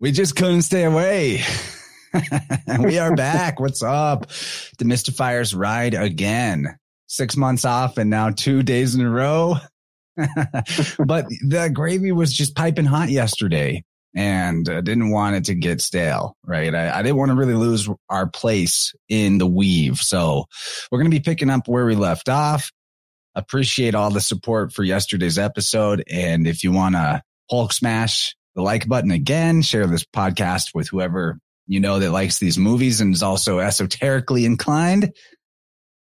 We just couldn't stay away. we are back. What's up? Demystifiers ride again. Six months off and now two days in a row. but the gravy was just piping hot yesterday and I didn't want it to get stale, right? I, I didn't want to really lose our place in the weave. So we're going to be picking up where we left off. Appreciate all the support for yesterday's episode. And if you want to Hulk smash the like button again, share this podcast with whoever you know that likes these movies and is also esoterically inclined.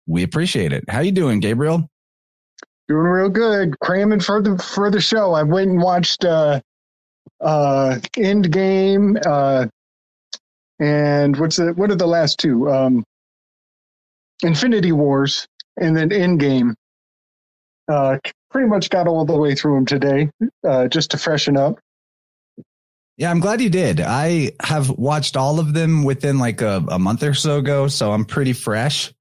We appreciate it. How you doing, Gabriel? Doing real good. Cramming for the for the show. I went and watched uh uh Endgame uh and what's the what are the last two? Um Infinity Wars and then Endgame. Uh pretty much got all the way through them today, uh just to freshen up. Yeah, I'm glad you did. I have watched all of them within like a, a month or so ago, so I'm pretty fresh.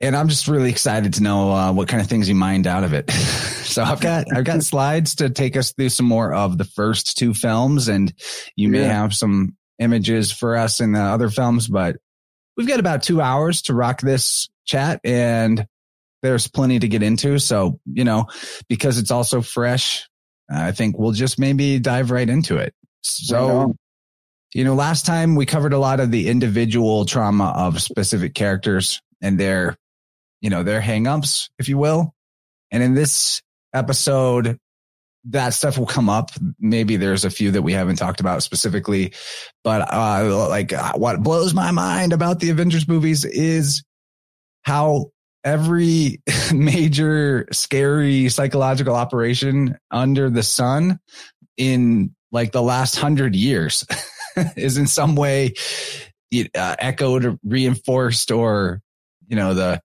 And I'm just really excited to know uh, what kind of things you mined out of it. so I've got I've got slides to take us through some more of the first two films, and you may have some images for us in the other films, but we've got about two hours to rock this chat, and there's plenty to get into. So you know, because it's also fresh, I think we'll just maybe dive right into it. So, you know, last time we covered a lot of the individual trauma of specific characters and their, you know, their hangups, if you will. And in this episode, that stuff will come up. Maybe there's a few that we haven't talked about specifically, but uh, like uh, what blows my mind about the Avengers movies is how every major scary psychological operation under the sun in like the last hundred years is in some way uh, echoed, reinforced, or you know the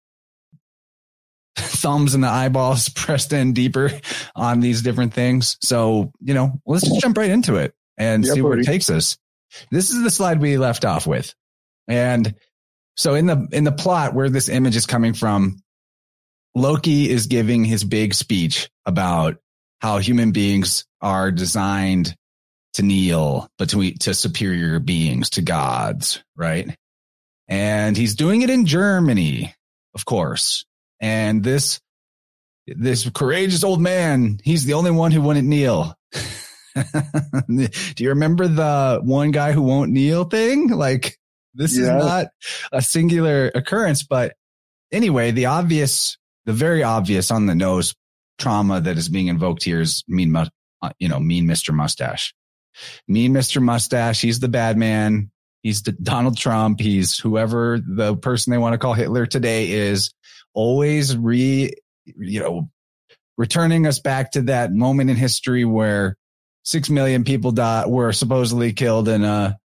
thumbs and the eyeballs pressed in deeper on these different things. So you know, let's just jump right into it and see where it takes us. This is the slide we left off with, and so in the in the plot where this image is coming from, Loki is giving his big speech about how human beings are designed to kneel between to superior beings, to gods, right? And he's doing it in Germany, of course. And this this courageous old man, he's the only one who wouldn't kneel. Do you remember the one guy who won't kneel thing? Like this is not a singular occurrence, but anyway, the obvious, the very obvious on the nose trauma that is being invoked here is mean, uh, you know, mean Mr. Mustache. Mean Mr. Mustache. He's the bad man. He's Donald Trump. He's whoever the person they want to call Hitler today is always re, you know, returning us back to that moment in history where six million people were supposedly killed in a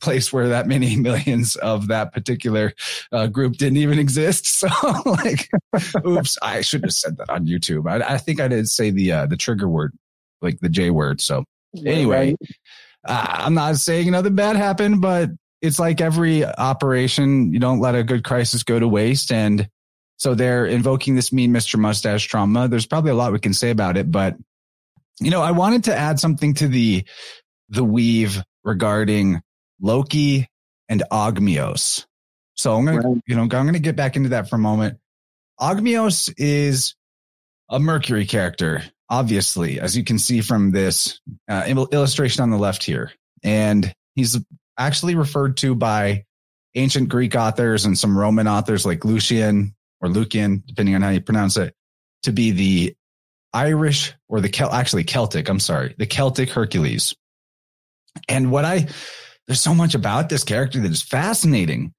place where that many millions of that particular uh, group didn't even exist. So like, oops, I should have said that on YouTube. I, I think I did say the, uh, the trigger word, like the J word. So anyway, uh, I'm not saying nothing bad happened, but it's like every operation, you don't let a good crisis go to waste. And so they're invoking this mean Mr. Mustache trauma. There's probably a lot we can say about it, but you know, I wanted to add something to the, the weave regarding Loki and Ogmios. So I'm going right. you know, I'm to get back into that for a moment. Ogmios is a Mercury character, obviously, as you can see from this uh, illustration on the left here. And he's actually referred to by ancient Greek authors and some Roman authors like Lucian or Lucian, depending on how you pronounce it, to be the Irish or the Kel- actually Celtic, I'm sorry, the Celtic Hercules. And what I there's so much about this character that is fascinating.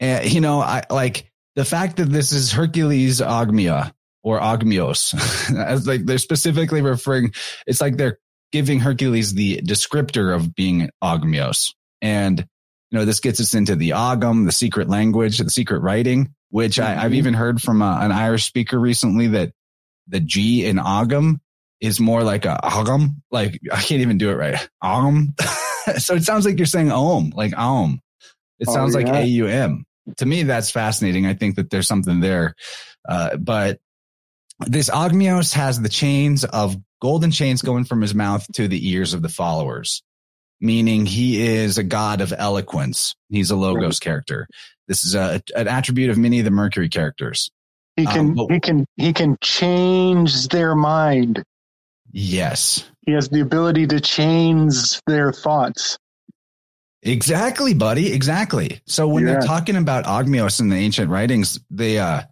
And, you know, I like the fact that this is Hercules Ogmia or Ogmios, as like they're specifically referring, it's like they're giving Hercules the descriptor of being Ogmios. And, you know, this gets us into the Ogham, the secret language, the secret writing, which I, have mm-hmm. even heard from a, an Irish speaker recently that the G in Ogham is more like a Ogham. Like I can't even do it right. Ogham. so it sounds like you're saying Om, like Om. It sounds oh, yeah. like A U M. To me, that's fascinating. I think that there's something there. Uh, but this Ogmios has the chains of golden chains going from his mouth to the ears of the followers. meaning he is a god of eloquence. He's a logos right. character. This is a, an attribute of many of the Mercury characters. He can um, but, he can he can change their mind. Yes. He has the ability to change their thoughts. Exactly, buddy. Exactly. So when yeah. they're talking about Ogmios in the ancient writings, they uh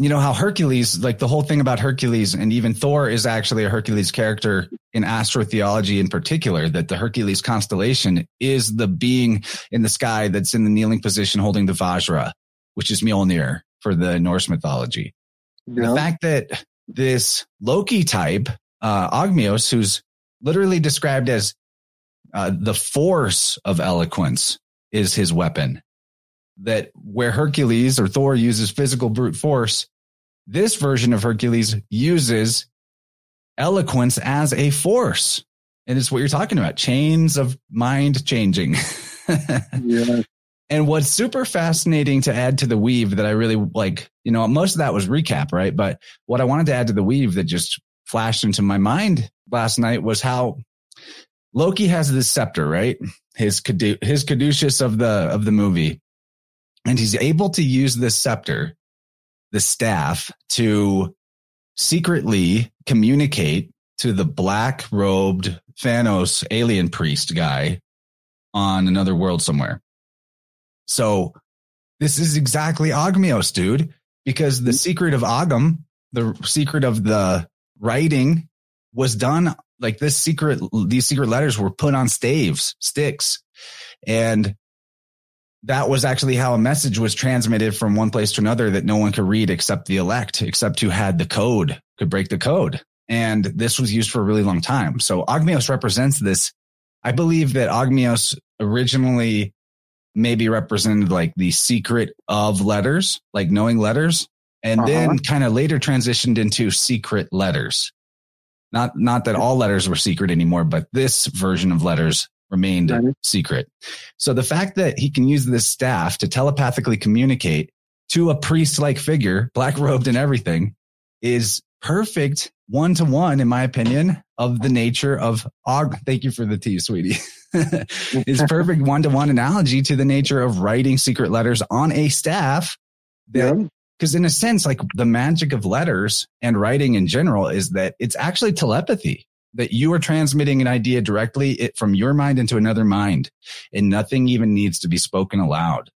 you know how Hercules, like the whole thing about Hercules and even Thor is actually a Hercules character in astrotheology in particular, that the Hercules constellation is the being in the sky that's in the kneeling position holding the Vajra, which is Mjolnir for the Norse mythology. Yeah. The fact that this Loki type, uh, Ogmios, who's literally described as uh, the force of eloquence is his weapon that where Hercules or Thor uses physical brute force, this version of Hercules uses eloquence as a force. And it's what you're talking about chains of mind changing. yeah. And what's super fascinating to add to the weave that I really like, you know, most of that was recap, right? But what I wanted to add to the weave that just flashed into my mind last night was how Loki has this scepter, right? His his caduceus of the of the movie, and he's able to use this scepter, the staff, to secretly communicate to the black robed Thanos alien priest guy on another world somewhere. So this is exactly Ogmios, dude, because the mm-hmm. secret of Ogham, the secret of the writing was done like this secret, these secret letters were put on staves, sticks. And that was actually how a message was transmitted from one place to another that no one could read except the elect, except who had the code, could break the code. And this was used for a really long time. So Ogmios represents this. I believe that Ogmios originally maybe represented like the secret of letters, like knowing letters, and uh-huh. then kind of later transitioned into secret letters. Not, not that all letters were secret anymore, but this version of letters remained secret. So the fact that he can use this staff to telepathically communicate to a priest like figure, black robed and everything is perfect one to one, in my opinion, of the nature of Og. Thank you for the tea, sweetie. is perfect one to one analogy to the nature of writing secret letters on a staff that yeah. Because in a sense, like the magic of letters and writing in general is that it's actually telepathy that you are transmitting an idea directly from your mind into another mind and nothing even needs to be spoken aloud.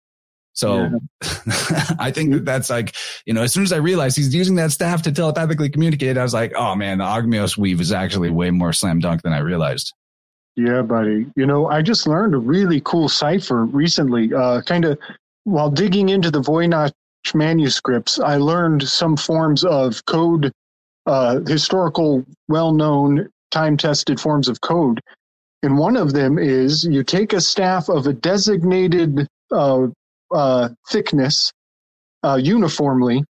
So yeah. I think that that's like, you know, as soon as I realized he's using that staff to telepathically communicate, I was like, oh man, the Ogmios weave is actually way more slam dunk than I realized. Yeah, buddy. You know, I just learned a really cool cipher recently, uh, kind of while digging into the Voynich manuscripts, I learned some forms of code, uh, historical, well known, time tested forms of code. And one of them is you take a staff of a designated uh, uh, thickness uh, uniformly,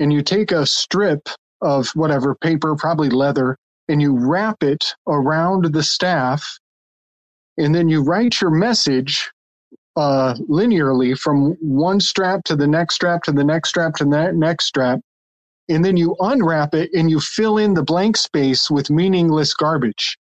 and you take a strip of whatever paper, probably leather, and you wrap it around the staff. And then you write your message uh, linearly from one strap to the next strap to the next strap to the next strap. And then you unwrap it and you fill in the blank space with meaningless garbage.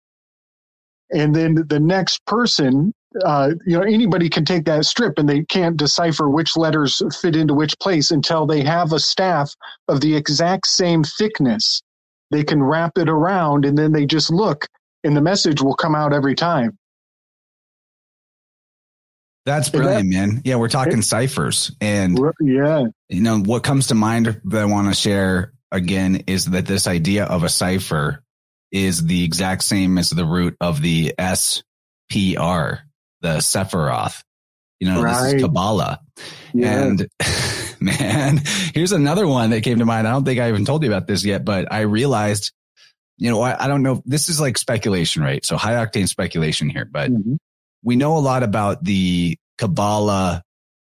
And then the next person, uh, you know, anybody can take that strip and they can't decipher which letters fit into which place until they have a staff of the exact same thickness. They can wrap it around and then they just look and the message will come out every time. That's brilliant, that, man. Yeah, we're talking it, ciphers. And yeah, you know, what comes to mind that I want to share again is that this idea of a cipher is the exact same as the root of the SPR, the Sephiroth. You know, right. this is Kabbalah. Yeah. And man, here's another one that came to mind. I don't think I even told you about this yet, but I realized, you know, I, I don't know. This is like speculation, right? So high octane speculation here, but mm-hmm we know a lot about the Kabbalah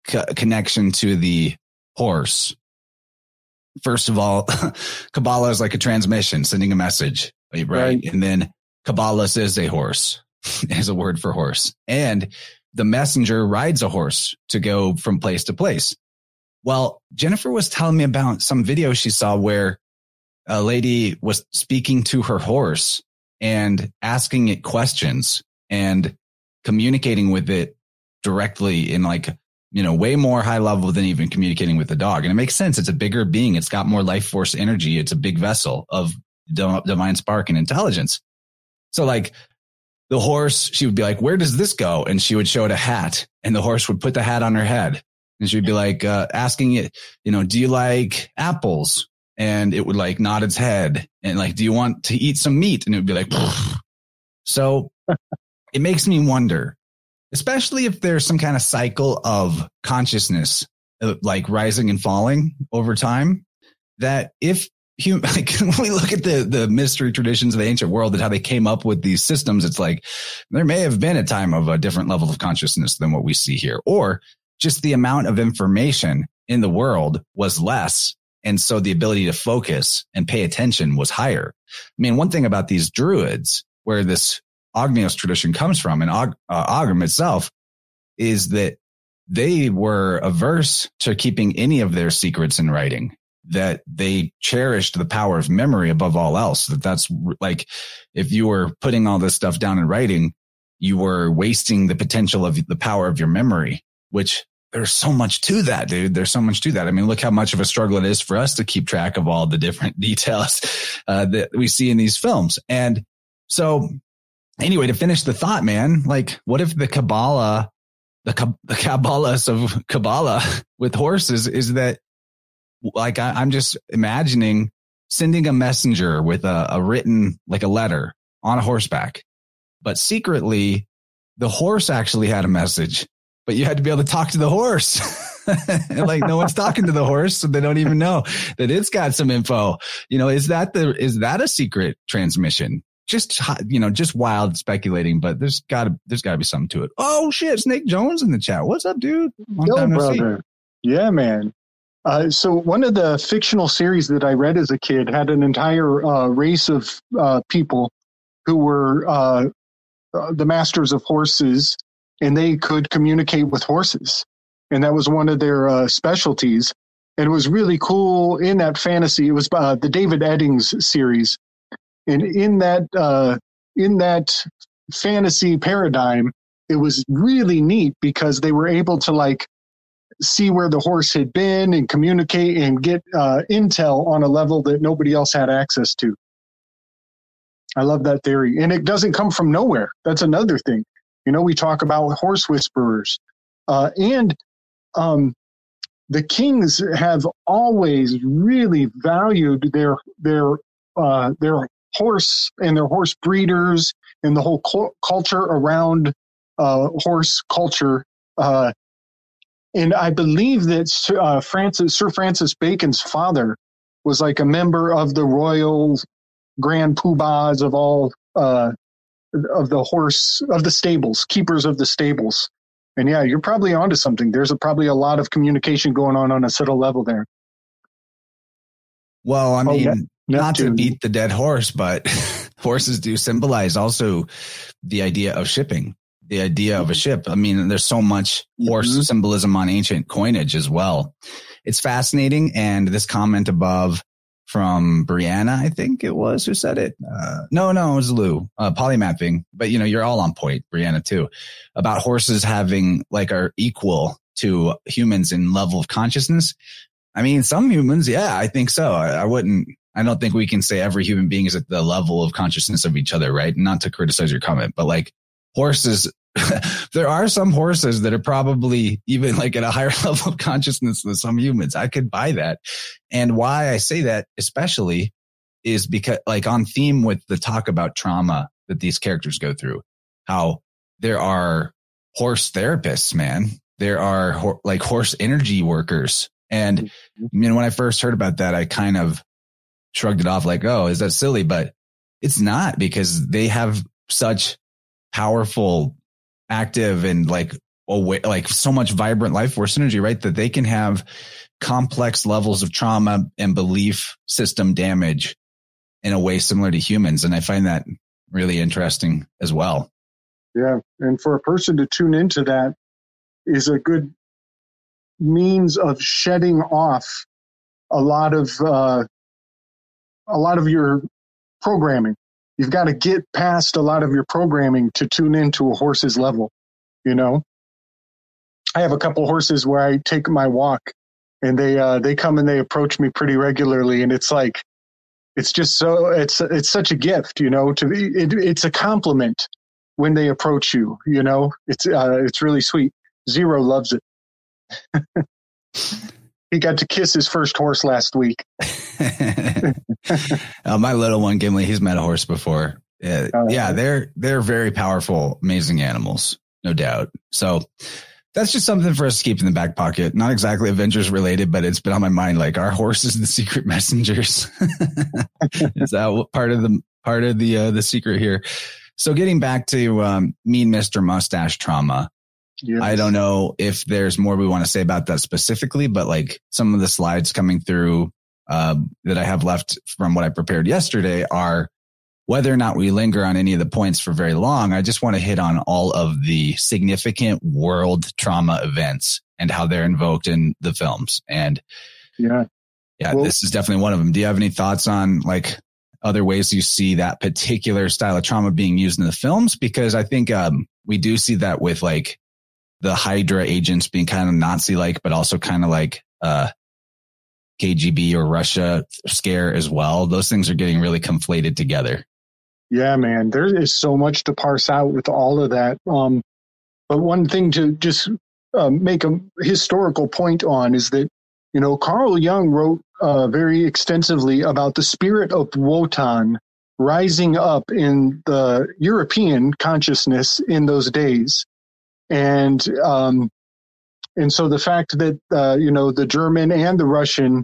co- connection to the horse. First of all, Kabbalah is like a transmission, sending a message, right? right. And then Kabbalah is a horse, is a word for horse. And the messenger rides a horse to go from place to place. Well, Jennifer was telling me about some video she saw where a lady was speaking to her horse and asking it questions and communicating with it directly in like, you know, way more high level than even communicating with the dog. And it makes sense. It's a bigger being. It's got more life force energy. It's a big vessel of divine spark and intelligence. So like the horse, she would be like, where does this go? And she would show it a hat and the horse would put the hat on her head and she'd be like, uh, asking it, you know, do you like apples? And it would like nod its head and like, do you want to eat some meat? And it would be like, so it makes me wonder, especially if there's some kind of cycle of consciousness, uh, like rising and falling over time, that if human, like when we look at the, the mystery traditions of the ancient world and how they came up with these systems, it's like there may have been a time of a different level of consciousness than what we see here, or just the amount of information in the world was less. And so the ability to focus and pay attention was higher. I mean, one thing about these druids, where this Ogmios tradition comes from and Og, uh, itself is that they were averse to keeping any of their secrets in writing that they cherished the power of memory above all else that that's like if you were putting all this stuff down in writing you were wasting the potential of the power of your memory which there's so much to that, dude. There's so much to that. I mean, look how much of a struggle it is for us to keep track of all the different details uh, that we see in these films. And so anyway, to finish the thought, man, like what if the Kabbalah, the, the Kabbalahs of Kabbalah with horses is that like I, am just imagining sending a messenger with a, a written, like a letter on a horseback, but secretly the horse actually had a message, but you had to be able to talk to the horse. like no one's talking to the horse, so they don't even know that it's got some info. You know, is that the is that a secret transmission? Just you know just wild speculating, but there's got to there's got to be something to it. Oh shit, Snake Jones in the chat. What's up, dude? Long Yo, brother. Yeah, man. Uh, so one of the fictional series that I read as a kid had an entire uh, race of uh, people who were uh, uh, the masters of horses, and they could communicate with horses, and that was one of their uh, specialties. And it was really cool in that fantasy. It was the David Eddings series and in that uh, in that fantasy paradigm, it was really neat because they were able to like see where the horse had been and communicate and get uh, intel on a level that nobody else had access to. I love that theory, and it doesn't come from nowhere. That's another thing. You know, we talk about horse whisperers, uh, and um, the kings have always really valued their their uh, their horse and their horse breeders and the whole cu- culture around uh, horse culture. Uh, and I believe that uh, Francis, Sir Francis Bacon's father was like a member of the royal grand poobahs of all uh, of the horse of the stables, keepers of the stables. And yeah, you're probably onto something. There's a, probably a lot of communication going on on a subtle level there. Well, I mean, oh, yeah. Not to beat the dead horse, but horses do symbolize also the idea of shipping, the idea of a mm-hmm. ship. I mean, there's so much horse mm-hmm. symbolism on ancient coinage as well. It's fascinating. And this comment above from Brianna, I think it was who said it. Uh, no, no, it was Lou, uh, polymapping, but you know, you're all on point, Brianna too, about horses having like are equal to humans in level of consciousness. I mean, some humans, yeah, I think so. I, I wouldn't, I don't think we can say every human being is at the level of consciousness of each other, right? Not to criticize your comment, but like horses, there are some horses that are probably even like at a higher level of consciousness than some humans. I could buy that. And why I say that especially is because like on theme with the talk about trauma that these characters go through, how there are horse therapists, man. There are like horse energy workers. And mm-hmm. you know, when I first heard about that, I kind of shrugged it off like, oh, is that silly? But it's not because they have such powerful, active and like, away, like so much vibrant life force energy, right? That they can have complex levels of trauma and belief system damage in a way similar to humans. And I find that really interesting as well. Yeah. And for a person to tune into that is a good means of shedding off a lot of uh, a lot of your programming. you've got to get past a lot of your programming to tune into a horse's level. You know, I have a couple horses where I take my walk, and they uh, they come and they approach me pretty regularly, and it's like it's just so it's it's such a gift, you know. To it, it's a compliment when they approach you. You know, it's uh, it's really sweet. Zero loves it. he got to kiss his first horse last week. uh, my little one, Gimli, he's met a horse before. Uh, uh, yeah, they're they're very powerful, amazing animals, no doubt. So that's just something for us to keep in the back pocket. Not exactly Avengers related, but it's been on my mind. Like our horses, the secret messengers. Is that part of the part of the uh, the secret here? So getting back to um, Mean Mister Mustache trauma, Yes. I don't know if there's more we want to say about that specifically, but like some of the slides coming through uh, that I have left from what I prepared yesterday are whether or not we linger on any of the points for very long. I just want to hit on all of the significant world trauma events and how they're invoked in the films. And yeah, yeah, well, this is definitely one of them. Do you have any thoughts on like other ways you see that particular style of trauma being used in the films? Because I think um, we do see that with like the Hydra agents being kind of Nazi like, but also kind of like uh, KGB or Russia scare as well. Those things are getting really conflated together. Yeah, man, there is so much to parse out with all of that. Um, but one thing to just uh, make a historical point on is that you know Carl Jung wrote uh, very extensively about the spirit of Wotan rising up in the European consciousness in those days and um, and so the fact that uh, you know the German and the Russian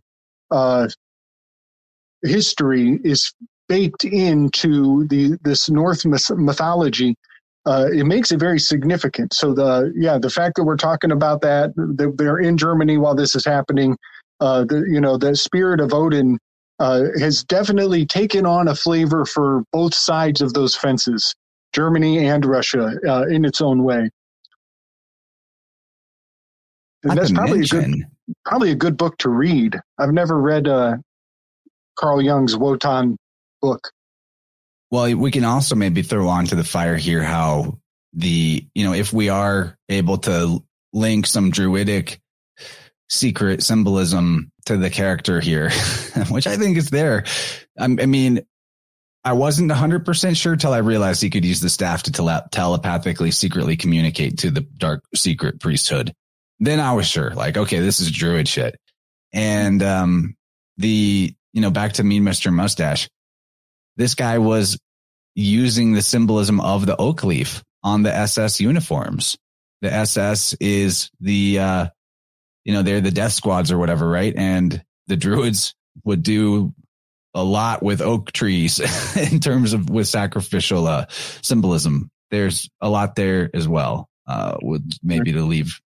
uh, history is baked into the this Norse mythology. Uh, it makes it very significant. So the yeah, the fact that we're talking about that, that they're in Germany while this is happening. Uh, the, you know, the spirit of Odin uh, has definitely taken on a flavor for both sides of those fences, Germany and Russia, uh, in its own way. And that's probably mention. a good, probably a good book to read. I've never read uh, Carl Jung's Wotan book. Well, we can also maybe throw onto the fire here how the you know if we are able to link some druidic secret symbolism to the character here, which I think is there. I, I mean, I wasn't 100% sure till I realized he could use the staff to tele- telepathically secretly communicate to the dark secret priesthood then I was sure, like, okay, this is druid shit. And um, the, you know, back to Mean Mr. Mustache, this guy was using the symbolism of the oak leaf on the SS uniforms. The SS is the, uh, you know, they're the death squads or whatever, right? And the druids would do a lot with oak trees in terms of with sacrificial uh, symbolism. There's a lot there as well. Uh, would maybe to leave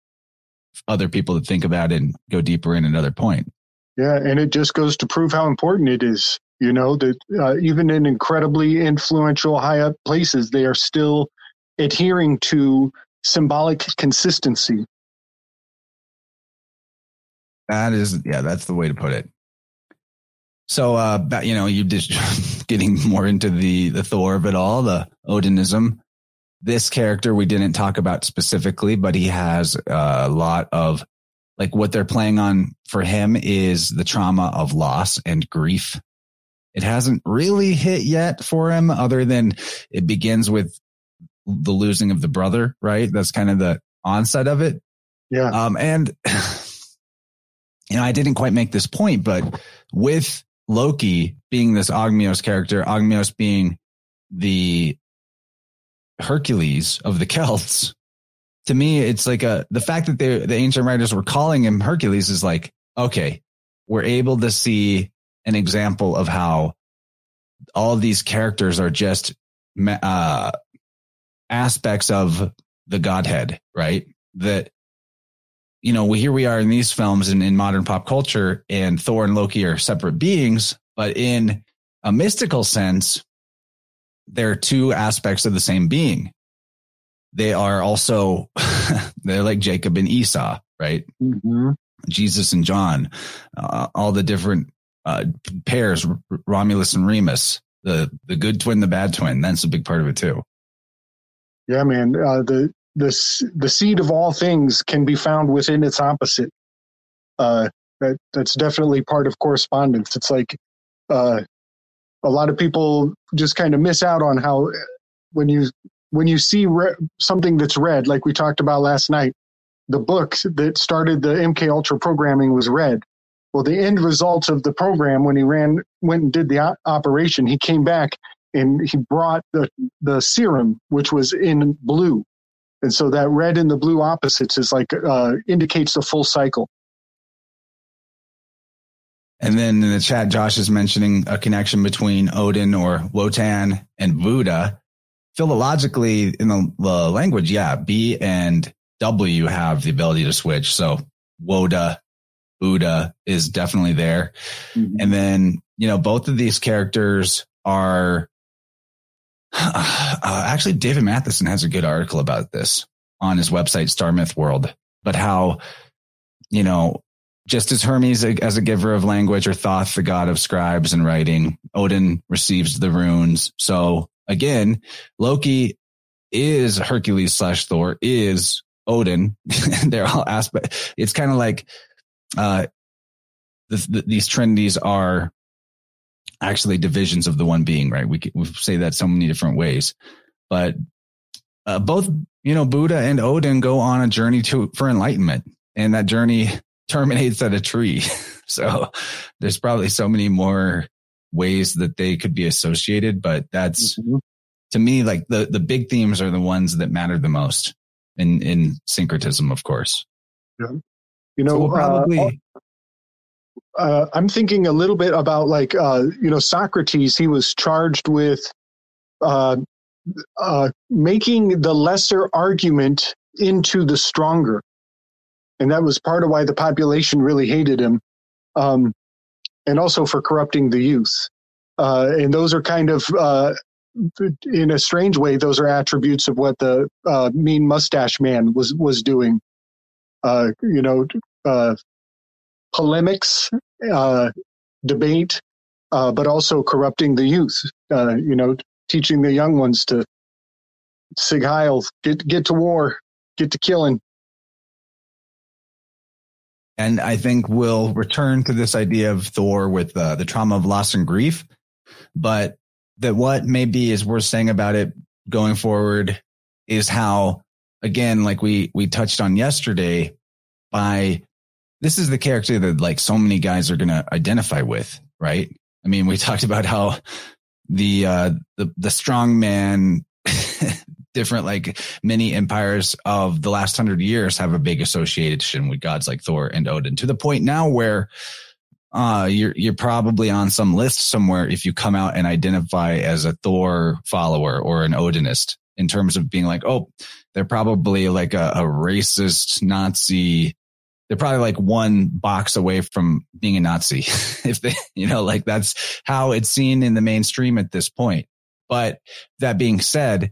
other people to think about and go deeper in another point. Yeah, and it just goes to prove how important it is. You know that uh, even in incredibly influential, high up places, they are still adhering to symbolic consistency. That is, yeah, that's the way to put it. So, uh, you know, you just getting more into the the Thor of it all, the Odinism this character we didn't talk about specifically, but he has a lot of like what they're playing on for him is the trauma of loss and grief. It hasn't really hit yet for him other than it begins with the losing of the brother, right? That's kind of the onset of it. Yeah. Um, and you know, I didn't quite make this point, but with Loki being this Ogmios character, Ogmios being the Hercules of the Celts. To me, it's like a the fact that the ancient writers were calling him Hercules is like okay, we're able to see an example of how all of these characters are just uh, aspects of the Godhead, right? That you know, here we are in these films and in modern pop culture, and Thor and Loki are separate beings, but in a mystical sense, they're two aspects of the same being. They are also, they're like Jacob and Esau, right? Mm-hmm. Jesus and John, uh, all the different uh, pairs, Romulus and Remus. the the good twin, the bad twin. That's a big part of it too. Yeah, man. Uh, the the the seed of all things can be found within its opposite. Uh, that that's definitely part of correspondence. It's like uh, a lot of people just kind of miss out on how when you when you see re- something that's red, like we talked about last night, the book that started the MK Ultra programming was red. Well, the end result of the program when he ran went and did the o- operation, he came back and he brought the the serum, which was in blue, and so that red and the blue opposites is like uh, indicates the full cycle. And then in the chat, Josh is mentioning a connection between Odin or Wotan and Buddha. Philologically, in the, the language, yeah, B and W have the ability to switch. So Woda, Buddha is definitely there. Mm-hmm. And then, you know, both of these characters are uh, actually David Mathisen has a good article about this on his website, Star Myth World, but how, you know, just as Hermes as a giver of language or Thoth, the god of scribes and writing, Odin receives the runes. So again, Loki is Hercules slash Thor is Odin. They're all aspect. It's kind of like, uh, the, the, these trinities are actually divisions of the one being, right? We, we say that so many different ways, but, uh, both, you know, Buddha and Odin go on a journey to, for enlightenment and that journey terminates at a tree. so there's probably so many more ways that they could be associated, but that's mm-hmm. to me like the the big themes are the ones that matter the most in in syncretism, of course. Yeah. You know, so we'll uh, probably. Uh, uh, I'm thinking a little bit about like uh, you know Socrates. He was charged with uh, uh, making the lesser argument into the stronger and that was part of why the population really hated him, um, and also for corrupting the youth. Uh, and those are kind of, uh, in a strange way, those are attributes of what the uh, mean mustache man was was doing. Uh, you know, uh, polemics, uh, debate, but also corrupting the youth. you know, teaching the young ones to sig heil, get get to war, get to killing. And I think we'll return to this idea of Thor with uh, the trauma of loss and grief. But that what maybe is worth saying about it going forward is how, again, like we, we touched on yesterday by this is the character that like so many guys are going to identify with, right? I mean, we talked about how the, uh, the, the strong man different like many empires of the last hundred years have a big association with gods like Thor and Odin to the point now where uh, you're you're probably on some list somewhere if you come out and identify as a Thor follower or an Odinist in terms of being like, oh, they're probably like a, a racist Nazi. They're probably like one box away from being a Nazi. if they, you know, like that's how it's seen in the mainstream at this point. But that being said,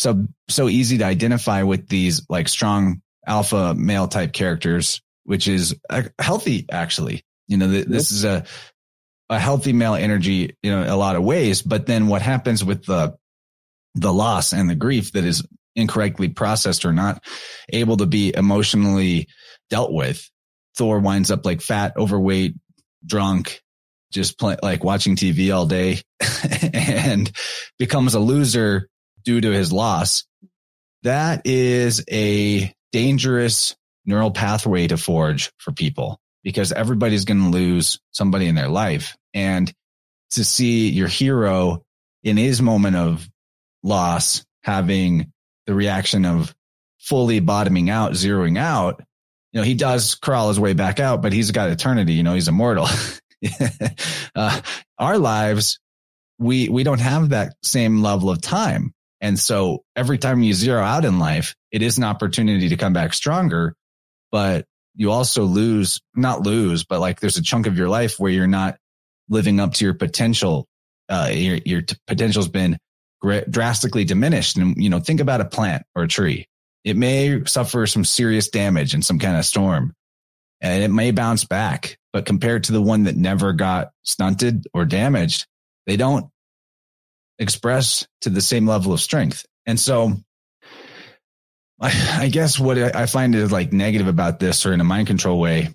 so so easy to identify with these like strong alpha male type characters, which is uh, healthy actually. You know, th- this is a a healthy male energy, you know, in a lot of ways. But then what happens with the the loss and the grief that is incorrectly processed or not able to be emotionally dealt with? Thor winds up like fat, overweight, drunk, just play, like watching TV all day and becomes a loser due to his loss, that is a dangerous neural pathway to forge for people because everybody's going to lose somebody in their life. And to see your hero in his moment of loss having the reaction of fully bottoming out, zeroing out, you know, he does crawl his way back out, but he's got eternity. You know, he's immortal. uh, our lives, we, we don't have that same level of time. And so every time you zero out in life, it is an opportunity to come back stronger, but you also lose, not lose, but like there's a chunk of your life where you're not living up to your potential. Uh, your, your t- potential's been drastically diminished. And, you know, think about a plant or a tree. It may suffer some serious damage in some kind of storm and it may bounce back, but compared to the one that never got stunted or damaged, they don't express to the same level of strength. And so I, I guess what I find is like negative about this or in a mind control way,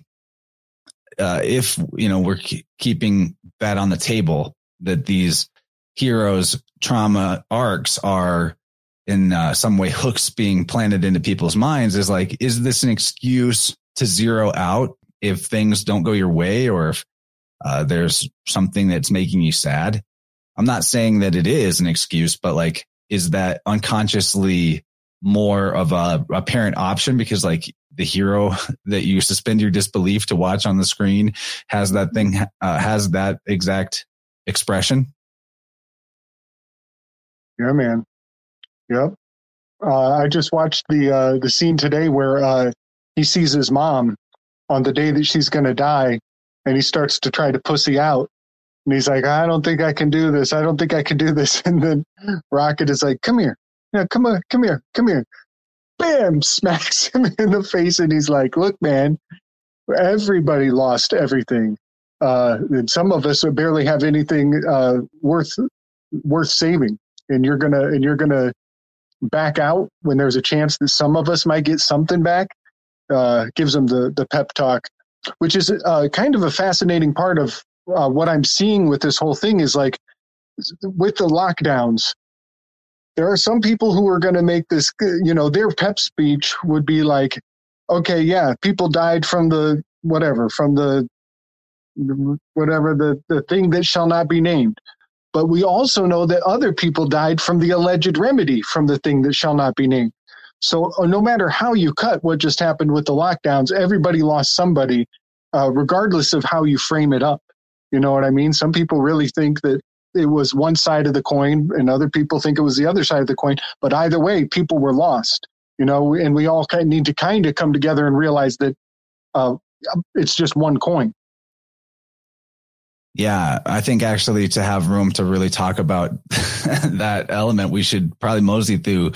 uh, if, you know, we're keeping that on the table that these heroes trauma arcs are in uh, some way hooks being planted into people's minds is like, is this an excuse to zero out if things don't go your way or if uh, there's something that's making you sad? I'm not saying that it is an excuse, but like, is that unconsciously more of a apparent option because like the hero that you suspend your disbelief to watch on the screen has that thing, uh, has that exact expression? Yeah, man. Yep. Uh, I just watched the uh, the scene today where uh, he sees his mom on the day that she's going to die, and he starts to try to pussy out, and he's like, "I don't think I can do this. I don't think I can do this." And then Rocket is like, "Come here, yeah, come on, come here, come here." Bam! Smacks him in the face, and he's like, "Look, man, everybody lost everything, uh, and some of us barely have anything uh, worth worth saving." and you're gonna and you're gonna back out when there's a chance that some of us might get something back uh, gives him the the pep talk which is uh, kind of a fascinating part of uh, what i'm seeing with this whole thing is like with the lockdowns there are some people who are going to make this you know their pep speech would be like okay yeah people died from the whatever from the whatever the the thing that shall not be named but we also know that other people died from the alleged remedy from the thing that shall not be named. So uh, no matter how you cut what just happened with the lockdowns, everybody lost somebody, uh, regardless of how you frame it up. You know what I mean? Some people really think that it was one side of the coin, and other people think it was the other side of the coin. But either way, people were lost. You know, and we all kind of need to kind of come together and realize that uh, it's just one coin. Yeah, I think actually to have room to really talk about that element, we should probably mosey through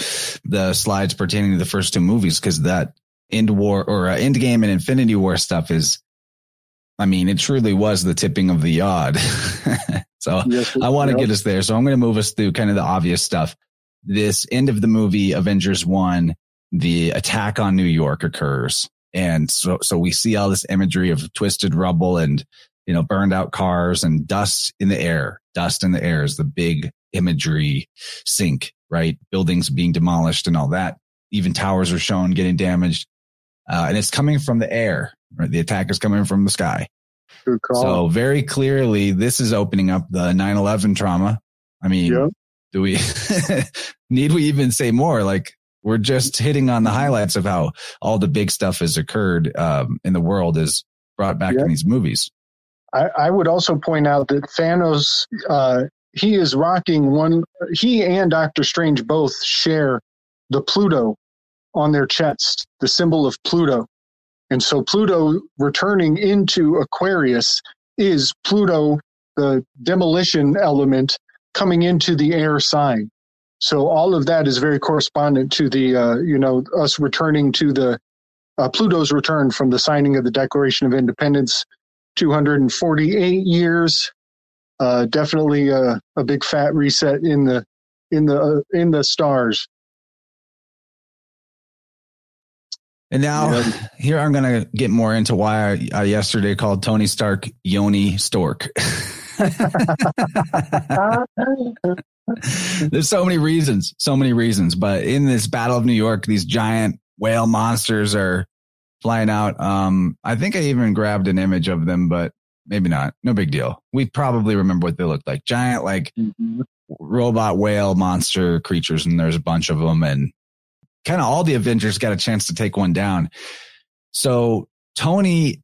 the slides pertaining to the first two movies because that end war or uh, end game and Infinity War stuff is, I mean, it truly was the tipping of the odd. so yes, I want to get us there. So I'm going to move us through kind of the obvious stuff. This end of the movie, Avengers One, the attack on New York occurs. And so, so we see all this imagery of twisted rubble and you know, burned out cars and dust in the air. Dust in the air is the big imagery sink, right? Buildings being demolished and all that. Even towers are shown getting damaged. Uh, and it's coming from the air, right? The attack is coming from the sky. So very clearly, this is opening up the 9-11 trauma. I mean, yep. do we need we even say more? Like we're just hitting on the highlights of how all the big stuff has occurred um, in the world is brought back yep. in these movies. I, I would also point out that Thanos, uh, he is rocking one, he and Doctor Strange both share the Pluto on their chest, the symbol of Pluto. And so Pluto returning into Aquarius is Pluto, the demolition element, coming into the air sign. So all of that is very correspondent to the, uh, you know, us returning to the uh, Pluto's return from the signing of the Declaration of Independence 248 years. Uh, definitely a, a, big fat reset in the in the uh, in the stars. And now, here I'm going to get more into why I, I yesterday called Tony Stark Yoni Stork. There's so many reasons, so many reasons. But in this Battle of New York, these giant whale monsters are flying out. Um, I think I even grabbed an image of them, but maybe not. No big deal. We probably remember what they looked like. Giant, like mm-hmm. robot whale monster creatures, and there's a bunch of them, and kind of all the Avengers got a chance to take one down. So Tony,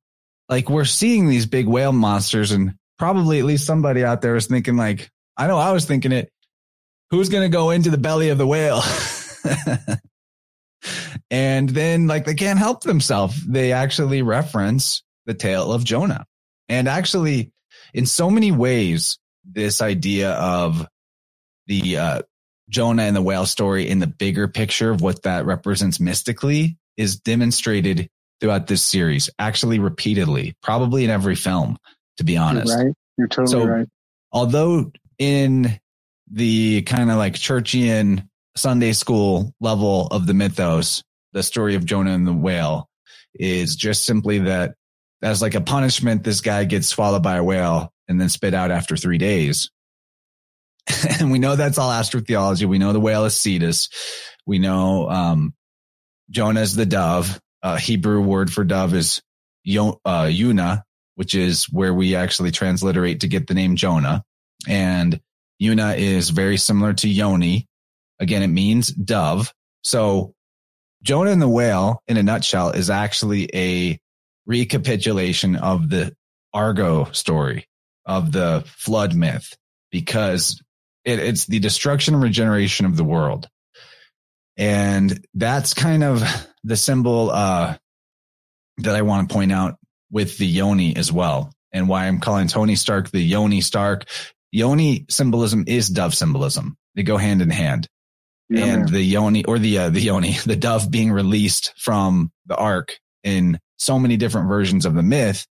like, we're seeing these big whale monsters, and probably at least somebody out there is thinking, like, I know I was thinking it. Who's going to go into the belly of the whale? And then like they can't help themselves. They actually reference the tale of Jonah. And actually in so many ways, this idea of the, uh, Jonah and the whale story in the bigger picture of what that represents mystically is demonstrated throughout this series, actually repeatedly, probably in every film, to be honest. You're right. You're totally so, right. Although in the kind of like churchian Sunday school level of the mythos, the story of Jonah and the whale is just simply that as like a punishment, this guy gets swallowed by a whale and then spit out after three days. and we know that's all astrotheology. We know the whale is Cetus. We know um, Jonah is the dove. Uh, Hebrew word for dove is yo, uh, Yuna, which is where we actually transliterate to get the name Jonah. And Yuna is very similar to Yoni. Again, it means dove. So Jonah and the whale in a nutshell is actually a recapitulation of the Argo story of the flood myth because it, it's the destruction and regeneration of the world. And that's kind of the symbol uh, that I want to point out with the Yoni as well, and why I'm calling Tony Stark the Yoni Stark. Yoni symbolism is dove symbolism. They go hand in hand. Yeah, and man. the Yoni or the uh, the Yoni, the dove being released from the ark in so many different versions of the myth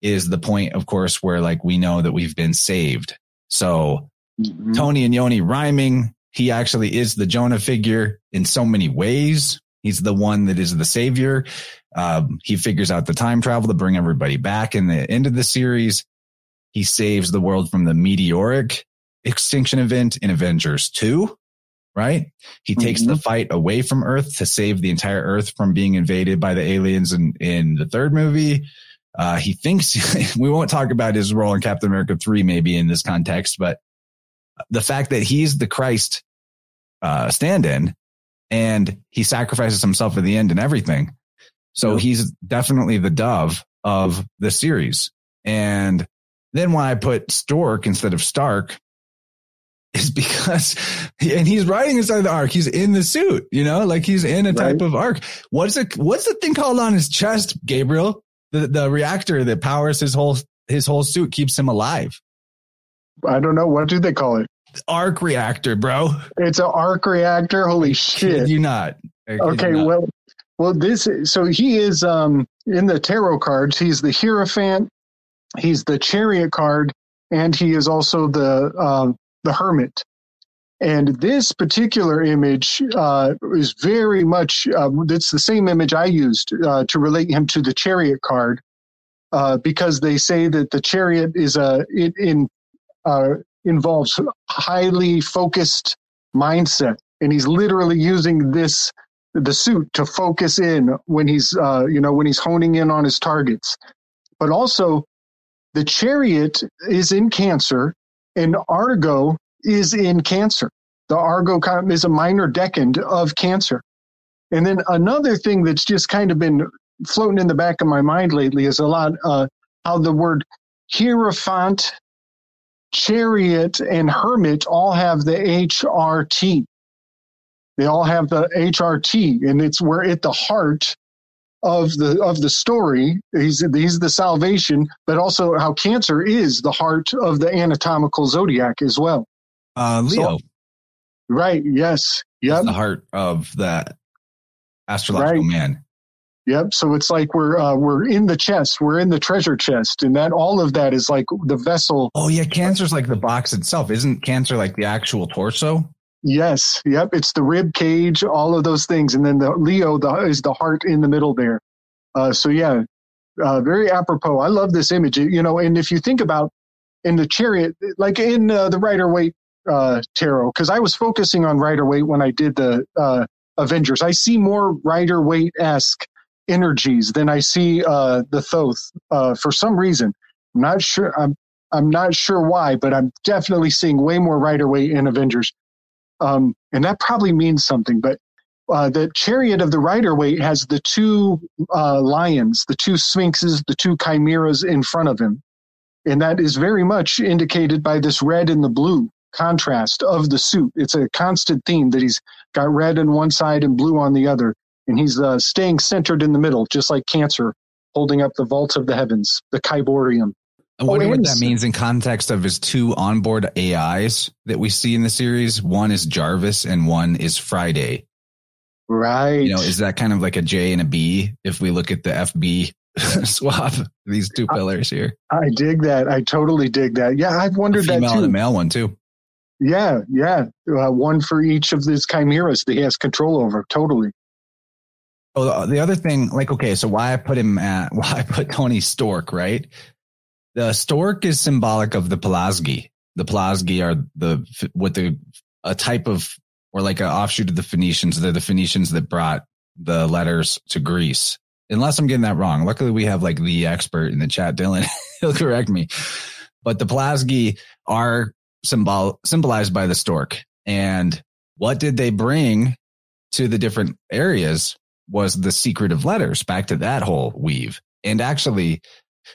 is the point, of course, where like we know that we've been saved. So mm-hmm. Tony and Yoni rhyming, he actually is the Jonah figure in so many ways. He's the one that is the savior. Um, he figures out the time travel to bring everybody back. In the end of the series, he saves the world from the meteoric extinction event in Avengers 2, right? He takes mm-hmm. the fight away from Earth to save the entire Earth from being invaded by the aliens in, in the third movie. Uh, he thinks we won't talk about his role in Captain America 3 maybe in this context, but the fact that he's the Christ uh, stand in and he sacrifices himself at the end and everything. So he's definitely the dove of the series. And then why I put Stork instead of Stark is because, and he's riding inside the ark. He's in the suit, you know, like he's in a type right. of ark. What's it? What's the thing called on his chest, Gabriel? The the reactor that powers his whole his whole suit keeps him alive. I don't know. What do they call it? Arc reactor, bro. It's an arc reactor. Holy shit! You not? Okay, not. well, well, this so he is um in the tarot cards. He's the Hierophant. He's the Chariot card, and he is also the uh, the Hermit. And this particular image uh, is very much, uh, it's the same image I used uh, to relate him to the chariot card, uh, because they say that the chariot is a, it in, uh, involves highly focused mindset. And he's literally using this, the suit to focus in when he's, uh, you know, when he's honing in on his targets. But also, the chariot is in Cancer, and Argo is in Cancer. The Argo is a minor decan of Cancer. And then another thing that's just kind of been floating in the back of my mind lately is a lot uh, how the word Hierophant, Chariot, and Hermit all have the HRT. They all have the HRT, and it's we're at the heart of the of the story. He's he's the salvation, but also how Cancer is the heart of the anatomical zodiac as well. Uh, Leo. So, right. Yes. Yep. The heart of that astrological right. man. Yep. So it's like we're uh, we're in the chest, we're in the treasure chest, and that all of that is like the vessel. Oh yeah, cancer's like the box itself. Isn't cancer like the actual torso? Yes. Yep. It's the rib cage, all of those things, and then the Leo the, is the heart in the middle there. Uh, so yeah, uh, very apropos. I love this image. You know, and if you think about in the chariot, like in uh, the Rider Waite uh, tarot because I was focusing on Rider Waite when I did the uh, Avengers. I see more Rider Waite esque energies than I see uh, the Thoth uh, for some reason. I'm not sure. I'm I'm not sure why, but I'm definitely seeing way more Rider Waite in Avengers, um, and that probably means something. But uh, the chariot of the Rider Waite has the two uh, lions, the two sphinxes, the two chimeras in front of him, and that is very much indicated by this red and the blue contrast of the suit. It's a constant theme that he's got red on one side and blue on the other. And he's uh, staying centered in the middle, just like Cancer, holding up the vault of the heavens, the Ciborium. I wonder oh, what that means in context of his two onboard AIs that we see in the series. One is Jarvis and one is Friday. Right. You know, is that kind of like a J and a B if we look at the FB swap these two pillars here? I dig that. I totally dig that. Yeah, I've wondered that too. the male one too. Yeah, yeah. Uh, one for each of these chimeras that he has control over. Totally. Oh, the other thing, like, okay, so why I put him at, why I put Tony Stork, right? The stork is symbolic of the Pelasgi. The Pelasgi are the, what the, a type of, or like an offshoot of the Phoenicians. They're the Phoenicians that brought the letters to Greece. Unless I'm getting that wrong. Luckily, we have like the expert in the chat, Dylan. He'll correct me. But the Pelasgi are symbol symbolized by the stork. And what did they bring to the different areas was the secret of letters back to that whole weave. And actually,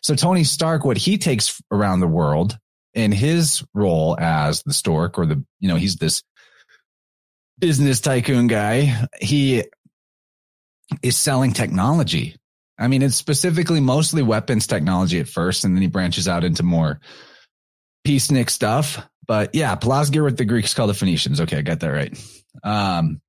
so Tony Stark, what he takes around the world in his role as the stork or the, you know, he's this business tycoon guy. He is selling technology. I mean, it's specifically mostly weapons technology at first, and then he branches out into more peacenik stuff. But yeah, Pelasgir what the Greeks call the Phoenicians. Okay, I got that right. Um,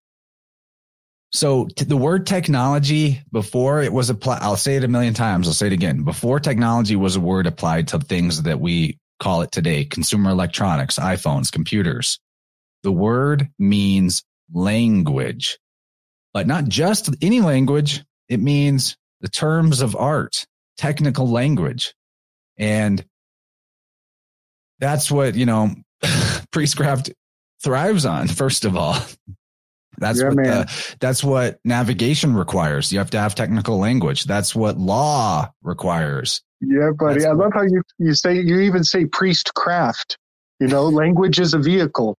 so the word technology before it was applied, I'll say it a million times. I'll say it again. Before technology was a word applied to things that we call it today, consumer electronics, iPhones, computers. The word means language, but not just any language. It means the terms of art, technical language. And that's what, you know, priestcraft thrives on, first of all. That's yeah, what the, that's what navigation requires. You have to have technical language. That's what law requires. Yeah, buddy. That's I love how you, you say you even say priestcraft. You know, language is a vehicle.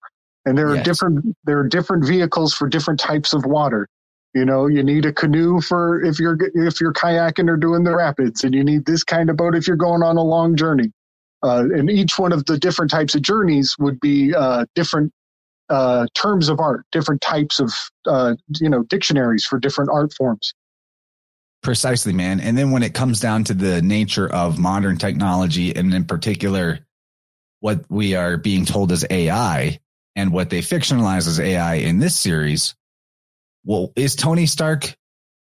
And there are yes. different there are different vehicles for different types of water. You know, you need a canoe for if you're if you're kayaking or doing the rapids, and you need this kind of boat if you're going on a long journey. Uh, and each one of the different types of journeys would be uh, different uh, terms of art, different types of uh, you know dictionaries for different art forms. Precisely, man. And then when it comes down to the nature of modern technology, and in particular, what we are being told as AI and what they fictionalize as AI in this series, well, is Tony Stark?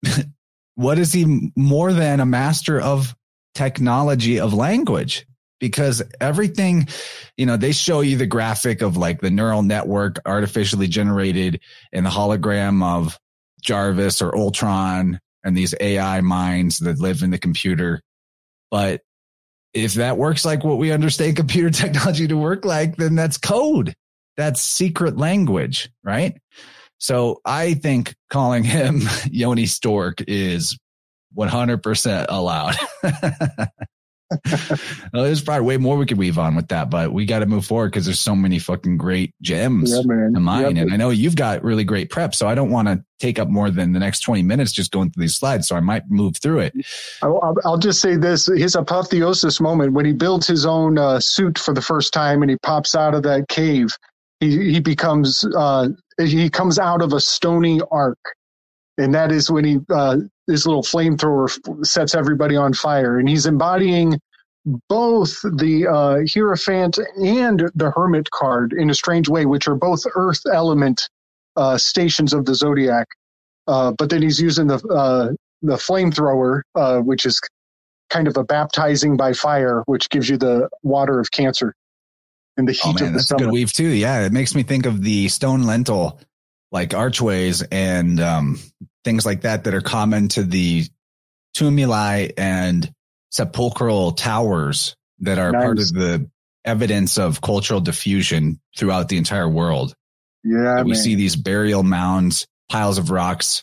what is he more than a master of technology of language? Because everything, you know, they show you the graphic of like the neural network artificially generated and the hologram of Jarvis or Ultron and these AI minds that live in the computer. But if that works like what we understand computer technology to work like, then that's code. That's secret language, right? So I think calling him Yoni Stork is 100% allowed. well, there's probably way more we could weave on with that, but we got to move forward because there's so many fucking great gems yeah, in mine. Yeah, and I know you've got really great prep, so I don't want to take up more than the next 20 minutes just going through these slides. So I might move through it. I'll, I'll just say this his apotheosis moment when he builds his own uh, suit for the first time and he pops out of that cave, he, he becomes, uh, he comes out of a stony ark and that is when he uh, this little flamethrower sets everybody on fire, and he's embodying both the uh, Hierophant and the Hermit card in a strange way, which are both Earth element uh, stations of the zodiac. Uh, but then he's using the uh, the flamethrower, uh, which is kind of a baptizing by fire, which gives you the water of Cancer in the heat oh, man, of the that's summer. a good weave too. Yeah, it makes me think of the stone lintel like archways and um, things like that that are common to the tumuli and sepulchral towers that are nice. part of the evidence of cultural diffusion throughout the entire world. Yeah, we man. see these burial mounds, piles of rocks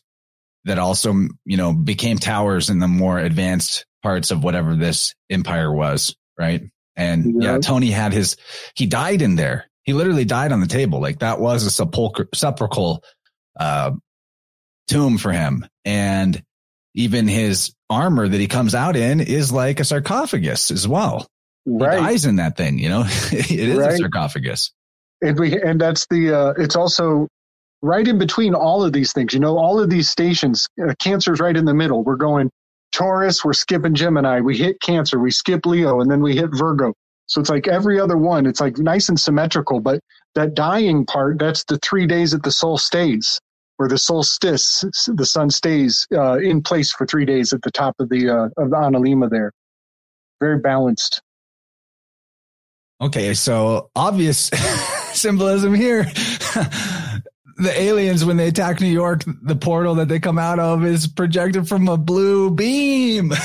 that also, you know, became towers in the more advanced parts of whatever this empire was, right? And yeah, yeah Tony had his, he died in there. He literally died on the table. Like that was a sepulchral, sepulchral uh, tomb for him. And even his armor that he comes out in is like a sarcophagus as well. Right. He dies in that thing, you know, it is right. a sarcophagus. And we, and that's the, uh, it's also right in between all of these things, you know, all of these stations, uh, cancer's right in the middle. We're going Taurus, we're skipping Gemini, we hit Cancer, we skip Leo, and then we hit Virgo. So it's like every other one, it's like nice and symmetrical. But that dying part, that's the three days that the soul stays, where the solstice, the sun stays uh, in place for three days at the top of the uh, of the Analemma there. Very balanced. Okay, so obvious. symbolism here. the aliens, when they attack New York, the portal that they come out of is projected from a blue beam.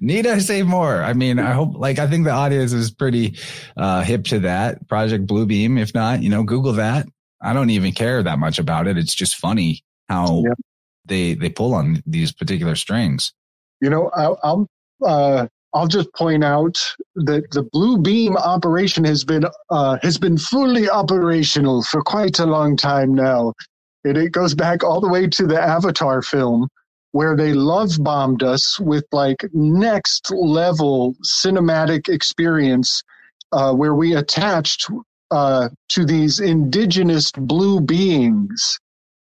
Need I say more? I mean, I hope, like, I think the audience is pretty uh, hip to that Project Blue Beam. If not, you know, Google that. I don't even care that much about it. It's just funny how yep. they they pull on these particular strings. You know, I, I'll uh, I'll just point out that the Blue Beam operation has been uh, has been fully operational for quite a long time now. And it goes back all the way to the Avatar film, where they love bombed us with like next level cinematic experience, uh, where we attached uh, to these indigenous blue beings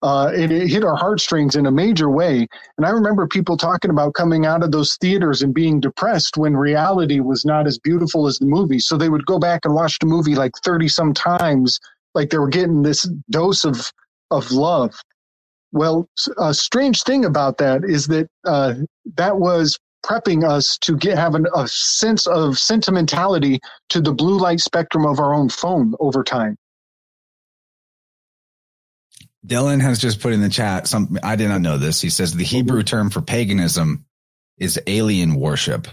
uh, it hit our heartstrings in a major way. And I remember people talking about coming out of those theaters and being depressed when reality was not as beautiful as the movie. So they would go back and watch the movie like 30 some times, like they were getting this dose of, of love. Well, a strange thing about that is that uh, that was prepping us to get have an, a sense of sentimentality to the blue light spectrum of our own phone over time. Dylan has just put in the chat some I did not know this. He says the Hebrew term for paganism is alien worship.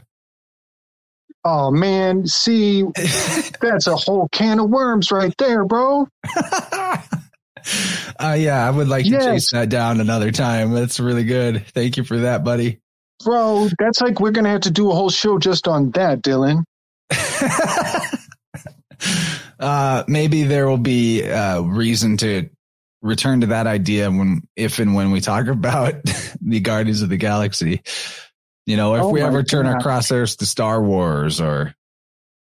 Oh man, see that's a whole can of worms right there, bro. uh yeah, I would like yes. to chase that down another time. That's really good. Thank you for that, buddy. Bro, that's like we're gonna have to do a whole show just on that, Dylan. uh maybe there will be uh reason to return to that idea when, if and when we talk about the Guardians of the Galaxy. You know, if oh we ever turn our crosshairs to Star Wars or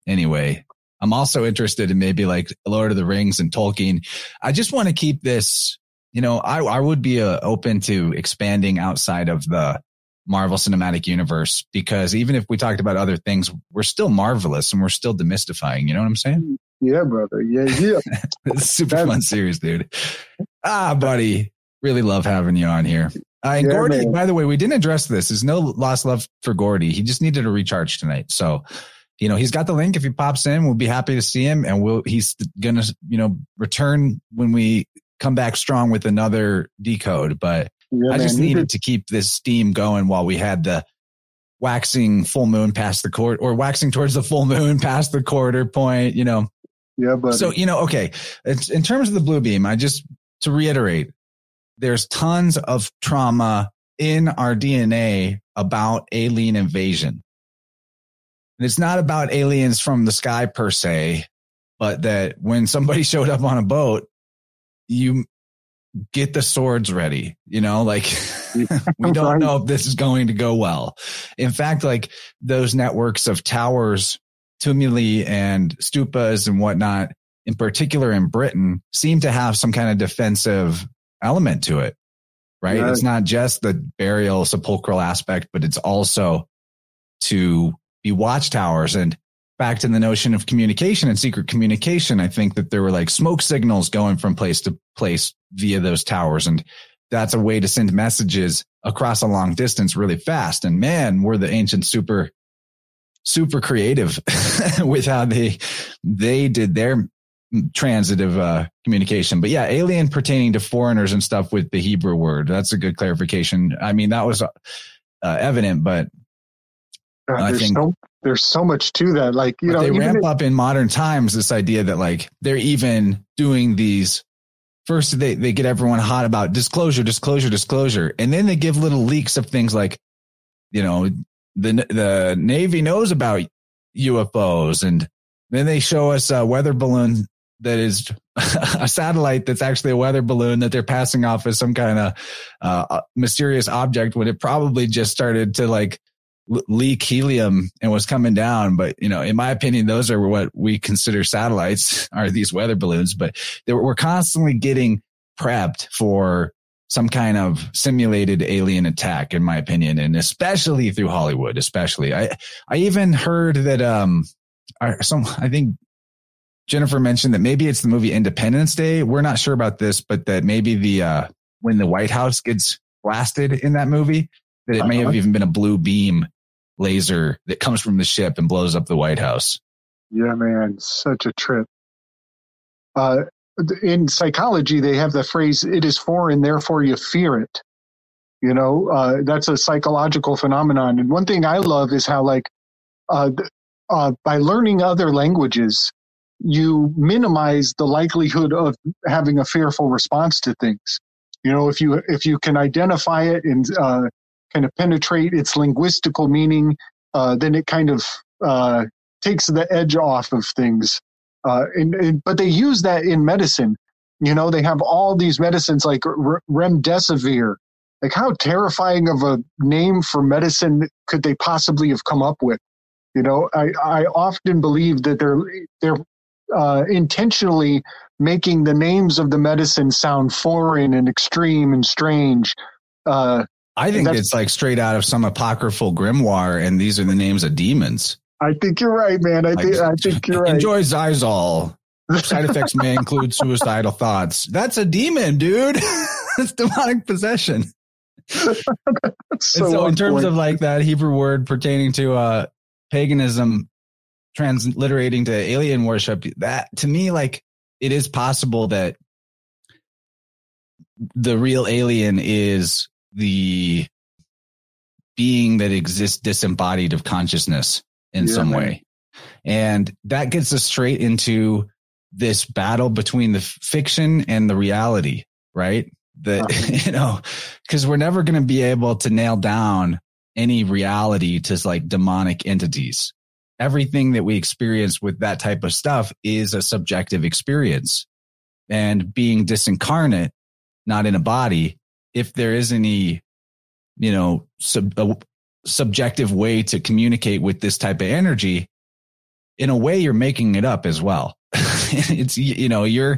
anyway, I'm also interested in maybe like Lord of the Rings and Tolkien. I just want to keep this, you know, I, I would be uh, open to expanding outside of the Marvel Cinematic Universe because even if we talked about other things, we're still marvelous and we're still demystifying. You know what I'm saying? Yeah, brother. Yeah, yeah. super That's- fun series, dude. Ah, buddy. Really love having you on here. Uh, and yeah, Gordy, man. by the way, we didn't address this. There's no lost love for Gordy. He just needed a recharge tonight. So, you know, he's got the link. If he pops in, we'll be happy to see him. And we'll, he's going to, you know, return when we come back strong with another decode. But yeah, I just man. needed to keep this steam going while we had the waxing full moon past the court or waxing towards the full moon past the quarter point, you know. Yeah, but so you know, okay. It's, in terms of the blue beam, I just to reiterate, there's tons of trauma in our DNA about alien invasion. And it's not about aliens from the sky per se, but that when somebody showed up on a boat, you get the swords ready, you know, like we don't know if this is going to go well. In fact, like those networks of towers tumuli and stupas and whatnot, in particular in Britain, seem to have some kind of defensive element to it, right? Yeah. It's not just the burial sepulchral aspect, but it's also to be watchtowers and back to the notion of communication and secret communication. I think that there were like smoke signals going from place to place via those towers. And that's a way to send messages across a long distance really fast. And man, we're the ancient super super creative with how they they did their transitive uh, communication. But yeah, alien pertaining to foreigners and stuff with the Hebrew word. That's a good clarification. I mean, that was uh, evident, but uh, I think so, there's so much to that. Like you know, they ramp if, up in modern times this idea that like they're even doing these. First, they they get everyone hot about disclosure, disclosure, disclosure, and then they give little leaks of things like, you know, the the Navy knows about UFOs, and then they show us a weather balloon that is a satellite that's actually a weather balloon that they're passing off as some kind of uh, mysterious object when it probably just started to like leak helium and was coming down. But, you know, in my opinion, those are what we consider satellites are these weather balloons, but we're constantly getting prepped for some kind of simulated alien attack, in my opinion, and especially through Hollywood, especially. I, I even heard that, um, some, I think Jennifer mentioned that maybe it's the movie Independence Day. We're not sure about this, but that maybe the, uh, when the White House gets blasted in that movie, that it may have even been a blue beam laser that comes from the ship and blows up the White House. Yeah, man, such a trip. Uh, in psychology, they have the phrase "it is foreign, therefore you fear it." You know, uh, that's a psychological phenomenon. And one thing I love is how, like, uh, uh, by learning other languages, you minimize the likelihood of having a fearful response to things. You know, if you if you can identify it and uh, kind of penetrate its linguistical meaning, uh, then it kind of uh, takes the edge off of things. Uh, and, and, but they use that in medicine. You know, they have all these medicines like remdesivir. Like, how terrifying of a name for medicine could they possibly have come up with? You know, I, I often believe that they're they're uh, intentionally making the names of the medicine sound foreign and extreme and strange. Uh, I think it's like straight out of some apocryphal grimoire, and these are the names of demons. I think you're right, man. I, think, I think you're right. Enjoy Xyzal. Side effects may include suicidal thoughts. That's a demon, dude. That's demonic possession. so, so in terms point. of like that Hebrew word pertaining to uh, paganism, transliterating to alien worship, that to me, like it is possible that the real alien is the being that exists disembodied of consciousness in yeah, some man. way. And that gets us straight into this battle between the fiction and the reality, right? That, uh-huh. you know, cause we're never going to be able to nail down any reality to like demonic entities. Everything that we experience with that type of stuff is a subjective experience and being disincarnate, not in a body. If there is any, you know, sub, subjective way to communicate with this type of energy, in a way, you're making it up as well. it's, you know, you're,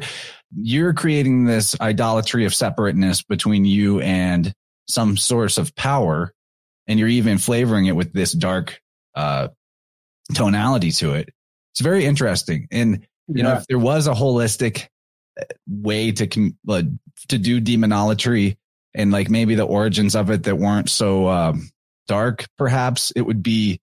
you're creating this idolatry of separateness between you and some source of power. And you're even flavoring it with this dark, uh, tonality to it. It's very interesting. And, you yeah. know, if there was a holistic uh, way to, uh, to do demonolatry and like maybe the origins of it that weren't so, um, dark, perhaps it would be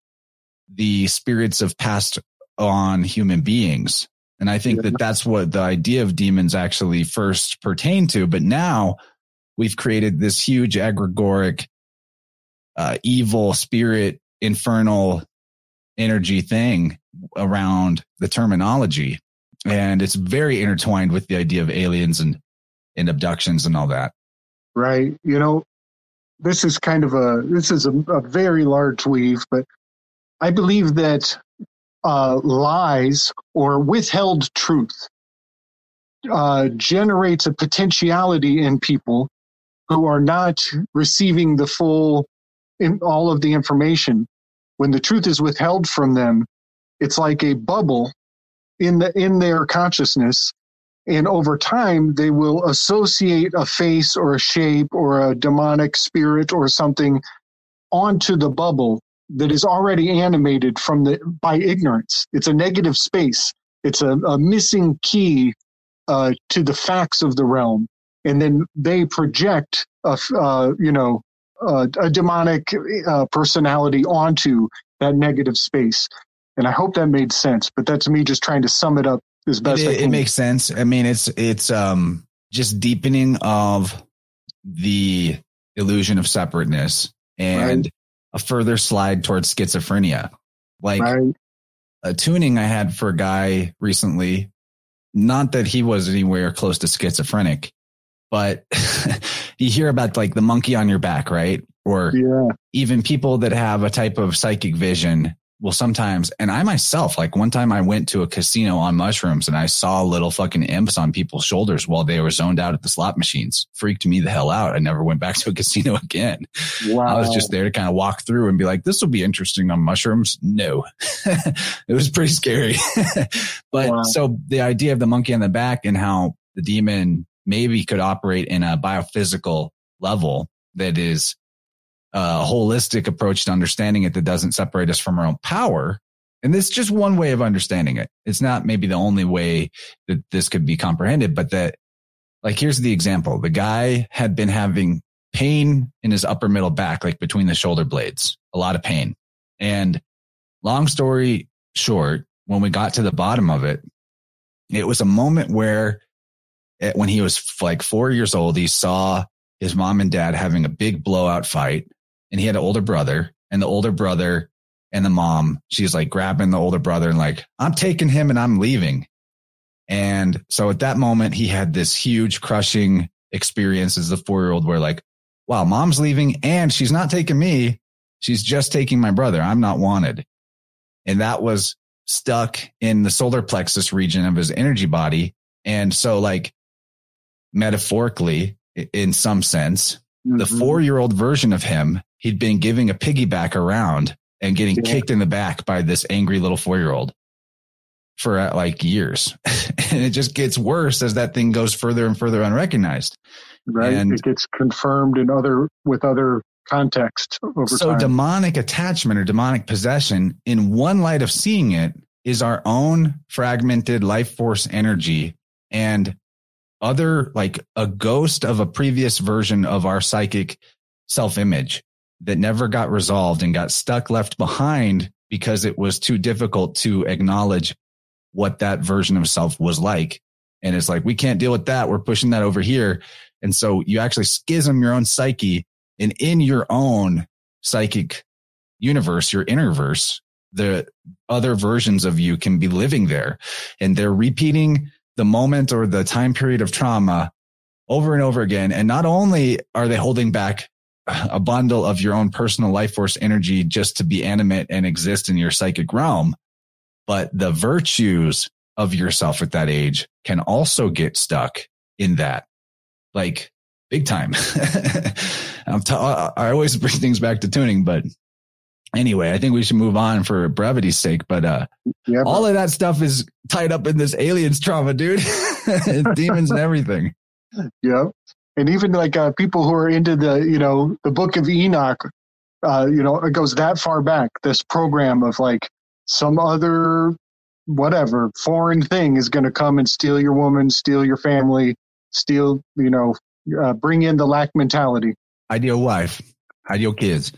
the spirits of past on human beings. And I think that that's what the idea of demons actually first pertained to. But now we've created this huge egregoric, uh, evil spirit, infernal energy thing around the terminology. And it's very intertwined with the idea of aliens and, and abductions and all that. Right. You know, this is kind of a this is a, a very large weave, but I believe that uh, lies or withheld truth uh, generates a potentiality in people who are not receiving the full in all of the information. When the truth is withheld from them, it's like a bubble in the in their consciousness and over time, they will associate a face or a shape or a demonic spirit or something onto the bubble that is already animated from the by ignorance. It's a negative space. It's a, a missing key uh, to the facts of the realm, and then they project a uh, you know uh, a demonic uh, personality onto that negative space. And I hope that made sense. But that's me just trying to sum it up as best it, it makes sense. I mean, it's it's um just deepening of the illusion of separateness and right. a further slide towards schizophrenia. Like right. a tuning I had for a guy recently, not that he was anywhere close to schizophrenic, but you hear about like the monkey on your back, right? Or yeah. even people that have a type of psychic vision well, sometimes, and I myself, like one time I went to a casino on mushrooms and I saw little fucking imps on people's shoulders while they were zoned out at the slot machines. Freaked me the hell out. I never went back to a casino again. Wow. I was just there to kind of walk through and be like, this will be interesting on mushrooms. No, it was pretty scary. but wow. so the idea of the monkey on the back and how the demon maybe could operate in a biophysical level that is a holistic approach to understanding it that doesn't separate us from our own power. And this is just one way of understanding it. It's not maybe the only way that this could be comprehended, but that like, here's the example. The guy had been having pain in his upper middle back, like between the shoulder blades, a lot of pain. And long story short, when we got to the bottom of it, it was a moment where it, when he was like four years old, he saw his mom and dad having a big blowout fight and he had an older brother and the older brother and the mom, she's like grabbing the older brother and like, I'm taking him and I'm leaving. And so at that moment, he had this huge crushing experience as the four year old where like, wow, mom's leaving and she's not taking me. She's just taking my brother. I'm not wanted. And that was stuck in the solar plexus region of his energy body. And so like metaphorically, in some sense, mm-hmm. the four year old version of him, he'd been giving a piggyback around and getting yeah. kicked in the back by this angry little four year old for uh, like years. and it just gets worse as that thing goes further and further unrecognized. Right. And it gets confirmed in other, with other context over so time. demonic attachment or demonic possession in one light of seeing it is our own fragmented life force energy and other like a ghost of a previous version of our psychic self image that never got resolved and got stuck left behind because it was too difficult to acknowledge what that version of self was like. And it's like, we can't deal with that. We're pushing that over here. And so you actually schism your own psyche and in your own psychic universe, your inner verse, the other versions of you can be living there and they're repeating the moment or the time period of trauma over and over again. And not only are they holding back a bundle of your own personal life force energy just to be animate and exist in your psychic realm. But the virtues of yourself at that age can also get stuck in that, like big time. I'm t- I always bring things back to tuning, but anyway, I think we should move on for brevity's sake. But uh, yeah, all of that stuff is tied up in this aliens trauma, dude. Demons and everything. Yep and even like uh, people who are into the you know the book of enoch uh, you know it goes that far back. This program of like some other whatever foreign thing is going to come and steal your woman steal your family steal you know uh, bring in the lack mentality. Ideal wife. Ideal kids.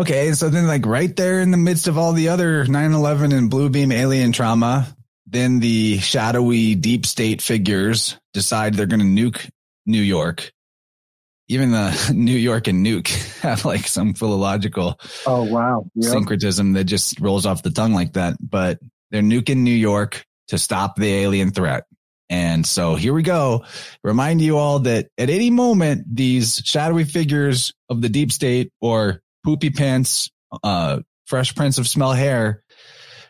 Okay so then like right there in the midst of all the other 9-11 and blue beam alien trauma then the shadowy deep state figures decide they're going to nuke New York. Even the New York and nuke have like some philological oh wow yep. syncretism that just rolls off the tongue like that. But they're nuking New York to stop the alien threat. And so here we go. Remind you all that at any moment, these shadowy figures of the deep state or poopy pants, uh, fresh prince of smell hair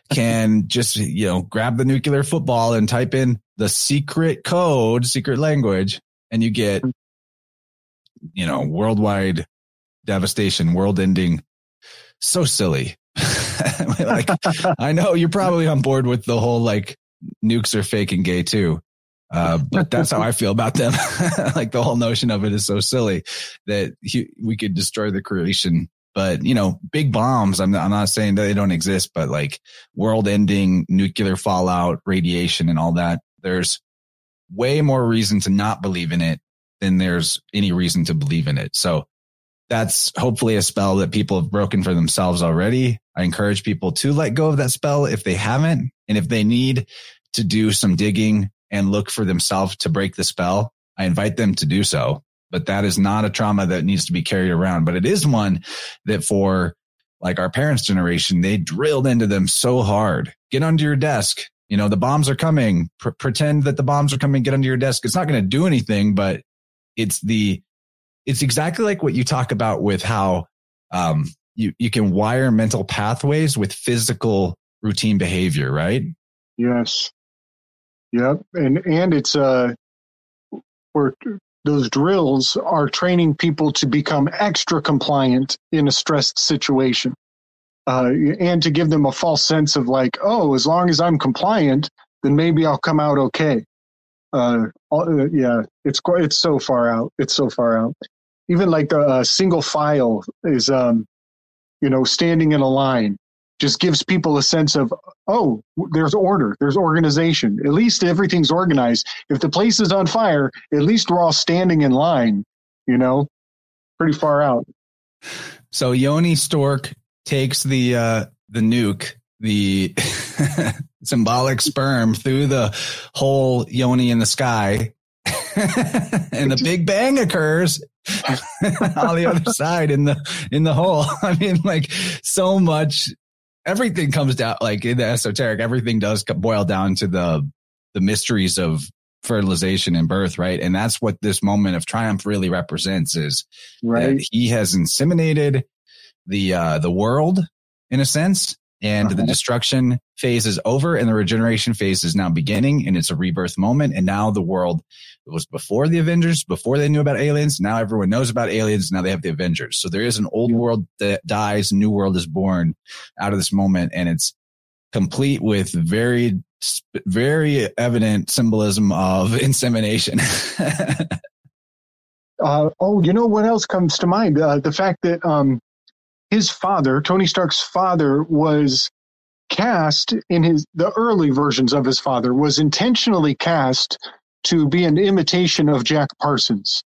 can just, you know, grab the nuclear football and type in the secret code, secret language, and you get, you know, worldwide devastation, world ending. So silly. like, I know you're probably on board with the whole like nukes are fake and gay too. Uh, but that's how I feel about them. like the whole notion of it is so silly that he, we could destroy the creation but you know, big bombs. I'm not, I'm not saying that they don't exist, but like world ending nuclear fallout, radiation and all that, there's way more reason to not believe in it than there's any reason to believe in it. So that's hopefully a spell that people have broken for themselves already. I encourage people to let go of that spell if they haven't. And if they need to do some digging and look for themselves to break the spell, I invite them to do so but that is not a trauma that needs to be carried around. But it is one that for like our parents' generation, they drilled into them so hard. Get under your desk. You know, the bombs are coming. Pretend that the bombs are coming. Get under your desk. It's not going to do anything, but it's the, it's exactly like what you talk about with how, um, you, you can wire mental pathways with physical routine behavior, right? Yes. Yep. And, and it's, uh, we're those drills are training people to become extra compliant in a stressed situation. Uh, and to give them a false sense of like, oh, as long as I'm compliant, then maybe I'll come out okay. Uh, uh yeah, it's it's so far out. It's so far out. Even like a, a single file is, um, you know, standing in a line just gives people a sense of oh there's order there's organization. At least everything's organized. If the place is on fire at least we're all standing in line you know? Pretty far out. So yoni stork takes the uh the nuke the symbolic sperm through the whole yoni in the sky. And the big bang occurs on the other side in the in the hole. I mean like so much everything comes down like in the esoteric everything does boil down to the the mysteries of fertilization and birth right and that's what this moment of triumph really represents is right he has inseminated the uh the world in a sense and uh-huh. the destruction phase is over and the regeneration phase is now beginning and it's a rebirth moment. And now the world was before the Avengers, before they knew about aliens. Now everyone knows about aliens. Now they have the Avengers. So there is an old world that dies, new world is born out of this moment. And it's complete with very, very evident symbolism of insemination. uh, oh, you know what else comes to mind? Uh, the fact that, um, his father, Tony Stark's father, was cast in his the early versions of his father was intentionally cast to be an imitation of Jack Parsons,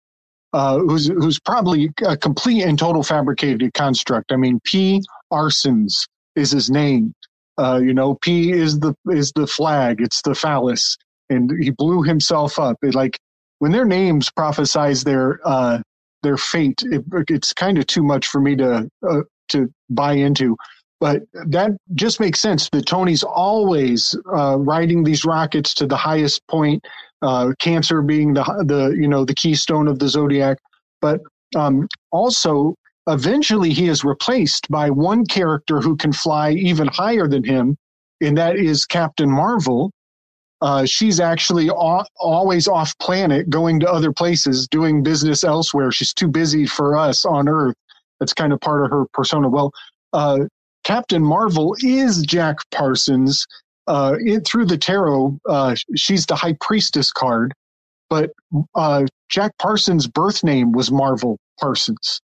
uh, who's who's probably a complete and total fabricated construct. I mean, P. Arsons is his name. Uh, you know, P is the is the flag. It's the phallus, and he blew himself up. It, like when their names prophesize their uh, their fate, it, it's kind of too much for me to uh, to buy into. But that just makes sense that Tony's always uh, riding these rockets to the highest point. Uh, cancer being the the you know the keystone of the zodiac, but um, also eventually he is replaced by one character who can fly even higher than him, and that is Captain Marvel. Uh, she's actually always off planet, going to other places, doing business elsewhere. She's too busy for us on Earth. That's kind of part of her persona. Well, uh, Captain Marvel is Jack Parsons. Uh, it, through the tarot, uh, she's the High Priestess card, but uh, Jack Parsons' birth name was Marvel Parsons.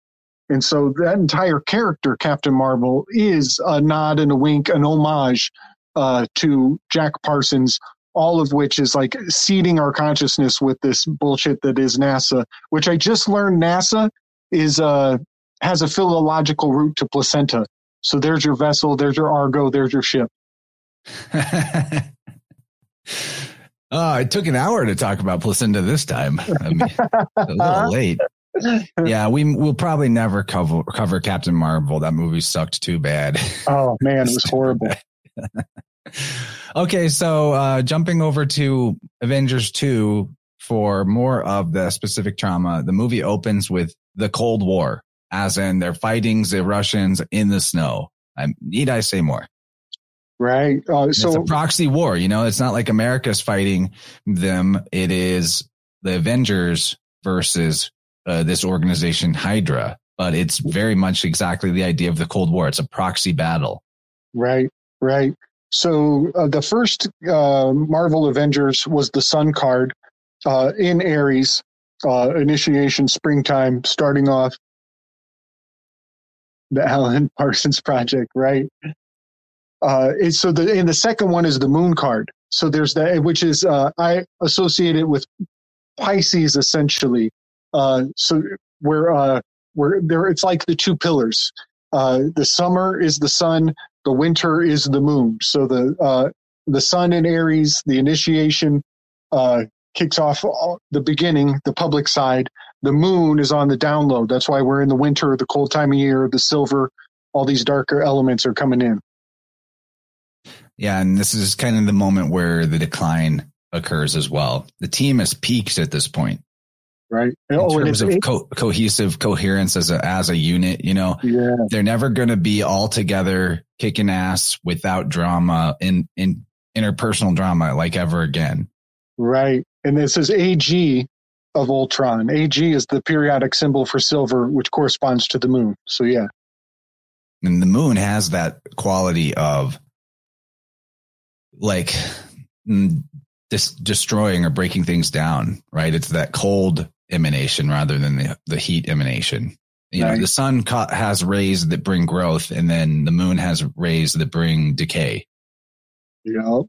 And so that entire character, Captain Marvel, is a nod and a wink, an homage uh, to Jack Parsons, all of which is like seeding our consciousness with this bullshit that is NASA, which I just learned NASA is uh, has a philological route to placenta. So there's your vessel, there's your Argo, there's your ship. oh, it took an hour to talk about placenta this time. I mean, a little late. Yeah, we we'll probably never cover cover Captain Marvel. That movie sucked too bad. Oh man, it was horrible. okay, so uh, jumping over to Avengers 2 for more of the specific trauma, the movie opens with the Cold War as in they're fighting the Russians in the snow. I, need I say more? Right. Uh, so it's a proxy war. You know, it's not like America's fighting them. It is the Avengers versus uh, this organization Hydra. But it's very much exactly the idea of the Cold War. It's a proxy battle. Right. Right. So uh, the first uh, Marvel Avengers was the Sun card uh, in Aries. Uh, initiation springtime starting off the Alan Parsons Project, right? Uh, so the and the second one is the Moon card. So there's that, which is uh, I associate it with Pisces essentially. Uh, so where uh, where there, it's like the two pillars. Uh, the summer is the sun, the winter is the moon. So the uh, the sun in Aries, the initiation uh, kicks off the beginning, the public side, the moon is on the download. That's why we're in the winter, the cold time of year, the silver, all these darker elements are coming in. Yeah, and this is kind of the moment where the decline occurs as well. The team has peaked at this point. Right. In oh, terms of co- cohesive coherence as a as a unit, you know, yeah. they're never going to be all together kicking ass without drama in in interpersonal drama like ever again. Right. And this is AG of Ultron. AG is the periodic symbol for silver, which corresponds to the moon. So, yeah. And the moon has that quality of like dis- destroying or breaking things down, right? It's that cold emanation rather than the, the heat emanation. You know, the sun ca- has rays that bring growth, and then the moon has rays that bring decay. Yeah.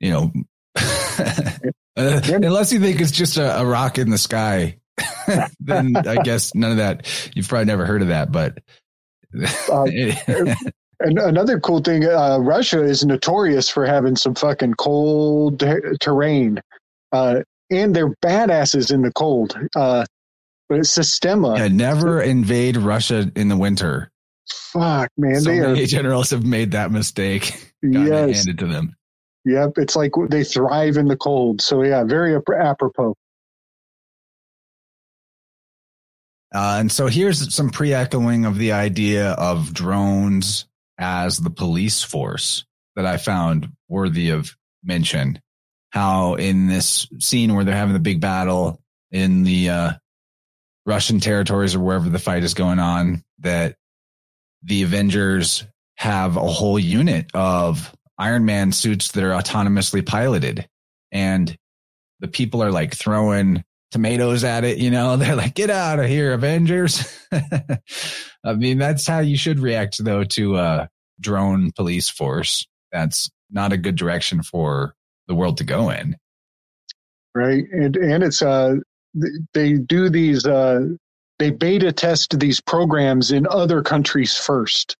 You know, Uh, unless you think it's just a, a rock in the sky, then I guess none of that. You've probably never heard of that, but uh, And another cool thing, uh, Russia is notorious for having some fucking cold ter- terrain, uh, and they're badasses in the cold. Uh, but it's Systema. Yeah, never invade Russia in the winter. Fuck, man. So many are, generals have made that mistake. Yes. handed to them. Yep. It's like they thrive in the cold. So, yeah, very ap- apropos. Uh, and so here's some pre-echoing of the idea of drones as the police force that I found worthy of mention. How in this scene where they're having the big battle in the uh, Russian territories or wherever the fight is going on, that the Avengers have a whole unit of Iron Man suits that are autonomously piloted. And the people are like throwing tomatoes at it, you know, they're like, get out of here, Avengers. I mean, that's how you should react though to a drone police force. That's not a good direction for the world to go in. Right. And, and it's, uh, they do these, uh, they beta test these programs in other countries first.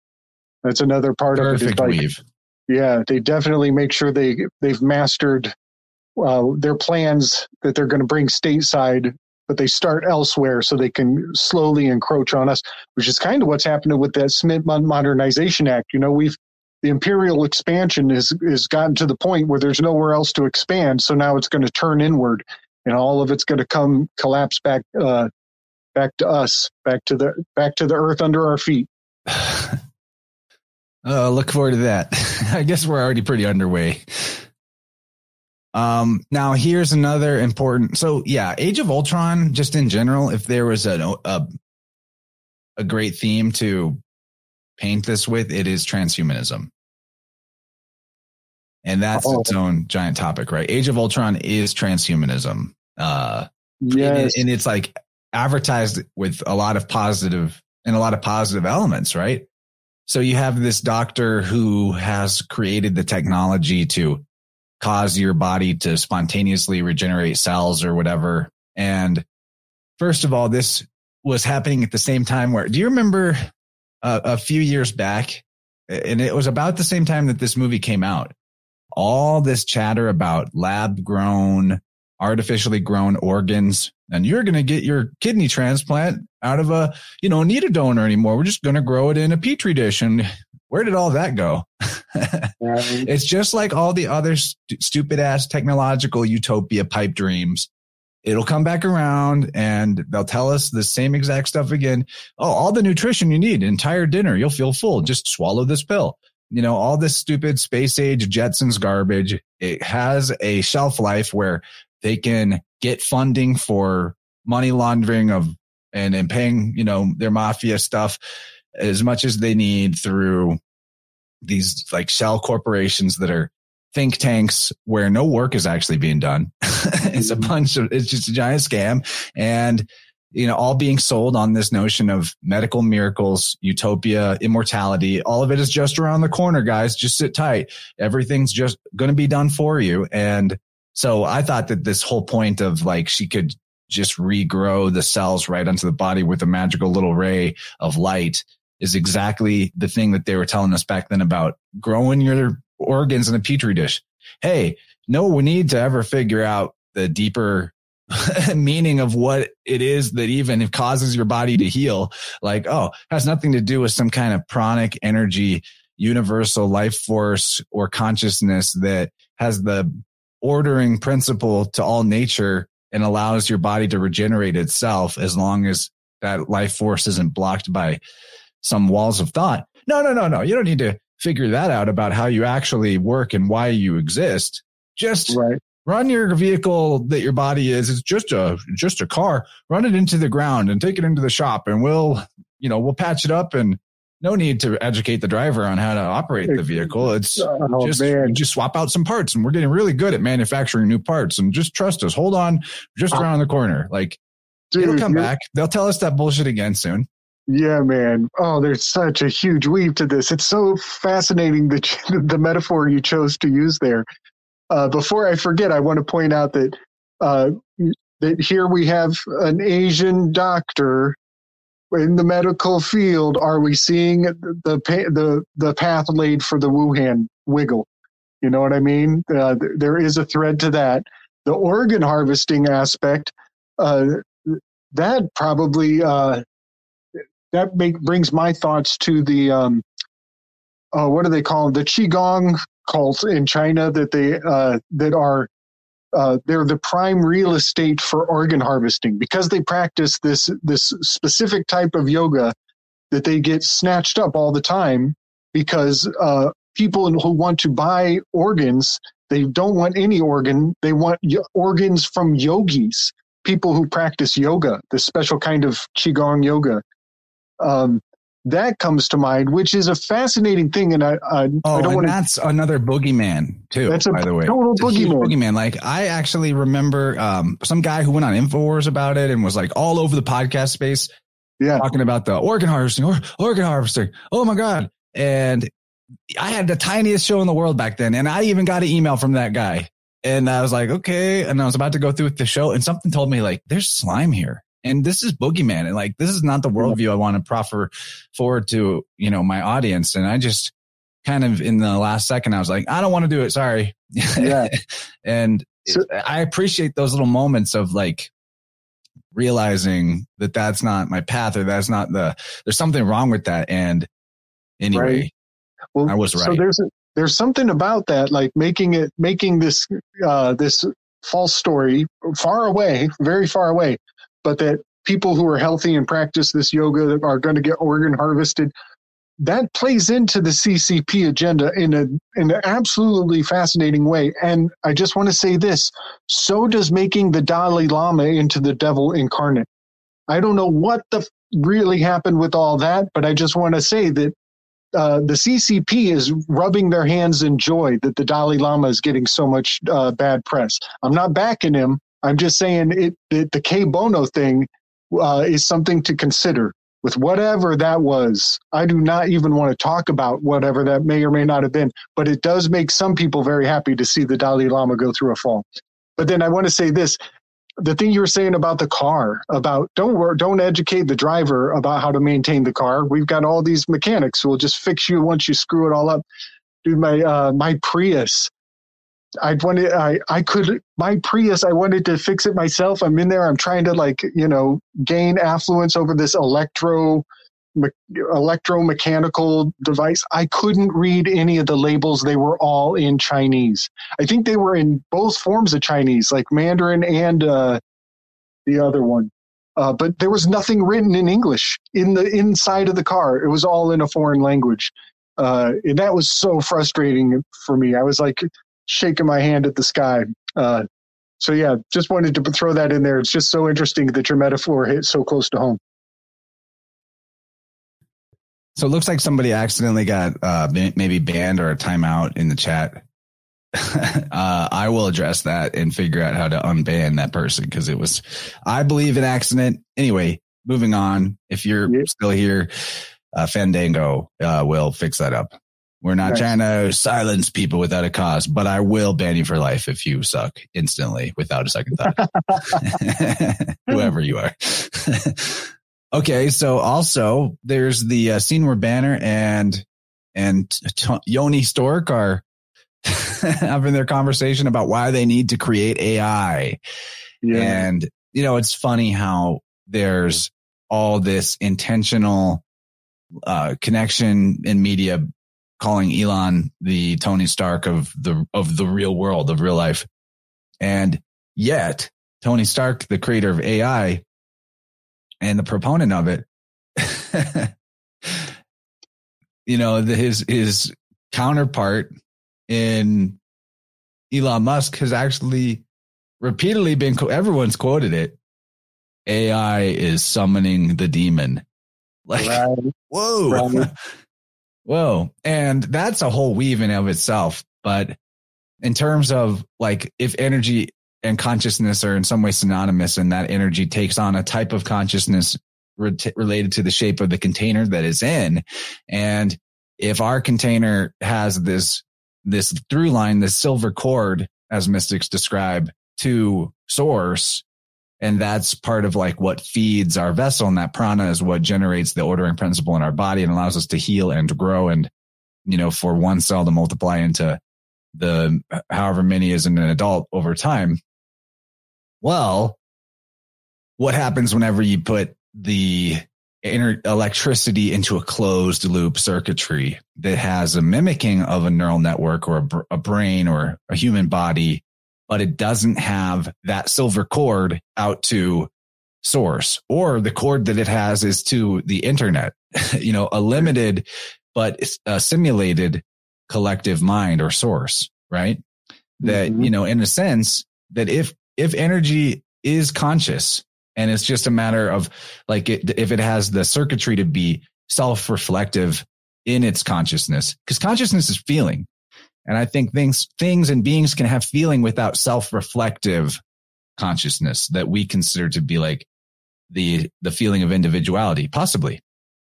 That's another part Perfect of it. Like, weave. yeah, they definitely make sure they they've mastered uh, their plans that they're going to bring stateside, but they start elsewhere so they can slowly encroach on us, which is kind of what's happening with that Smith Modernization Act. You know, we've the imperial expansion has is gotten to the point where there's nowhere else to expand, so now it's going to turn inward, and all of it's going to come collapse back uh, back to us, back to the back to the earth under our feet. Oh, look forward to that. I guess we're already pretty underway. Um, now here's another important. So yeah, Age of Ultron, just in general, if there was a, a, a great theme to paint this with, it is transhumanism. And that's Oh. its own giant topic, right? Age of Ultron is transhumanism. Uh, Yes, and, and it's like advertised with a lot of positive and a lot of positive elements, right? So you have this doctor who has created the technology to cause your body to spontaneously regenerate cells or whatever. And first of all, this was happening at the same time where, do you remember uh, a few years back? And it was about the same time that this movie came out. All this chatter about lab grown, artificially grown organs, and you're going to get your kidney transplant out of a, you know, need a donor anymore. We're just going to grow it in a petri dish. And where did all that go? right. It's just like all the other st- stupid ass technological utopia pipe dreams. It'll come back around and they'll tell us the same exact stuff again. Oh, all the nutrition you need, entire dinner, you'll feel full. Just swallow this pill. You know, all this stupid space age Jetsons garbage. It has a shelf life where they can get funding for money laundering of and, and paying, you know, their mafia stuff as much as they need through these like shell corporations that are think tanks where no work is actually being done. it's a mm-hmm. bunch of, it's just a giant scam. And, you know, all being sold on this notion of medical miracles, utopia, immortality. All of it is just around the corner, guys. Just sit tight. Everything's just going to be done for you. And so I thought that this whole point of like she could just regrow the cells right onto the body with a magical little ray of light is exactly the thing that they were telling us back then about growing your organs in a petri dish. Hey, no we need to ever figure out the deeper meaning of what it is that even causes your body to heal. Like, oh, has nothing to do with some kind of pranic energy, universal life force or consciousness that has the ordering principle to all nature and allows your body to regenerate itself as long as that life force isn't blocked by some walls of thought. No, no, no, no. You don't need to figure that out about how you actually work and why you exist. Just Right. run your vehicle that your body is. It's just a, just a car. Run it into the ground and take it into the shop and we'll, you know, we'll patch it up and no need to educate the driver on how to operate the vehicle. It's Oh, just, man. just swap out some parts and we're getting really good at manufacturing new parts and just trust us. Hold on just ah. around the corner. Like it'll come back. They'll tell us that bullshit again soon. Yeah, man. Oh, there's such a huge weave to this. It's so fascinating that you, the metaphor you chose to use there. Uh, before I forget, I want to point out that uh, that here we have an Asian doctor in the medical field, are we seeing the the the path laid for the Wuhan wiggle? You know what I mean? Uh, there is a thread to that. The organ harvesting aspect, uh, that probably uh, that make, brings my thoughts to the um, uh, what do they call them? The qigong cults in China that they uh, that are uh, they're the prime real estate for organ harvesting. Because they practice this this specific type of yoga that they get snatched up all the time because uh, people who want to buy organs they don't want any organ. They want organs from yogis people who practice yoga this special kind of qigong yoga um, that comes to mind, which is a fascinating thing. And I, I, oh, I don't want that's another boogeyman too. That's a, by the way, total boogeyman. boogeyman. Like I actually remember um, some guy who went on Infowars about it and was like all over the podcast space, yeah, talking about the organ harvesting, or, organ harvesting. Oh my god! And I had the tiniest show in the world back then, and I even got an email from that guy. And I was like, okay. And I was about to go through with the show, and something told me like, there's slime here and this is boogeyman and like this is not the worldview i want to proffer forward to you know my audience. And i just kind of in the last second i was like i don't want to do it sorry. Yeah. and so, i appreciate those little moments of like realizing that that's not my path or that's not the there's something wrong with that. And anyway right. well i was right. so there's a, there's something about that like making it making this uh this false story far away very far away but that people who are healthy and practice this yoga are going to get organ harvested. That plays into the CCP agenda in a in an absolutely fascinating way. And I just want to say this: so does making the Dalai Lama into the devil incarnate. I don't know what the really happened with all that, but I just want to say that uh, the CCP is rubbing their hands in joy that the Dalai Lama is getting so much uh, bad press. I'm not backing him, I'm just saying it, it the K Bono thing uh, is something to consider with whatever that was. I do not even want to talk about whatever that may or may not have been, but it does make some people very happy to see the Dalai Lama go through a fall. But then I want to say this the thing you were saying about the car about don't don't educate the driver about how to maintain the car we've got all these mechanics who will just fix you once you screw it all up dude my uh, my prius I wanted, I, I could, my Prius, I wanted to fix it myself. I'm in there. I'm trying to like, you know, gain affluence over this electro, me, electromechanical device. I couldn't read any of the labels. They were all in Chinese. I think they were in both forms of Chinese, like Mandarin and, uh, the other one. Uh, but there was nothing written in English in the inside of the car. It was all in a foreign language. Uh, and that was so frustrating for me. I was like, shaking my hand at the sky. Uh, so yeah, just wanted to throw that in there. It's just so interesting that your metaphor hit so close to home. So it looks like somebody accidentally got uh, maybe banned or a timeout in the chat. uh, I will address that and figure out how to unban that person because it was, I believe, an accident. Anyway, moving on. If you're yep. still here, uh, Fandango uh, will fix that up. We're not trying to silence people without a cause, but I will ban you for life if you suck instantly without a second thought. Whoever you are. okay. So also there's the uh, scene where Banner and, and T- Yoni Stork are having their conversation about why they need to create AI. Yeah. And, you know, it's funny how there's all this intentional uh, connection in media calling Elon the Tony Stark of the of the real world of real life. And yet, Tony Stark, the creator of AI and the proponent of it, you know, the, his his counterpart in Elon Musk has actually repeatedly been everyone's quoted it. AI is summoning the demon. Like, right. whoa. Right. Whoa. And that's a whole weave in of itself. But in terms of like if energy and consciousness are in some way synonymous and that energy takes on a type of consciousness re- related to the shape of the container that is in. And if our container has this, this through line, this silver cord, as mystics describe to source, And that's part of like what feeds our vessel. And that prana is what generates the ordering principle in our body and allows us to heal and grow and, you know, for one cell to multiply into the however many in an adult over time. Well, what happens whenever you put the inner electricity into a closed loop circuitry that has a mimicking of a neural network or a, a brain or a human body, but it doesn't have that silver cord out to source or the cord that it has is to the internet, you know, a limited, but a simulated collective mind or source, right? That, mm-hmm. you know, in a sense that if, if energy is conscious, and it's just a matter of like it, if it has the circuitry to be self-reflective in its consciousness, because consciousness is feeling. And I think things, things and beings can have feeling without self-reflective consciousness that we consider to be like the, the feeling of individuality, possibly.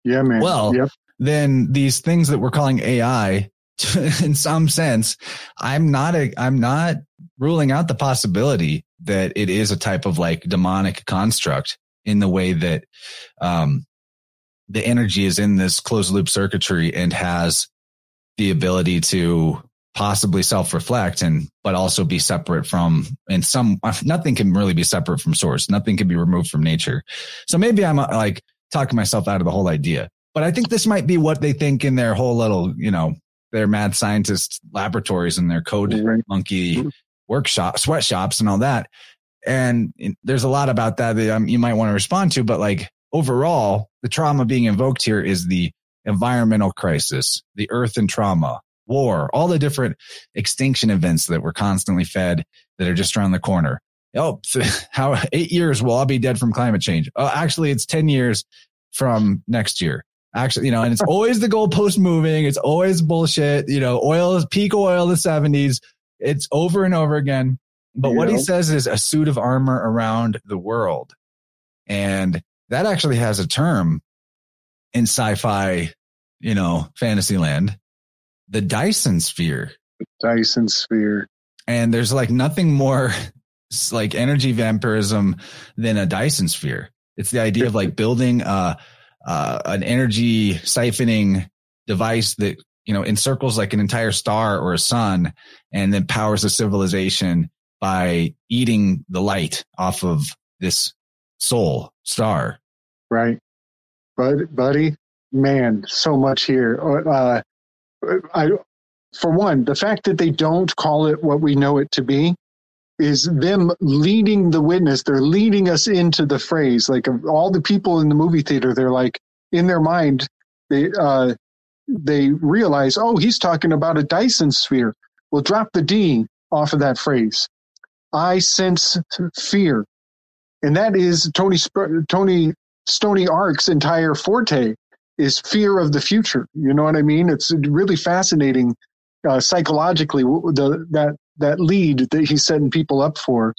Yeah, man. Well, yep. then these things that we're calling AI in some sense, I'm not a, I'm not ruling out the possibility that it is a type of like demonic construct in the way that, um, the energy is in this closed loop circuitry and has the ability to possibly self reflect and, but also be separate from, and some, nothing can really be separate from source. Nothing can be removed from nature. So maybe I'm uh, like talking myself out of the whole idea, but I think this might be what they think in their whole little, you know, their mad scientist laboratories and their code right. monkey mm-hmm. workshop, sweatshops and all that. And there's a lot about that that um, you might want to respond to, but like overall, the trauma being invoked here is the environmental crisis, the earth and trauma, war, all the different extinction events that we're constantly fed that are just around the corner. Oh, how eight years will all be dead from climate change. Oh, actually, it's 10 years from next year actually, you know, and it's always the goalpost moving. It's always bullshit. You know, oil is peak oil, the seventies. It's over and over again. But yeah. what he says is a suit of armor around the world. And that actually has a term in sci-fi, you know, fantasy land, the Dyson sphere. Dyson sphere. And there's like nothing more like energy vampirism than a Dyson sphere. It's the idea of like building a uh, an energy siphoning device that you know encircles like an entire star or a sun and then powers a civilization by eating the light off of this soul star right but buddy man so much here uh, i for one the fact that they don't call it what we know it to be is them leading the witness. They're leading us into the phrase. Like all the people in the movie theater, they're like, in their mind, they uh, they realize, oh, he's talking about a Dyson sphere. We'll drop the D off of that phrase. I sense fear, and that is Tony Tony Stony Ark's entire forte is fear of the future. You know what I mean? It's really fascinating uh, psychologically the that that lead that he's setting people up for.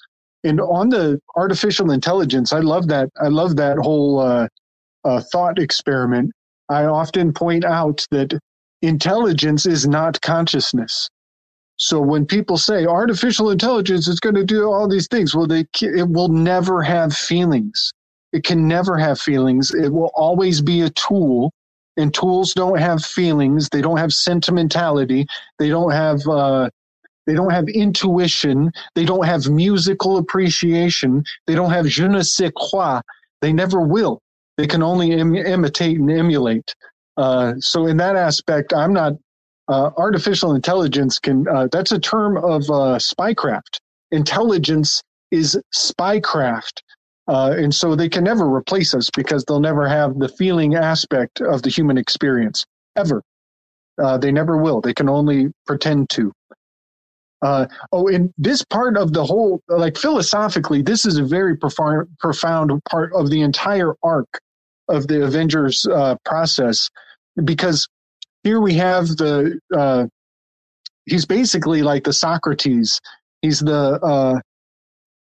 And on the artificial intelligence, I love that. I love that whole uh, uh, thought experiment. I often point out that intelligence is not consciousness. So when people say artificial intelligence is going to do all these things, well, they it will never have feelings. It can never have feelings. It will always be a tool, and tools don't have feelings. They don't have sentimentality. They don't have uh, they don't have intuition. They don't have musical appreciation. They don't have je ne sais quoi. They never will. They can only Im- imitate and emulate. Uh, so in that aspect, I'm not. Uh, artificial intelligence can. Uh, that's a term of uh, spycraft. Intelligence is spycraft. Uh, and so they can never replace us because they'll never have the feeling aspect of the human experience ever. Uh, they never will. They can only pretend to. Uh, oh, in this part of the whole, like philosophically, this is a very profound, profound part of the entire arc of the Avengers uh, process, because here we have the uh, he's basically like the Socrates. He's the uh,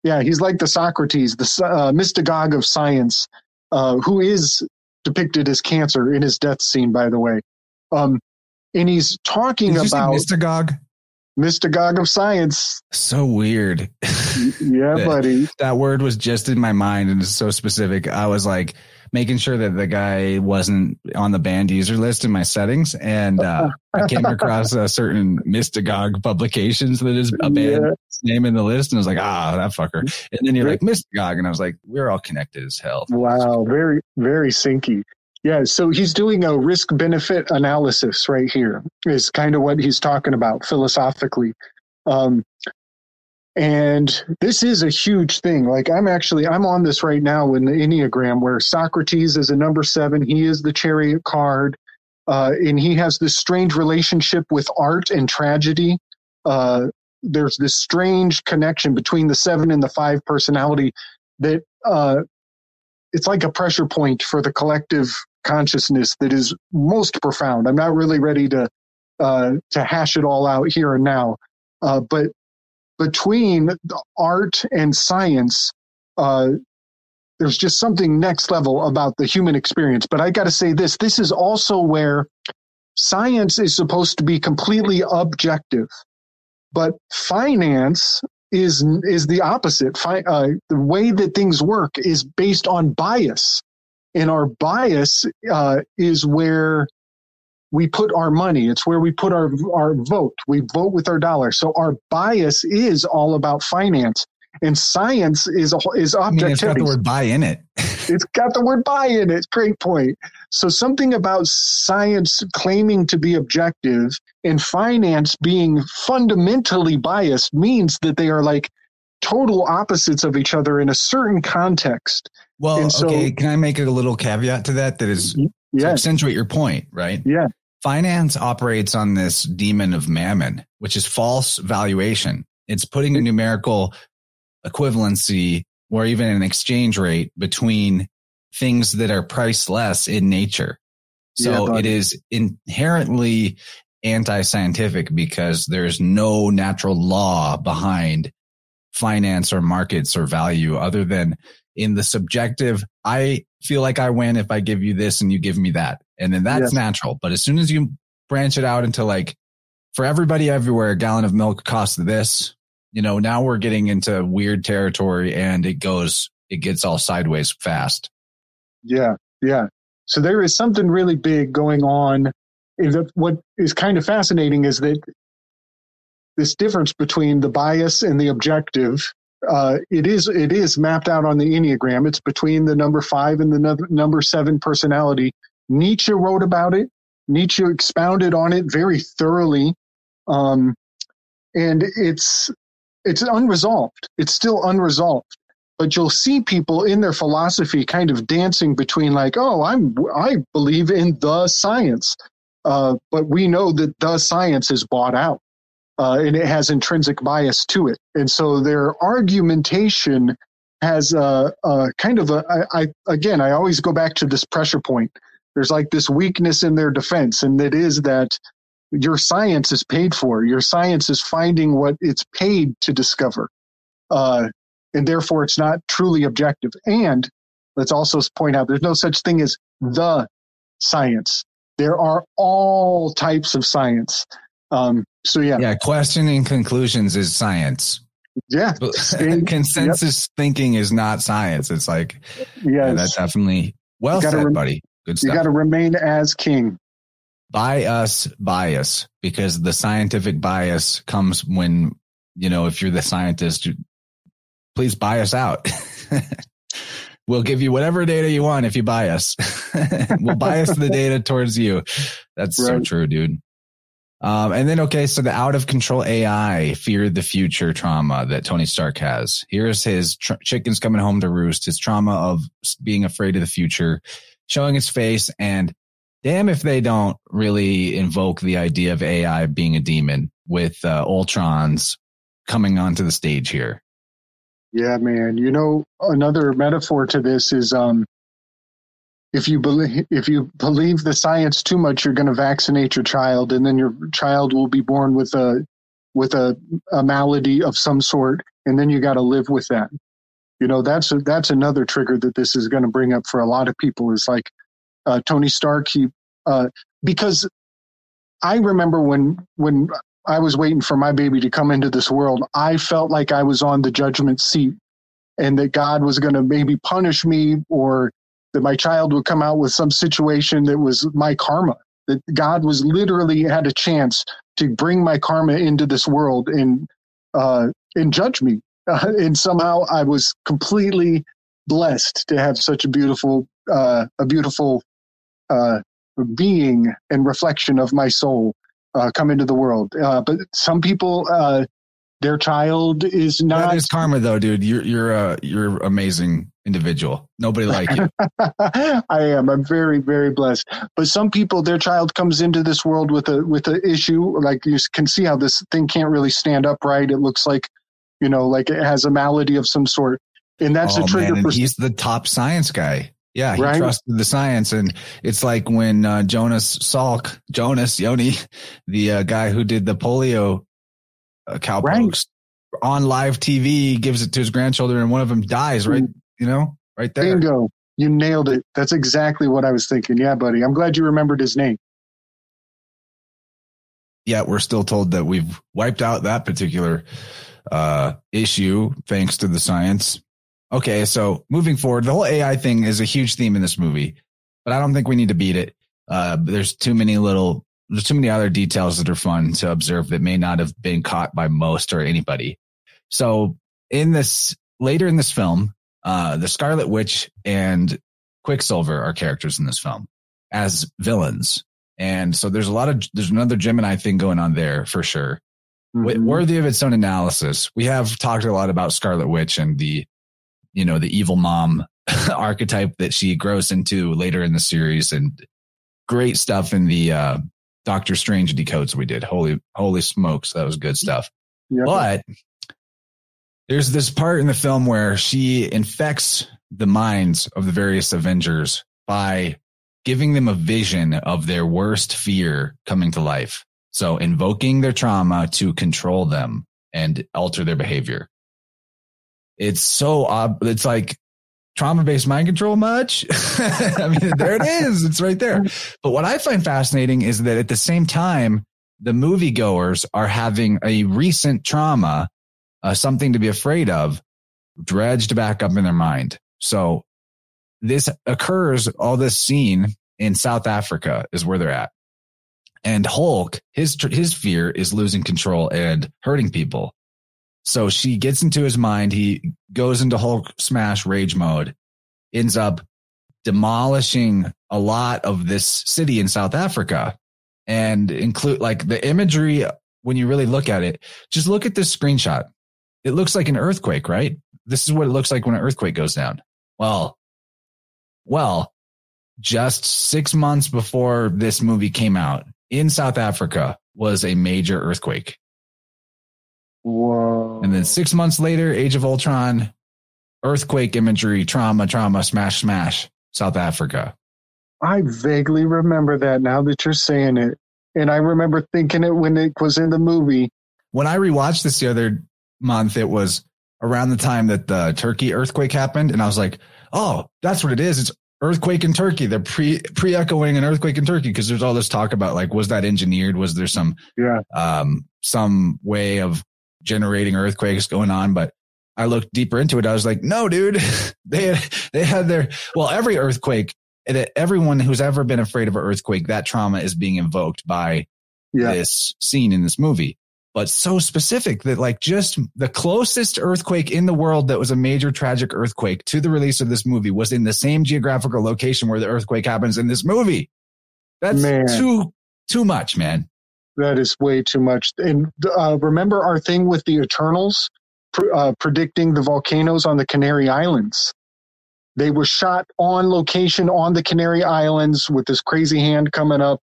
yeah, he's like the Socrates, the uh, mystagogue of science, uh, who is depicted as cancer in his death scene, by the way. Um, and he's talking Did about mystagogue. mystagogue of science. So weird. yeah, that, buddy. That word was just in my mind and it's so specific. I was like making sure that the guy wasn't on the banned user list in my settings. And uh, I came across a certain mystagogue publications that is a band yeah. name in the list. And I was like, ah, that fucker. And then you're like, mystagogue. And I was like, we're all connected as hell. Wow. Very, very syncy. Yeah, so he's doing a risk benefit analysis right here, is kind of what he's talking about philosophically. Um, and this is a huge thing. Like I'm actually I'm on this right now in the Enneagram where Socrates is a number seven. He is the chariot card. Uh, and he has this strange relationship with art and tragedy. Uh, there's this strange connection between the seven and the five personality that uh, it's like a pressure point for the collective consciousness that is most profound. I'm not really ready to uh, to hash it all out here and now, uh, but between art and science, uh, there's just something next level about the human experience. But I got to say this: this is also where science is supposed to be completely objective, but finance is is the opposite. Fi- uh, the way that things work is based on bias and our bias uh, is where we put our money. It's where we put our our vote. We vote with our dollar. So our bias is all about finance, and science is a, is objectivity. I mean, it's got the word "buy" in it. it's got the word "buy" in it. Great point. So something about science claiming to be objective and finance being fundamentally biased means that they are like total opposites of each other in a certain context. Well, so, okay. Can I make a little caveat to that? That is mm-hmm. to accentuate your point, right? Yeah. Finance operates on this demon of mammon, which is false valuation. It's putting a numerical equivalency or even an exchange rate between things that are priceless in nature. So yeah, it is inherently anti-scientific because there's no natural law behind finance or markets or value other than in the subjective, I feel like I win if I give you this and you give me that. And then that's yes. natural. But as soon as you branch it out into like, for everybody everywhere, a gallon of milk costs this, you know, now we're getting into weird territory and it goes, it gets all sideways fast. Yeah. Yeah. So there is something really big going on. What is kind of fascinating is that this difference between the bias and the objective uh, it is it is mapped out on the enneagram. It's between the number five and the number seven personality. Nietzsche wrote about it. Nietzsche expounded on it very thoroughly, um, and it's it's unresolved. It's still unresolved. But you'll see people in their philosophy kind of dancing between like, oh, I'm I believe in the science, uh, but we know that the science is bought out uh, and it has intrinsic bias to it. And so their argumentation has a, a kind of a. I, I again, I always go back to this pressure point. There's like this weakness in their defense, and it is that your science is paid for. Your science is finding what it's paid to discover, uh, and therefore it's not truly objective. And let's also point out there's no such thing as the science. There are all types of science. Um, so yeah, yeah. Questioning conclusions is science. Yeah, consensus yep. thinking is not science. It's like yeah, that's definitely well said, rem- buddy. Good stuff. You got to remain as king. Buy us bias because the scientific bias comes when you know if you're the scientist, please buy us out. we'll give you whatever data you want if you buy us. we'll bias the data towards you. That's right. so true, dude. Um, and then, okay, so the out of control AI feared the future trauma that Tony Stark has. Here's his tr- chickens coming home to roost, his trauma of being afraid of the future, showing his face. And damn if they don't really invoke the idea of AI being a demon with uh, Ultrons coming onto the stage here. Yeah, man. You know, another metaphor to this is um, if you believe if you believe the science too much, you're going to vaccinate your child, and then your child will be born with a with a, a malady of some sort, and then you got to live with that. You know, that's a, that's another trigger that this is going to bring up for a lot of people. Is like uh, Tony Stark. He uh, because I remember when when I was waiting for my baby to come into this world, I felt like I was on the judgment seat and that God was going to maybe punish me or that my child would come out with some situation that was my karma. That God was literally had a chance to bring my karma into this world and uh, and judge me. Uh, and somehow I was completely blessed to have such a beautiful uh, a beautiful uh, being and reflection of my soul uh, come into the world. Uh, but some people, uh, their child is not. That is karma, though, dude. You're you're a you're amazing individual. Nobody like you. I am. I'm very very blessed. But some people, their child comes into this world with a with an issue. Like you can see how this thing can't really stand upright. It looks like, you know, like it has a malady of some sort. And that's oh, a trigger man. for. he's the top science guy. Yeah, he right? trusted the science, and it's like when uh, Jonas Salk, Jonas Yoni, the uh, guy who did the polio uh, cowpokes, right. on live TV, gives it to his grandchildren, and one of them dies. Right, mm. you know, right there. Bingo! You nailed it. That's exactly what I was thinking. Yeah, buddy. I'm glad you remembered his name. Yeah, we're still told that we've wiped out that particular uh, issue thanks to the science. Okay, so moving forward, the whole AI thing is a huge theme in this movie, but I don't think we need to beat it. Uh, there's too many little, there's too many other details that are fun to observe that may not have been caught by most or anybody. So in this, later in this film, uh, the Scarlet Witch and Quicksilver are characters in this film as villains. And so there's a lot of, there's another Gemini thing going on there for sure. Mm-hmm. Worthy of its own analysis. We have talked a lot about Scarlet Witch and the you know, the evil mom archetype that she grows into later in the series and great stuff in the uh, Doctor Strange decodes we did. Holy, holy smokes. That was good stuff. Yep. But there's this part in the film where she infects the minds of the various Avengers by giving them a vision of their worst fear coming to life. So invoking their trauma to control them and alter their behavior. It's so ob- it's like trauma based mind control much. I mean, there it is. It's right there. But what I find fascinating is that at the same time, the moviegoers are having a recent trauma, uh, something to be afraid of, dredged back up in their mind. So this occurs, all this scene in South Africa is where they're at. And Hulk, his, his fear is losing control and hurting people. So she gets into his mind. He goes into Hulk smash rage mode, ends up demolishing a lot of this city in South Africa and include like the imagery. When you really look at it, just look at this screenshot. It looks like an earthquake, right? This is what it looks like when an earthquake goes down. Well, well, just six months before this movie came out in South Africa was a major earthquake. Whoa. And then six months later, Age of Ultron, earthquake imagery, trauma, trauma, smash, smash, South Africa. I vaguely remember that now that you're saying it. And I remember thinking it when it was in the movie. When I rewatched this the other month, it was around the time that the Turkey earthquake happened. And I was like, oh, that's what it is. It's earthquake in Turkey. They're pre pre echoing an earthquake in Turkey because there's all this talk about like, was that engineered? Was there some yeah um some way of generating earthquakes going on, but I looked deeper into it. I was like, no, dude, they had, they had their, well, every earthquake, everyone who's ever been afraid of an earthquake, that trauma is being invoked by yeah. this scene in this movie. But so specific that like just the closest earthquake in the world that was a major tragic earthquake to the release of this movie was in the same geographical location where the earthquake happens in this movie. That's man. too, too much, man. That is way too much. And uh, remember our thing with the Eternals pr- uh, predicting the volcanoes on the Canary Islands. They were shot on location on the Canary Islands with this crazy hand coming up.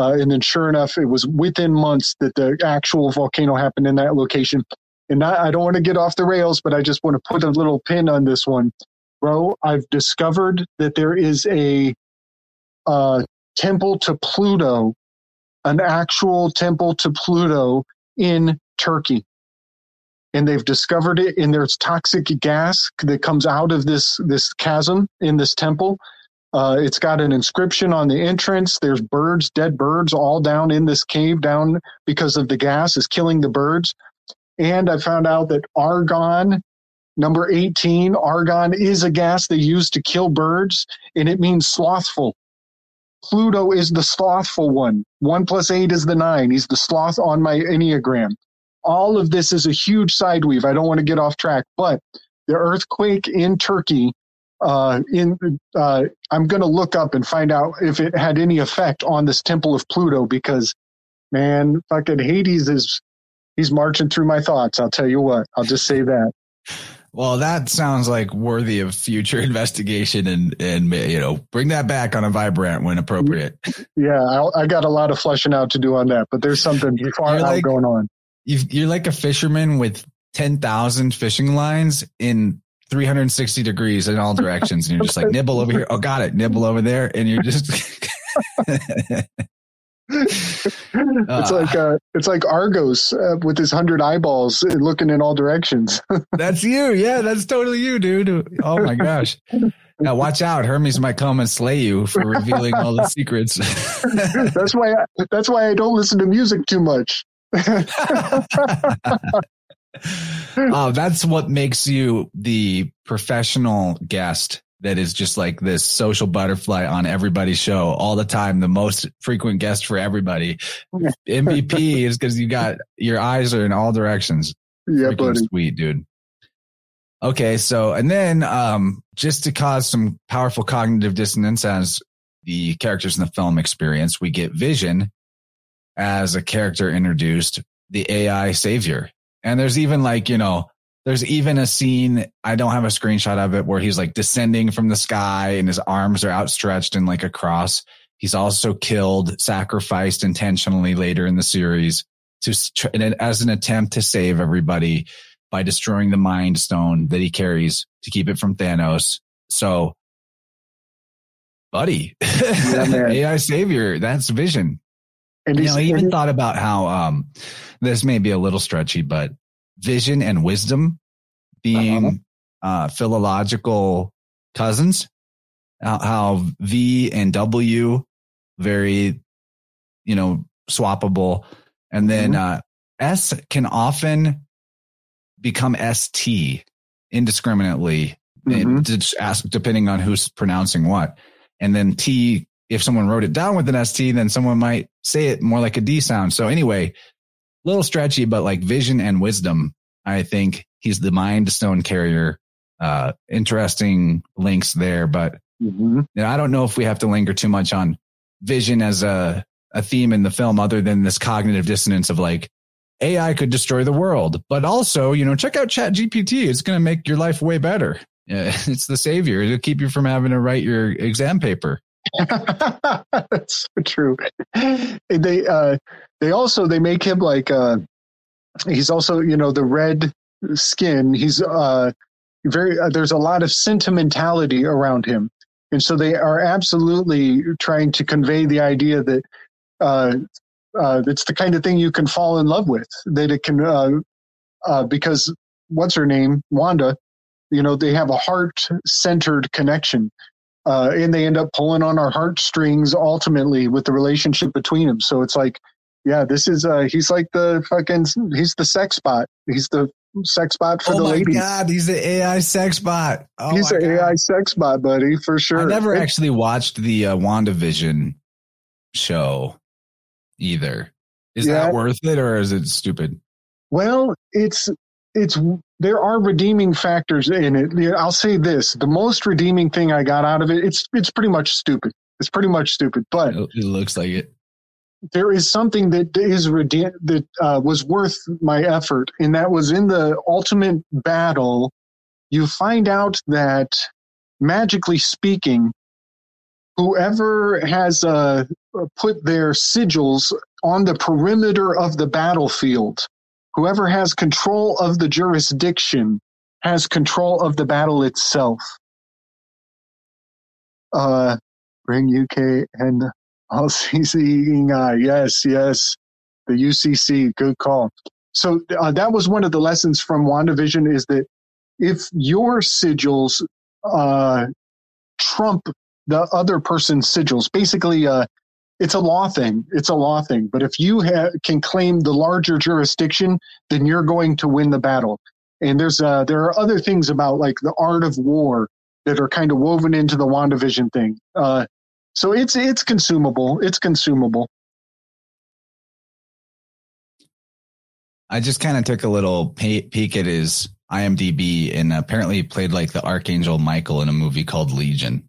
Uh, and then, sure enough, it was within months that the actual volcano happened in that location. And I, I don't want to get off the rails, but I just want to put a little pin on this one. Bro, I've discovered that there is a uh, temple to Pluto an actual temple to Pluto in Turkey. And they've discovered it and there's toxic gas that comes out of this, this chasm in this temple. Uh, it's got an inscription on the entrance. There's birds, dead birds, all down in this cave down because of the gas is killing the birds. And I found out that argon, number 18, argon is a gas they use to kill birds, and it means slothful. Pluto is the slothful one. One plus eight is the nine. He's the sloth on my Enneagram. All of this is a huge side weave. I don't want to get off track, but the earthquake in Turkey uh, in uh, I'm going to look up and find out if it had any effect on this Temple of Pluto because, man, fucking Hades is he's marching through my thoughts. I'll tell you what. I'll just say that. Well, that sounds like worthy of future investigation, and and you know, bring that back on a vibrant when appropriate. Yeah, I, I got a lot of fleshing out to do on that, but there's something far out like, going on. You're like a fisherman with ten thousand fishing lines in 360 degrees in all directions. And you're just like, nibble over here. Oh, got it. Nibble over there. And you're just. it's like uh, it's like Argos uh, with his hundred eyeballs looking in all directions. that's you, yeah, that's totally you, dude. Oh my gosh! Now watch out, Hermes might come and slay you for revealing all the secrets. that's why I, that's why I don't listen to music too much. uh, that's what makes you the professional guest that is just like this social butterfly on everybody's show all the time, the most frequent guest for everybody. MVP is because you got your eyes are in all directions. Yeah, buddy. Sweet, dude. Okay, so and then um, just to cause some powerful cognitive dissonance as the characters in the film experience, we get Vision as a character introduced, the AI savior. And there's even like, you know, there's even a scene, I don't have a screenshot of it, where he's like descending from the sky and his arms are outstretched in like a cross. He's also killed, sacrificed intentionally later in the series to as an attempt to save everybody by destroying the mind stone that he carries to keep it from Thanos. So, buddy, yeah, AI savior, that's vision. And you know, I even thought about how um, this may be a little stretchy, but vision and wisdom being uh-huh. uh, philological cousins. How, how V and W very, you know, swappable, and then mm-hmm. uh, S can often become ST indiscriminately, mm-hmm. depending on who's pronouncing what, and then T if someone wrote it down with an ST, then someone might say it more like a D sound. So anyway, little stretchy, but like vision and wisdom, I think he's the mind stone carrier. Uh, interesting links there, but mm-hmm. you know, I don't know if we have to linger too much on vision as a, a theme in the film other than this cognitive dissonance of like, AI could destroy the world, but also, you know, check out Chat GPT. It's going to make your life way better. It's the savior. It'll keep you from having to write your exam paper. That's so true. They uh, they also they make him like uh, he's also you know the red skin. He's uh, very uh, there's a lot of sentimentality around him, and so they are absolutely trying to convey the idea that uh, uh, it's the kind of thing you can fall in love with. That it can uh, uh, because what's her name Wanda, you know they have a heart centered connection uh, and they end up pulling on our heartstrings ultimately with the relationship between them. So it's like, yeah, this is uh, he's like the fucking he's the sex bot. He's the sex bot for oh the ladies. Oh my god, he's the AI sex bot. Oh he's an AI sex bot, buddy, for sure. I never it, actually watched the uh, WandaVision show either. Is yeah. that worth it or is it stupid? Well, it's it's there are redeeming factors in it. I'll say this: the most redeeming thing I got out of it, it's it's pretty much stupid. It's pretty much stupid, but it looks like it. There is something that is redeem that uh, was worth my effort, and that was in the ultimate battle. You find out that, magically speaking, whoever has uh, put their sigils on the perimeter of the battlefield Whoever has control of the jurisdiction has control of the battle itself. Uh, bring UK and all seeing eye. Yes, yes. The UCC, good call. So uh, that was one of the lessons from WandaVision is that if your sigils uh, trump the other person's sigils. Basically, uh, it's a law thing. It's a law thing. But if you ha- can claim the larger jurisdiction, then you're going to win the battle. And there's uh, there are other things about like the art of war that are kind of woven into the WandaVision thing. Uh, so it's it's consumable. It's consumable. I just kind of took a little peek at his IMDb and apparently he played like the Archangel Michael in a movie called Legion.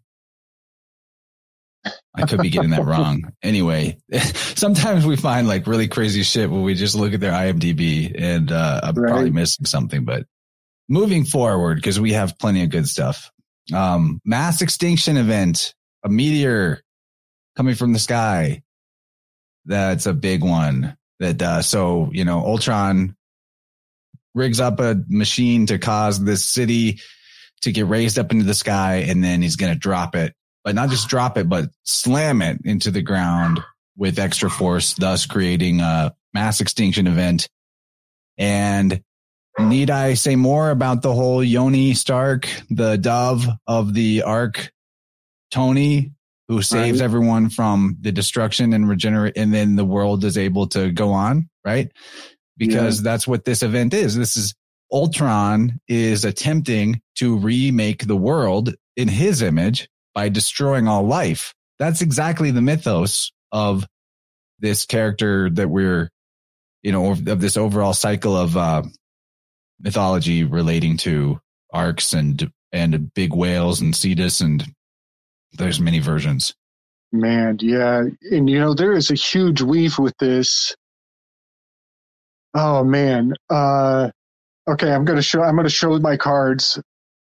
I could be getting that wrong. Anyway, sometimes we find like really crazy shit when we just look at their IMDb and uh, I'm right. probably missing something, but moving forward, because we have plenty of good stuff. Um, mass extinction event, a meteor coming from the sky. That's a big one that, uh, so, you know, Ultron rigs up a machine to cause this city to get raised up into the sky and then he's going to drop it but not just drop it, but slam it into the ground with extra force, thus creating a mass extinction event. And need I say more about the whole Yoni Stark, the dove of the Ark, Tony, who saves right. everyone from the destruction and regenerate, and then the world is able to go on, right? Because yeah. that's what this event is. This is Ultron is attempting to remake the world in his image by destroying all life. That's exactly the mythos of this character that we're, you know, of this overall cycle of uh, mythology relating to arcs and and big whales and cetus and there's many versions. Man, yeah, and you know there is a huge weave with this. Oh man, uh, okay, I'm gonna show I'm gonna show my cards.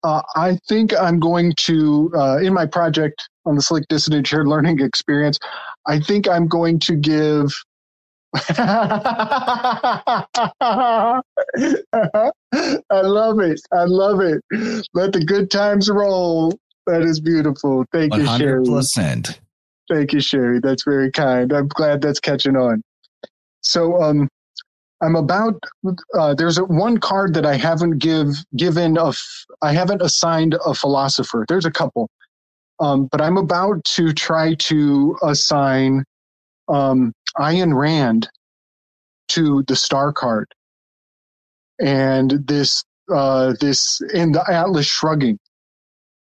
Uh, I think I'm going to, uh, in my project on the Slick Dissident Shared Learning Experience, I think I'm going to give. I love it. I love it. Let the good times roll. That is beautiful. Thank 100%. you, Sherry. 100%. Thank you, Sherry. That's very kind. I'm glad that's catching on. So, um, I'm about. Uh, there's one card that I haven't give given a. I haven't assigned a philosopher. There's a couple, um, but I'm about to try to assign um, Ayn Rand to the star card, and this uh, this in the Atlas Shrugging.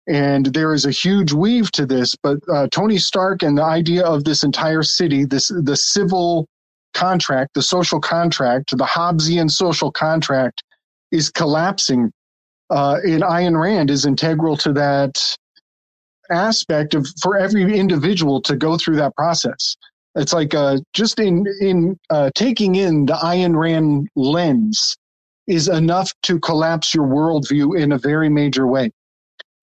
And there is a huge weave to this, but uh, Tony Stark and the idea of this entire city, this the civil contract, the social contract, the Hobbesian social contract is collapsing. Uh, and Ayn Rand is integral to that aspect of for every individual to go through that process. It's like uh, just in in uh, taking in the Ayn Rand lens is enough to collapse your worldview in a very major way.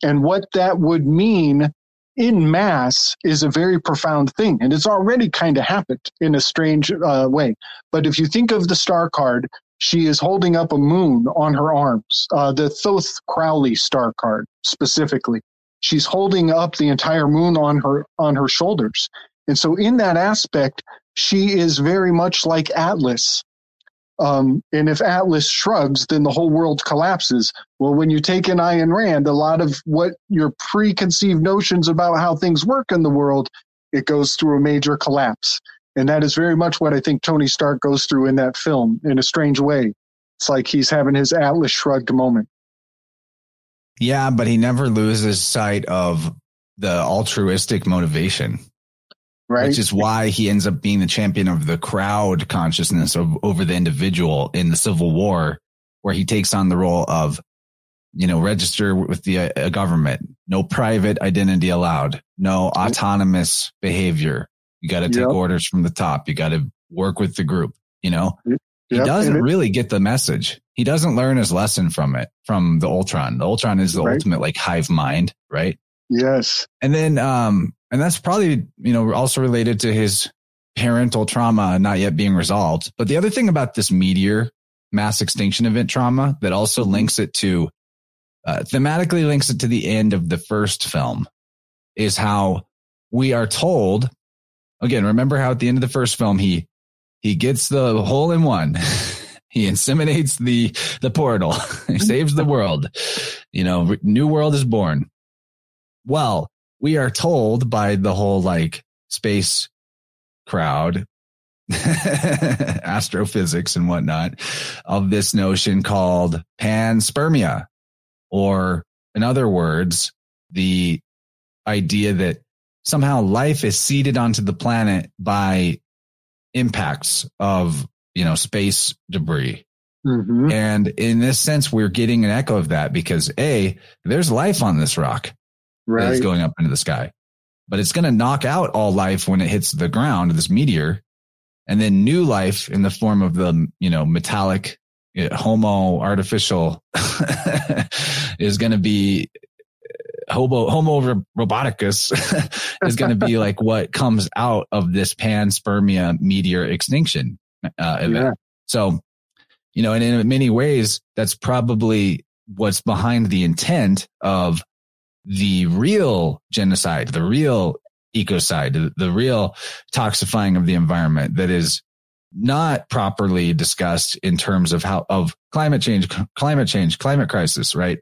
And what that would mean in mass is a very profound thing. And it's already kind of happened in a strange uh, way. But if you think of the star card, she is holding up a moon on her arms, uh, the Thoth Crowley star card specifically. She's holding up the entire moon on her on her shoulders. And so in that aspect, she is very much like Atlas um, and if Atlas shrugs, then the whole world collapses. Well, when you take in Ayn Rand, a lot of what your preconceived notions about how things work in the world, it goes through a major collapse. And that is very much what I think Tony Stark goes through in that film in a strange way. It's like he's having his Atlas shrugged moment. Yeah, but he never loses sight of the altruistic motivation right? Which is why he ends up being the champion of the crowd consciousness of, over the individual in the Civil War, where he takes on the role of, you know, register with the uh, government, no private identity allowed, no autonomous behavior. You got to take yep. orders from the top. You got to work with the group. You know, yep. he doesn't it, really get the message. He doesn't learn his lesson from it, from the Ultron. The Ultron is the right. ultimate like hive mind, right? Yes. And then, um, and that's probably, you know, also related to his parental trauma not yet being resolved. But the other thing about this meteor mass extinction event trauma that also mm-hmm. links it to, uh, thematically links it to the end of the first film is how we are told, again, remember how at the end of the first film, he, he gets the hole in one. he inseminates the, the portal. he saves the world. You know, new world is born. Well, we are told by the whole like space crowd, astrophysics and whatnot of this notion called panspermia, or in other words, the idea that somehow life is seeded onto the planet by impacts of, you know, space debris. Mm-hmm. And in this sense, we're getting an echo of that because A, there's life on this rock right. that is going up into the sky, but it's going to knock out all life when it hits the ground, this meteor. And then new life in the form of the, you know, metallic uh, homo artificial is going to be hobo homo roboticus is going to be like what comes out of this panspermia meteor extinction uh, event. Yeah. So, you know, and in many ways, that's probably what's behind the intent of the real genocide, the real ecocide, the, the real toxifying of the environment that is not properly discussed in terms of how of climate change, climate change, climate crisis, right?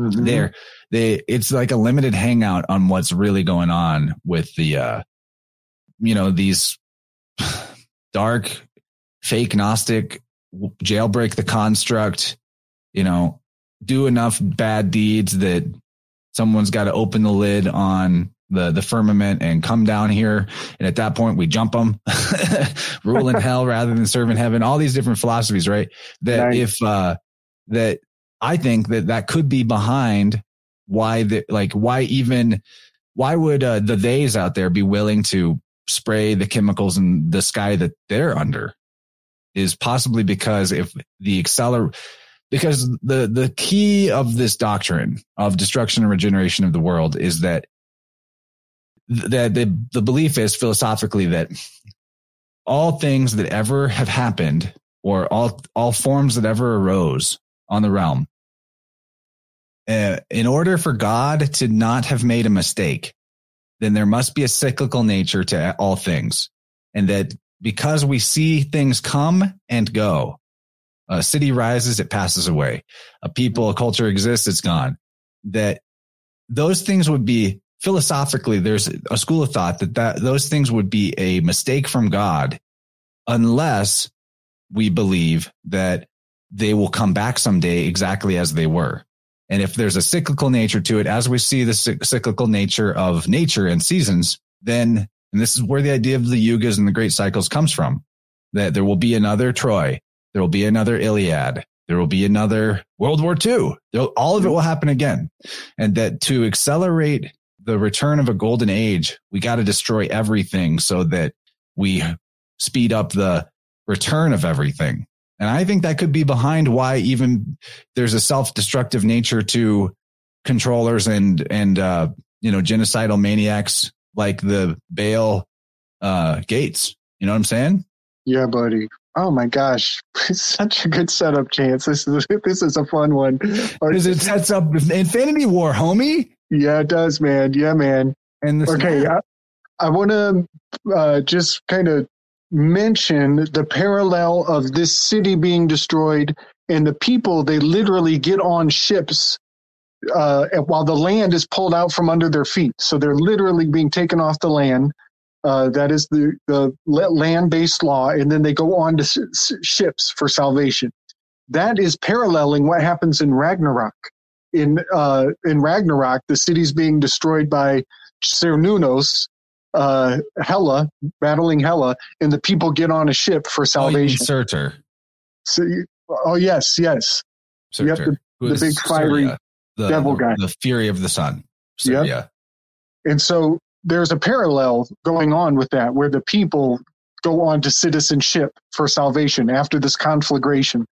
Mm-hmm. There, they, it's like a limited hangout on what's really going on with the, uh, you know, these dark, fake Gnostic, jailbreak the construct, you know, do enough bad deeds that someone's got to open the lid on the the firmament and come down here. And at that point we jump them rule in hell rather than serve in heaven. All these different philosophies right? That nice. if uh that I think that that could be behind why the, like, why even, why would uh, the theys out there be willing to spray the chemicals in the sky that they're under? Is possibly because if the acceler, because the, the key of this doctrine of destruction and regeneration of the world is that that the, the belief is philosophically that all things that ever have happened or all, all forms that ever arose on the realm uh, in order for God to not have made a mistake, then there must be a cyclical nature to all things. And that because we see things come and go, a city rises, it passes away. A people, a culture exists, it's gone. That those things would be philosophically, there's a school of thought that, that those things would be a mistake from God unless we believe that they will come back someday exactly as they were. And if there's a cyclical nature to it, as we see the cyclical nature of nature and seasons, then, and this is where the idea of the yugas and the great cycles comes from, that there will be another Troy. There will be another Iliad. There will be another World War II. All of it will happen again. And that to accelerate the return of a golden age, we got to destroy everything so that we speed up the return of everything. And I think that could be behind why even there's a self-destructive nature to controllers and, and, uh, you know, genocidal maniacs like the Baal, uh, Gates. You know what I'm saying? Yeah, buddy. Oh my gosh, it's such a good setup, Chance. This is this is a fun one. Because it sets up Infinity War, homie. Yeah, it does, man. Yeah, man. And okay, I, I want to uh, just kind of mention the parallel of this city being destroyed and the people they literally get on ships uh, while the land is pulled out from under their feet so they're literally being taken off the land uh, that is the, the land-based law and then they go on to s- ships for salvation that is paralleling what happens in ragnarok in uh, in ragnarok the city's being destroyed by Cernunnos, uh, Hela, battling Hela, and the people get on a ship for salvation. Oh, Surtur. So, oh yes, yes. Surtur. You have the, the big fiery the, devil guy, the fury of the sun. Yep. And so there's a parallel going on with that, where the people go on to citizenship for salvation after this conflagration.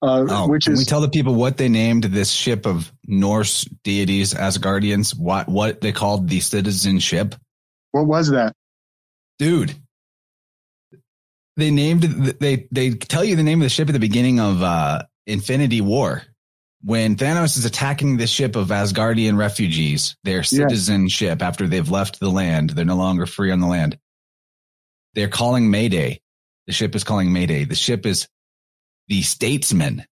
Uh, oh, which can is, we tell the people what they named this ship of Norse deities, Asgardians, what what they called the citizenship? What was that? Dude. They named they they tell you the name of the ship at the beginning of uh Infinity War. When Thanos is attacking the ship of Asgardian refugees, their citizenship after they've left the land, they're no longer free on the land. They're calling Mayday. The ship is calling Mayday. The ship is the statesman.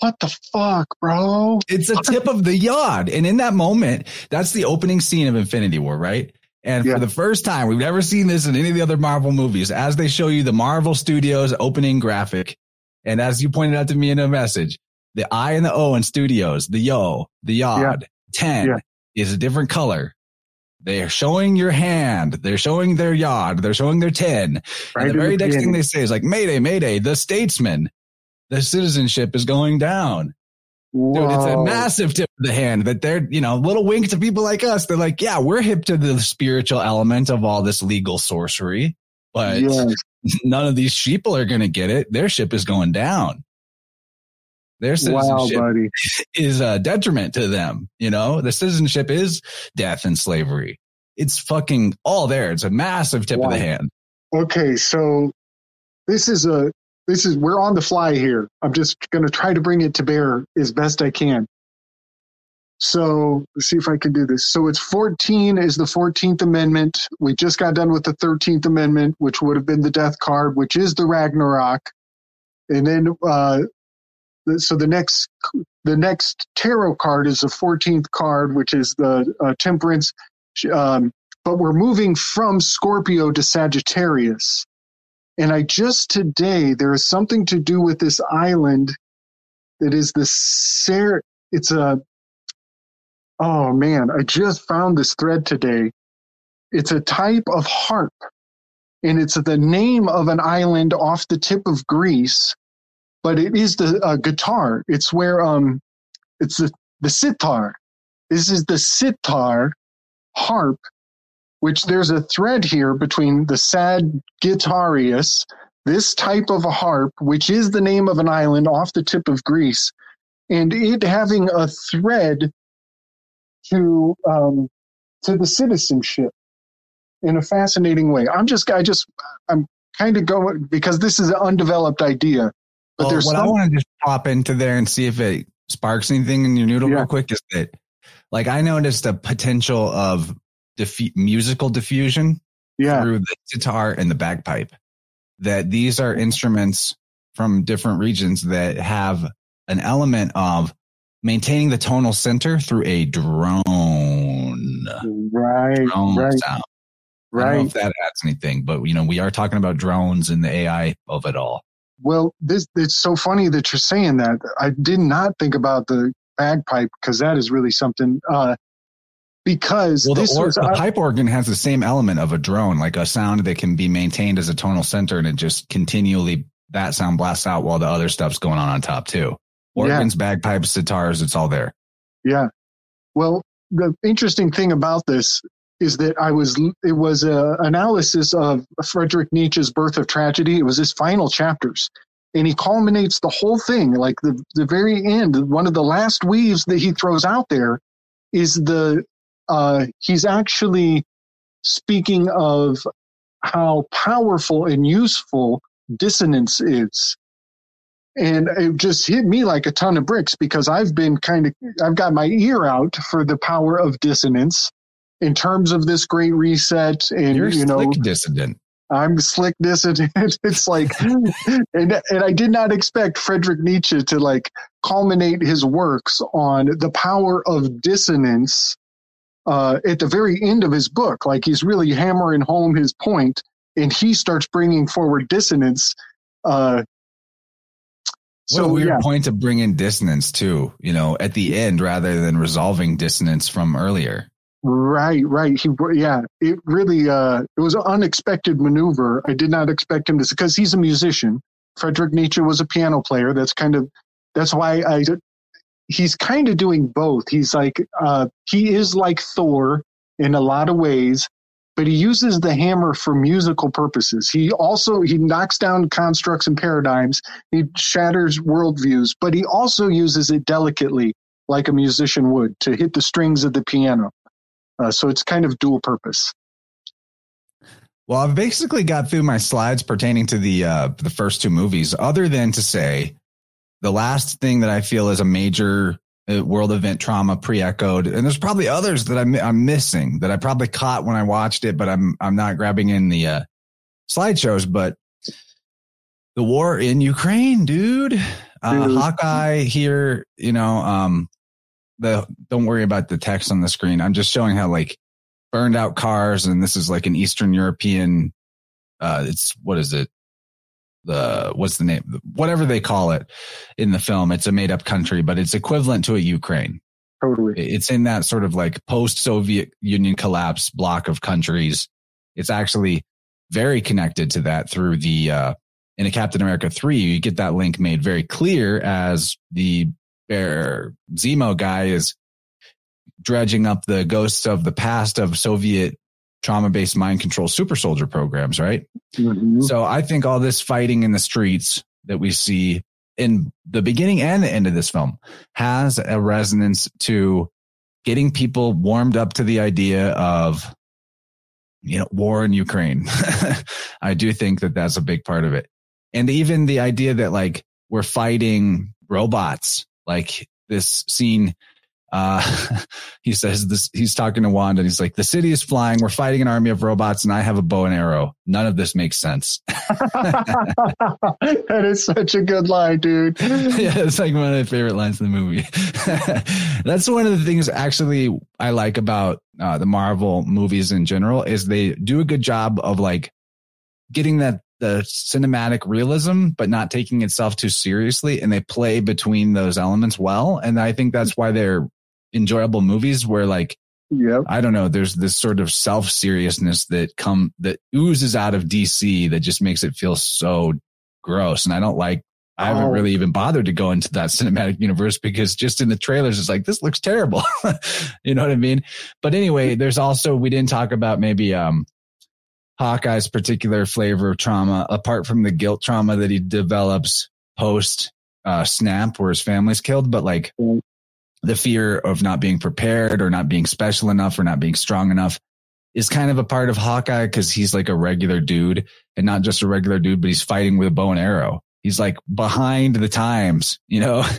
what the fuck, bro? It's a tip of the yod. And in that moment, that's the opening scene of Infinity War, right? And yeah. for the first time, we've never seen this in any of the other Marvel movies, as they show you the Marvel Studios opening graphic. And as you pointed out to me in a message, the I and the O in studios, the yo, the yod, yeah. 10 yeah. is a different color. They are showing your hand. They're showing their yod. They're showing their 10. Right and the very the next thing they say is like, Mayday, Mayday, the statesman, the citizenship is going down. Whoa. Dude, it's a massive tip of the hand that they're, you know, little wink to people like us. They're like, yeah, we're hip to the spiritual element of all this legal sorcery, but yes. none of these sheeple are going to get it. Their ship is going down. Their citizenship wow, is a detriment to them. You know, the citizenship is death and slavery. It's fucking all there. It's a massive tip wow. of the hand. Okay. So this is a this is we're on the fly here. I'm just going to try to bring it to bear as best I can. So let's see if I can do this. So it's 14 is the 14th Amendment. We just got done with the 13th Amendment, which would have been the death card, which is the Ragnarok. And then, uh, so the next, the next tarot card is the 14th card, which is the uh, Temperance. Um, but we're moving from Scorpio to Sagittarius. And I just today, there is something to do with this island that is the Ser, it's a, oh man, I just found this thread today. It's a type of harp and it's the name of an island off the tip of Greece, but it is the uh, guitar. It's where, um, it's the, the sitar. This is the sitar harp which there's a thread here between the sad guitarius, this type of a harp, which is the name of an island off the tip of Greece, and it having a thread to um, to the citizenship in a fascinating way. I'm just, I just, I'm kind of going because this is an undeveloped idea. But well, there's what some, I want to just pop into there and see if it sparks anything in your noodle yeah. real quick is that, like, I noticed a potential of diffu- musical diffusion yeah. through the guitar and the bagpipe. That these are instruments from different regions that have an element of maintaining the tonal center through a drone. Right. Drone right. Sound. Right. I don't know if that adds anything, but you know, we are talking about drones and the AI of it all. Well, this it's so funny that you're saying that. I did not think about the bagpipe because that is really something. Uh, because well, the, or, was, the pipe organ has the same element of a drone, like a sound that can be maintained as a tonal center, and it just continually that sound blasts out while the other stuff's going on on top too. Organs, yeah. bagpipes, sitars, it's all there. Yeah. Well, the interesting thing about this is that I was it was a analysis of Frederick Nietzsche's Birth of Tragedy. It was his final chapters, and he culminates the whole thing, like the the very end. One of the last weaves that he throws out there is the uh, he's actually speaking of how powerful and useful dissonance is. And it just hit me like a ton of bricks because I've been kind of, I've got my ear out for the power of dissonance in terms of this great reset. And, You're you know, dissident. I'm slick dissident. it's like, and, and I did not expect Frederick Nietzsche to like culminate his works on the power of dissonance uh, at the very end of his book. Like he's really hammering home his point, and he starts bringing forward dissonance. Uh, what so, a weird yeah. point to bring in dissonance too, you know, at the end rather than resolving dissonance from earlier. Right, right. He, yeah, it really, uh, it was an unexpected maneuver. I did not expect him to, because he's a musician. Frederick Nietzsche was a piano player. That's kind of, that's why I he's kind of doing both. He's like uh, he is like Thor in a lot of ways, but he uses the hammer for musical purposes. He also he knocks down constructs and paradigms. He shatters worldviews, but he also uses it delicately, like a musician would, to hit the strings of the piano. Uh, so it's kind of dual purpose. Well, I've basically got through my slides pertaining to the uh, the first two movies, other than to say the last thing that I feel is a major world event trauma pre-echoed, and there's probably others that I'm, I'm missing that I probably caught when I watched it, but I'm I'm not grabbing in the uh, slideshows. But the war in Ukraine, dude. Uh, Hawkeye here, you know, um, the don't worry about the text on the screen. I'm just showing how like burned out cars, and this is like an Eastern European. Uh, it's what is it? The what's the name? Whatever they call it in the film, it's a made up country, but it's equivalent to a Ukraine. Totally, it's in that sort of like post Soviet Union collapse block of countries. It's actually very connected to that through the uh, in a Captain America 3, you get that link made very clear as the Baron Zemo guy is dredging up the ghosts of the past of Soviet trauma based mind control super soldier programs, right? Mm-hmm. So I think all this fighting in the streets that we see in the beginning and the end of this film has a resonance to getting people warmed up to the idea of you know war in Ukraine. I do think that that's a big part of it and even the idea that like we're fighting robots, like this scene, uh, he says this, he's talking to Wanda and he's like, the city is flying. We're fighting an army of robots and I have a bow and arrow. None of this makes sense. that is such a good line, dude. yeah. It's like one of my favorite lines in the movie. That's one of the things actually I like about uh, the Marvel movies in general is they do a good job of like getting that the cinematic realism, but not taking itself too seriously. And they play between those elements well. And I think that's why they're enjoyable movies where like, yeah, I don't know, there's this sort of self seriousness that come, that oozes out of DC that just makes it feel so gross. And I don't like, I haven't oh. really even bothered to go into that cinematic universe because just in the trailers, it's like, this looks terrible. you know what I mean? But anyway, there's also, we didn't talk about maybe, um, Hawkeye's particular flavor of trauma, apart from the guilt trauma that he develops post uh, snap where his family's killed, but like the fear of not being prepared or not being special enough or not being strong enough is kind of a part of Hawkeye because he's like a regular dude and not just a regular dude, but he's fighting with a bow and arrow. He's like behind the times, you know?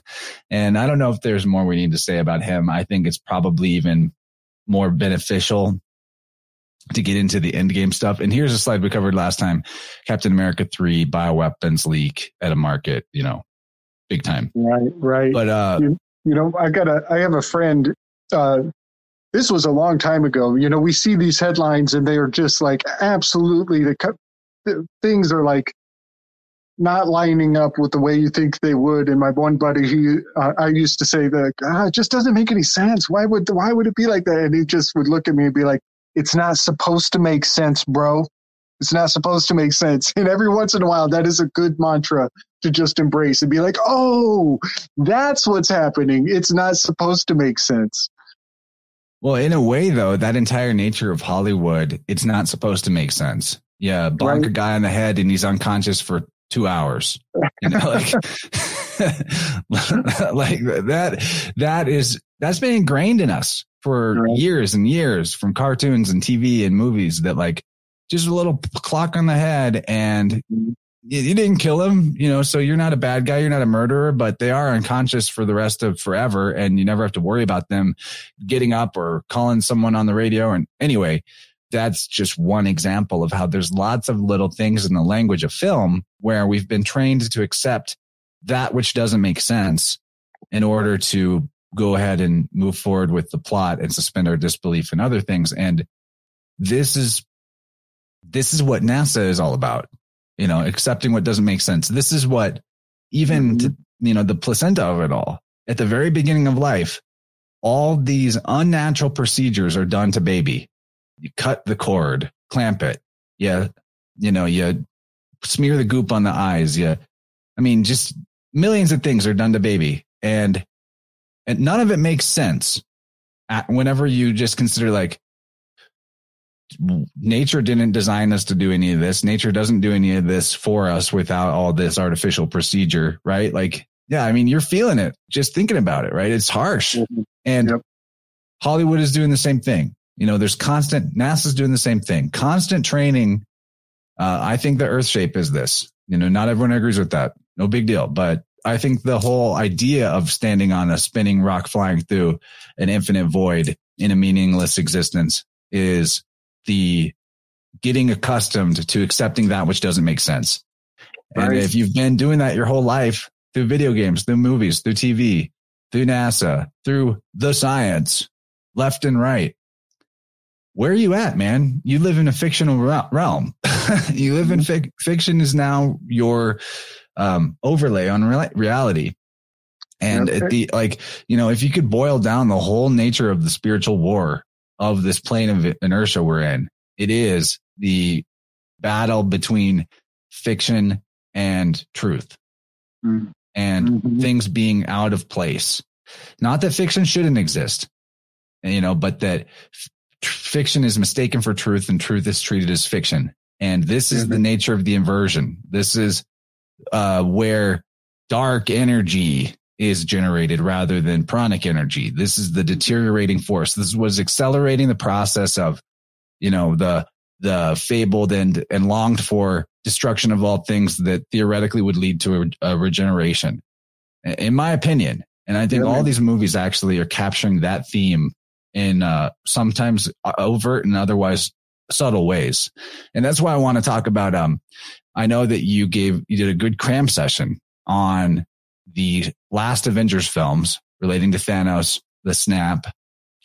And I don't know if there's more we need to say about him. I think it's probably even more beneficial to get into the end game stuff. And here's a slide we covered last time. Captain America 3 bioweapons leak at a market, you know, big time. Right, right. But uh you, know, I got a I have a friend uh this was a long time ago. You know, we see these headlines and they are just like absolutely the, the things are like not lining up with the way you think they would. And my one buddy, he, uh, I used to say that ah, it just doesn't make any sense. Why would why would it be like that? And he just would look at me and be like, it's not supposed to make sense, bro. It's not supposed to make sense. And every once in a while, that is a good mantra to just embrace and be like, oh, that's what's happening. It's not supposed to make sense. Well, in a way, though, that entire nature of Hollywood, it's not supposed to make sense. Yeah, bonk right. a guy on the head and he's unconscious for two hours. You know, like, like that. That is that's been ingrained in us for right. years and years from cartoons and TV and movies that like just a little clock on the head and mm-hmm. You, didn't kill him, you know, so you're not a bad guy. You're not a murderer, but they are unconscious for the rest of forever. And you never have to worry about them getting up or calling someone on the radio. And anyway, that's just one example of how there's lots of little things in the language of film where we've been trained to accept that which doesn't make sense in order to go ahead and move forward with the plot and suspend our disbelief in other things. And this is, this is what NASA is all about, you know, accepting what doesn't make sense. This is what even, mm-hmm. to, you know, the placenta of it all at the very beginning of life, all these unnatural procedures are done to baby. You cut the cord, clamp it. Yeah. You know, you smear the goop on the eyes. Yeah. I mean, just millions of things are done to baby. And and none of it makes sense whenever you just consider like nature didn't design us to do any of this. Nature doesn't do any of this for us without all this artificial procedure, right? Like, yeah, I mean, you're feeling it just thinking about it, right? It's harsh. Mm-hmm. And yep. Hollywood is doing the same thing. You know, there's constant, NASA's doing the same thing, constant training. Uh, I think the earth shape is this. You know, not everyone agrees with that. No big deal. But I think the whole idea of standing on a spinning rock flying through an infinite void in a meaningless existence is the getting accustomed to accepting that which doesn't make sense. Right. And if you've been doing that your whole life, through video games, through movies, through TV, through NASA, through the science, left and right. Where are you at, man? You live in a fictional realm. you live in mm-hmm. fic- fiction is now your um, overlay on re- reality. And okay. the like, you know, if you could boil down the whole nature of the spiritual war of this plane of inertia we're in, it is the battle between fiction and truth mm. and mm-hmm. things being out of place. Not that fiction shouldn't exist, you know, but that f- fiction is mistaken for truth and truth is treated as fiction. And this is mm-hmm. the nature of the inversion. This is uh, where dark energy is generated rather than pranic energy. This is the deteriorating force. This was accelerating the process of, you know, the, the fabled and, and longed for destruction of all things that theoretically would lead to a, a regeneration. In my opinion. And I think all these movies actually are capturing that theme in, uh, sometimes overt and otherwise subtle ways. And that's why I want to talk about, um, I know that you gave, you did a good cram session on the last Avengers films relating to Thanos, the snap,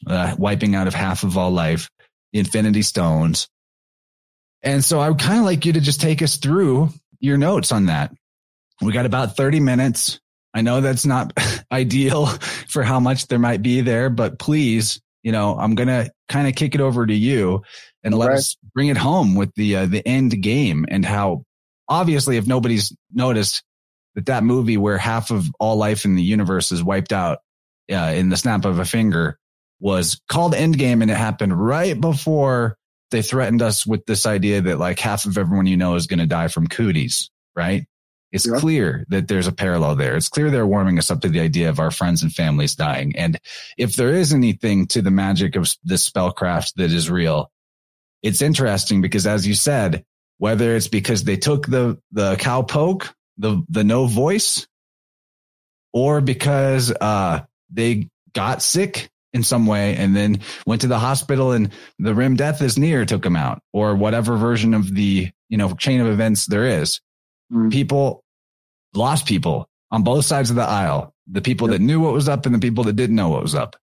uh, wiping out of half of all life, the Infinity Stones. And so I would kind of like you to just take us through your notes on that. We got about 30 minutes. I know that's not ideal for how much there might be there, but please, you know, I'm going to kind of kick it over to you and let right. us bring it home with the, uh, the end game and how obviously if nobody's noticed, that that movie where half of all life in the universe is wiped out uh, in the snap of a finger was called Endgame, and it happened right before they threatened us with this idea that like half of everyone you know is going to die from cooties, right? It's yeah. clear that there's a parallel there. It's clear they're warming us up to the idea of our friends and families dying. And if there is anything to the magic of this spellcraft that is real, it's interesting because as you said, whether it's because they took the, the cowpoke the the no voice, or because uh, they got sick in some way and then went to the hospital and the rim death is near took them out, or whatever version of the you know chain of events there is. Mm. People lost people on both sides of the aisle. The people yep. that knew what was up and the people that didn't know what was up.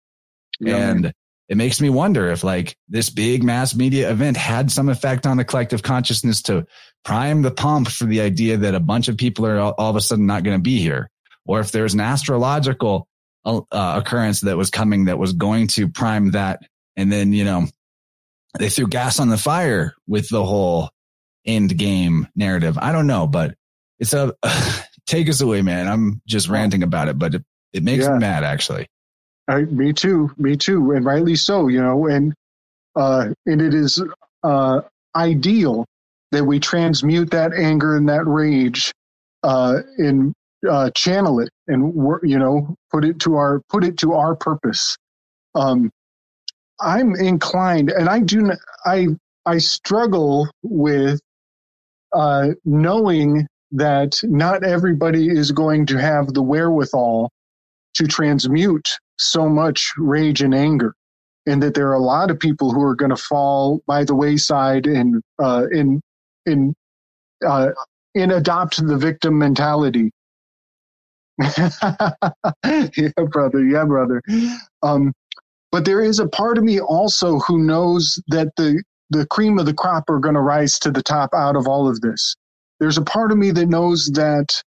Yep. And it makes me wonder if like this big mass media event had some effect on the collective consciousness to prime the pump for the idea that a bunch of people are all, all of a sudden not going to be here. Or if there's an astrological uh, occurrence that was coming that was going to prime that. And then, you know, they threw gas on the fire with the whole end game narrative. I don't know, but it's a take us away, man. I'm just ranting about it, but it, it makes yeah. me mad actually. I, me too, me too, and rightly so. You know, and uh, and it is uh, ideal that we transmute that anger and that rage uh, and uh, channel it and you know put it to our put it to our purpose. Um, I'm inclined, and I do I I struggle with uh, knowing that not everybody is going to have the wherewithal to transmute so much rage and anger and that there are a lot of people who are going to fall by the wayside and uh, in in uh, in adopt the victim mentality. yeah, brother. Yeah, brother. Um, but there is a part of me also who knows that the the cream of the crop are going to rise to the top out of all of this. There's a part of me that knows that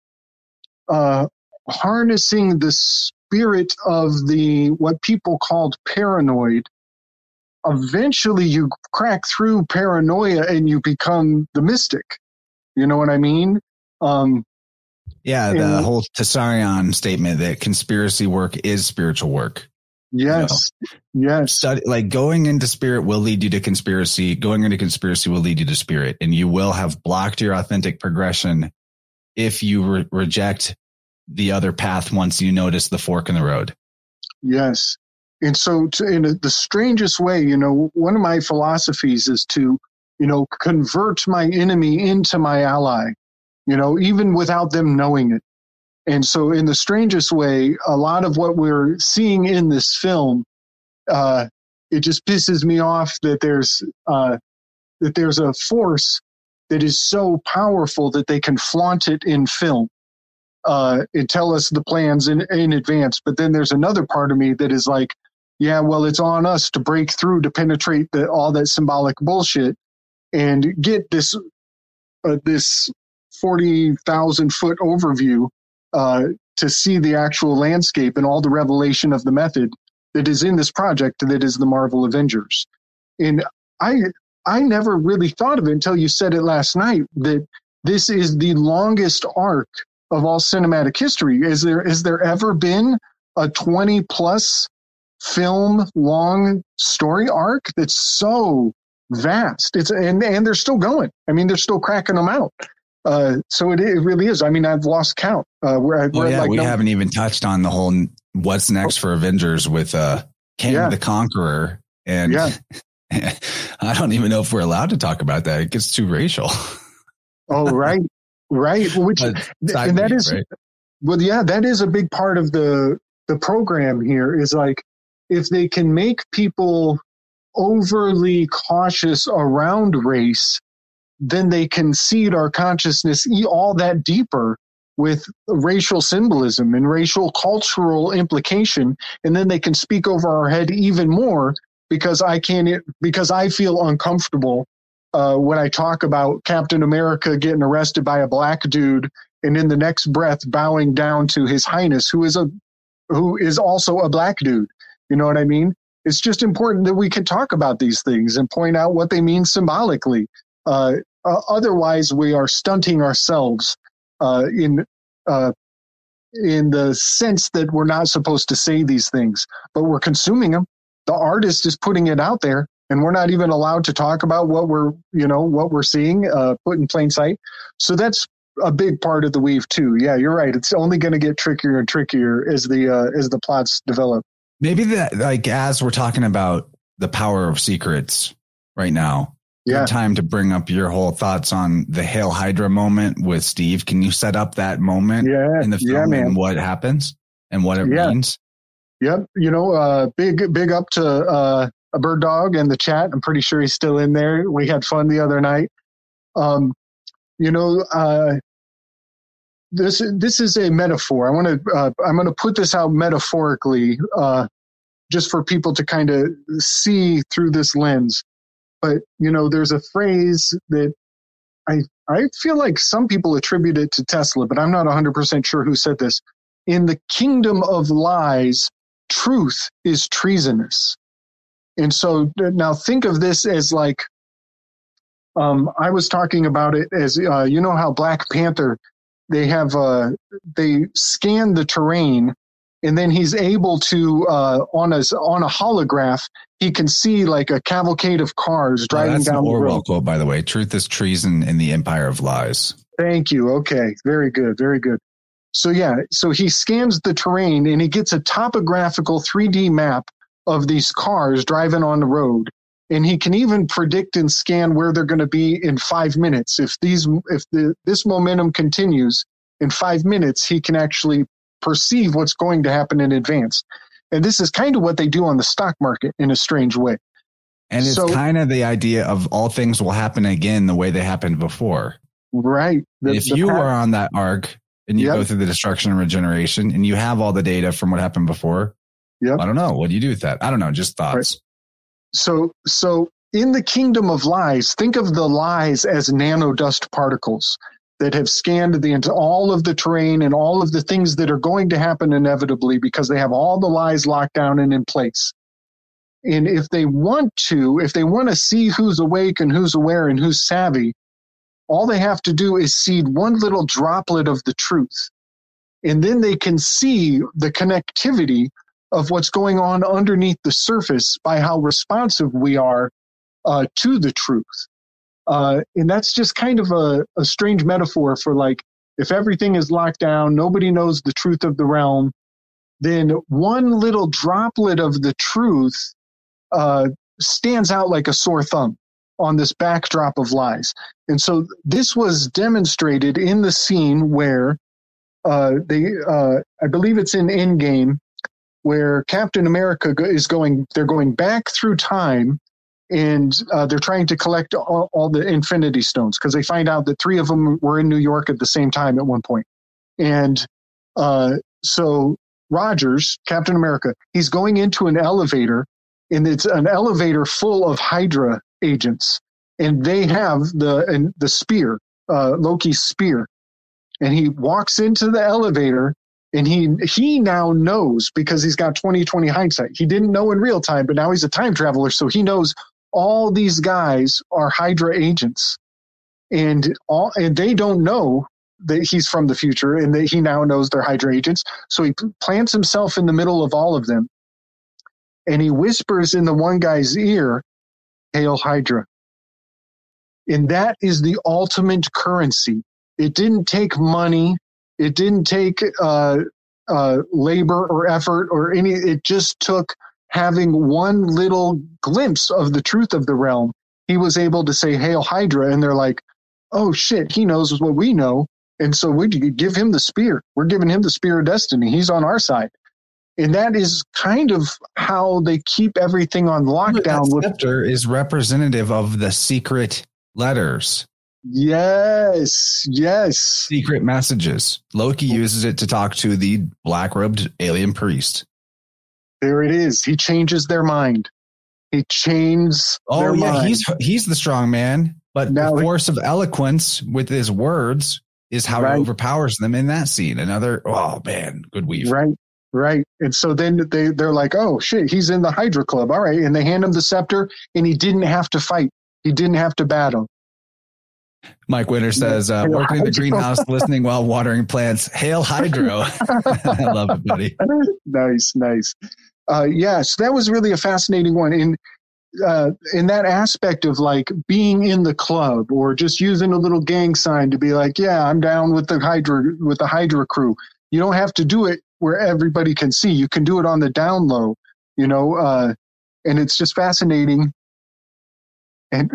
uh, harnessing the spirit of the what people called paranoid eventually you crack through paranoia and you become the mystic you know what i mean um yeah the and, whole Tsarion statement that conspiracy work is spiritual work yes you know? yes Study, like going into spirit will lead you to conspiracy going into conspiracy will lead you to spirit and you will have blocked your authentic progression if you re- reject the other path once you notice the fork in the road. Yes. And so, to, in the strangest way, you know, one of my philosophies is to, you know, convert my enemy into my ally, you know, even without them knowing it. And so, in the strangest way, a lot of what we're seeing in this film, uh, it just pisses me off that there's uh, that there's a force that is so powerful that they can flaunt it in film uh, and tell us the plans in, in advance. But then there's another part of me that is like, yeah, well, it's on us to break through to penetrate the, all that symbolic bullshit and get this uh, this forty thousand foot overview uh, to see the actual landscape and all the revelation of the method that is in this project that is the Marvel Avengers. And I I never really thought of it until you said it last night that this is the longest arc of all cinematic history. Is there is there ever been a 20 plus film long story arc that's so vast? It's and and they're still going. I mean, they're still cracking them out. Uh, so it, it really is. I mean, I've lost count. Uh, where, well, yeah, like, we no, haven't even touched on the whole what's next for Avengers with uh, Kang yeah. the Conqueror, and yeah. I don't even know if we're allowed to talk about that. It gets too racial. oh, right, right. Which and that is right? well, yeah, that is a big part of the the program here. Is like if they can make people overly cautious around race, then they can seed our consciousness all that deeper with racial symbolism and racial cultural implication and then they can speak over our head even more because i can't because i feel uncomfortable uh, when i talk about captain america getting arrested by a black dude and in the next breath bowing down to his highness who is a who is also a black dude you know what i mean it's just important that we can talk about these things and point out what they mean symbolically uh, uh, otherwise, we are stunting ourselves uh, in uh, in the sense that we're not supposed to say these things, but we're consuming them. The artist is putting it out there, and we're not even allowed to talk about what we're you know what we're seeing uh, put in plain sight. So that's a big part of the weave too. Yeah, you're right. It's only going to get trickier and trickier as the uh, as the plots develop. Maybe that like as we're talking about the power of secrets right now yeah. time to bring up your whole thoughts on the Hail Hydra moment with Steve. Can you set up that moment yeah, in the film yeah, and what happens and what it yeah. means? Yep. You know, uh, big, big up to uh, a bird dog in the chat. I'm pretty sure he's still in there. We had fun the other night. Um, you know, uh, this this is a metaphor. I want to uh, I'm going to put this out metaphorically, uh, just for people to kind of see through this lens. But you know, there's a phrase that I I feel like some people attribute it to Tesla, but I'm not 100% sure who said this. In the kingdom of lies, truth is treasonous. And so now think of this as like um, I was talking about it as uh, you know how Black Panther they have uh, they scan the terrain and then he's able to uh, on a on a holograph he can see like a cavalcade of cars driving oh, down the Orwell road. quote, by the way. Truth is treason in the empire of lies. Thank you. Okay, very good, very good. So yeah, so he scans the terrain and he gets a topographical 3D map of these cars driving on the road, and he can even predict and scan where they're going to be in five minutes. If these if the this momentum continues in five minutes, he can actually perceive what's going to happen in advance. And this is kind of what they do on the stock market in a strange way. And it's so, kind of the idea of all things will happen again the way they happened before. Right. The, if you path, are on that arc and you yep. go through the destruction and regeneration and you have all the data from what happened before, yep. I don't know. What do you do with that? I don't know. Just thoughts. Right. So, so in the kingdom of lies, think of the lies as nano dust particles that have scanned the into all of the terrain and all of the things that are going to happen inevitably because they have all the lies locked down and in place. And if they want to, if they want to see who's awake and who's aware and who's savvy, all they have to do is seed one little droplet of the truth. And then they can see the connectivity of what's going on underneath the surface by how responsive we are uh, to the truth. Uh, and that's just kind of a, a strange metaphor for like, if everything is locked down, nobody knows the truth of the realm, then one little droplet of the truth uh, stands out like a sore thumb on this backdrop of lies. And so this was demonstrated in the scene where uh, they, uh, I believe it's in Endgame, where Captain America is going, they're going back through time and uh, they're trying to collect all, all the Infinity Stones because they find out that three of them were in New York at the same time at one point. And Uh, so Rogers, Captain America, he's going into an elevator, and it's an elevator full of Hydra agents, and they have the and the spear, uh, Loki's spear, and he walks into the elevator. And he he now knows because he's got 2020 hindsight. He didn't know in real time, but now he's a time traveler, so he knows all these guys are Hydra agents, and all and they don't know that he's from the future and that he now knows they're Hydra agents. So he plants himself in the middle of all of them, and he whispers in the one guy's ear, "Hail Hydra." And that is the ultimate currency. It didn't take money. It didn't take uh, uh, labor or effort or any. It just took having one little glimpse of the truth of the realm. He was able to say "Hail Hydra," and they're like, "Oh shit, he knows what we know." And so we give him the spear. We're giving him the spear of destiny. He's on our side. And that is kind of how they keep everything on lockdown. That scepter is representative of the secret letters. Yes, yes. Secret messages. Loki oh. uses it to talk to the black robed alien priest. There it is. He changes their mind. He changes. Oh yeah, mind. he's he's the strong man. But now the force of eloquence with his words is how right. he overpowers them in that scene. Another oh man, good weave. Right, right. And so then they they're like, oh shit, he's in the Hydra Club. All right, and they hand him the scepter, and he didn't have to fight. He didn't have to battle. Mike Winter says, uh, working in the greenhouse, listening while watering plants. Hail Hydro. I love it, buddy. Nice, nice. Uh, yeah, so that was really a fascinating one. In uh, in that aspect of like being in the club or just using a little gang sign to be like, yeah, I'm down with the Hydra with the Hydra crew. You don't have to do it where everybody can see. You can do it on the down low, you know. Uh, and it's just fascinating. And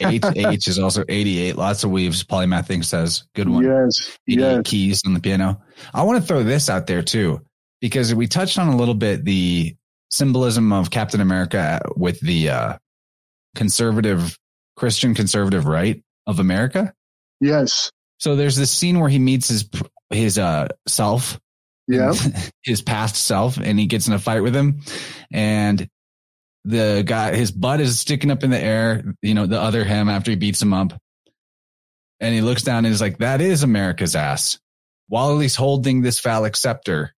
H H is also 88. Lots of weaves. Polymath thing says good one. Yes. yes. keys on the piano. I want to throw this out there too, because we touched on a little bit the symbolism of Captain America with the uh, conservative Christian conservative right of America. Yes. So there's this scene where he meets his his uh, self, yeah, his past self, and he gets in a fight with him, and the guy, his butt is sticking up in the air, you know, the other him after he beats him up. And he looks down and he's like, that is America's ass. While he's holding this phallic scepter,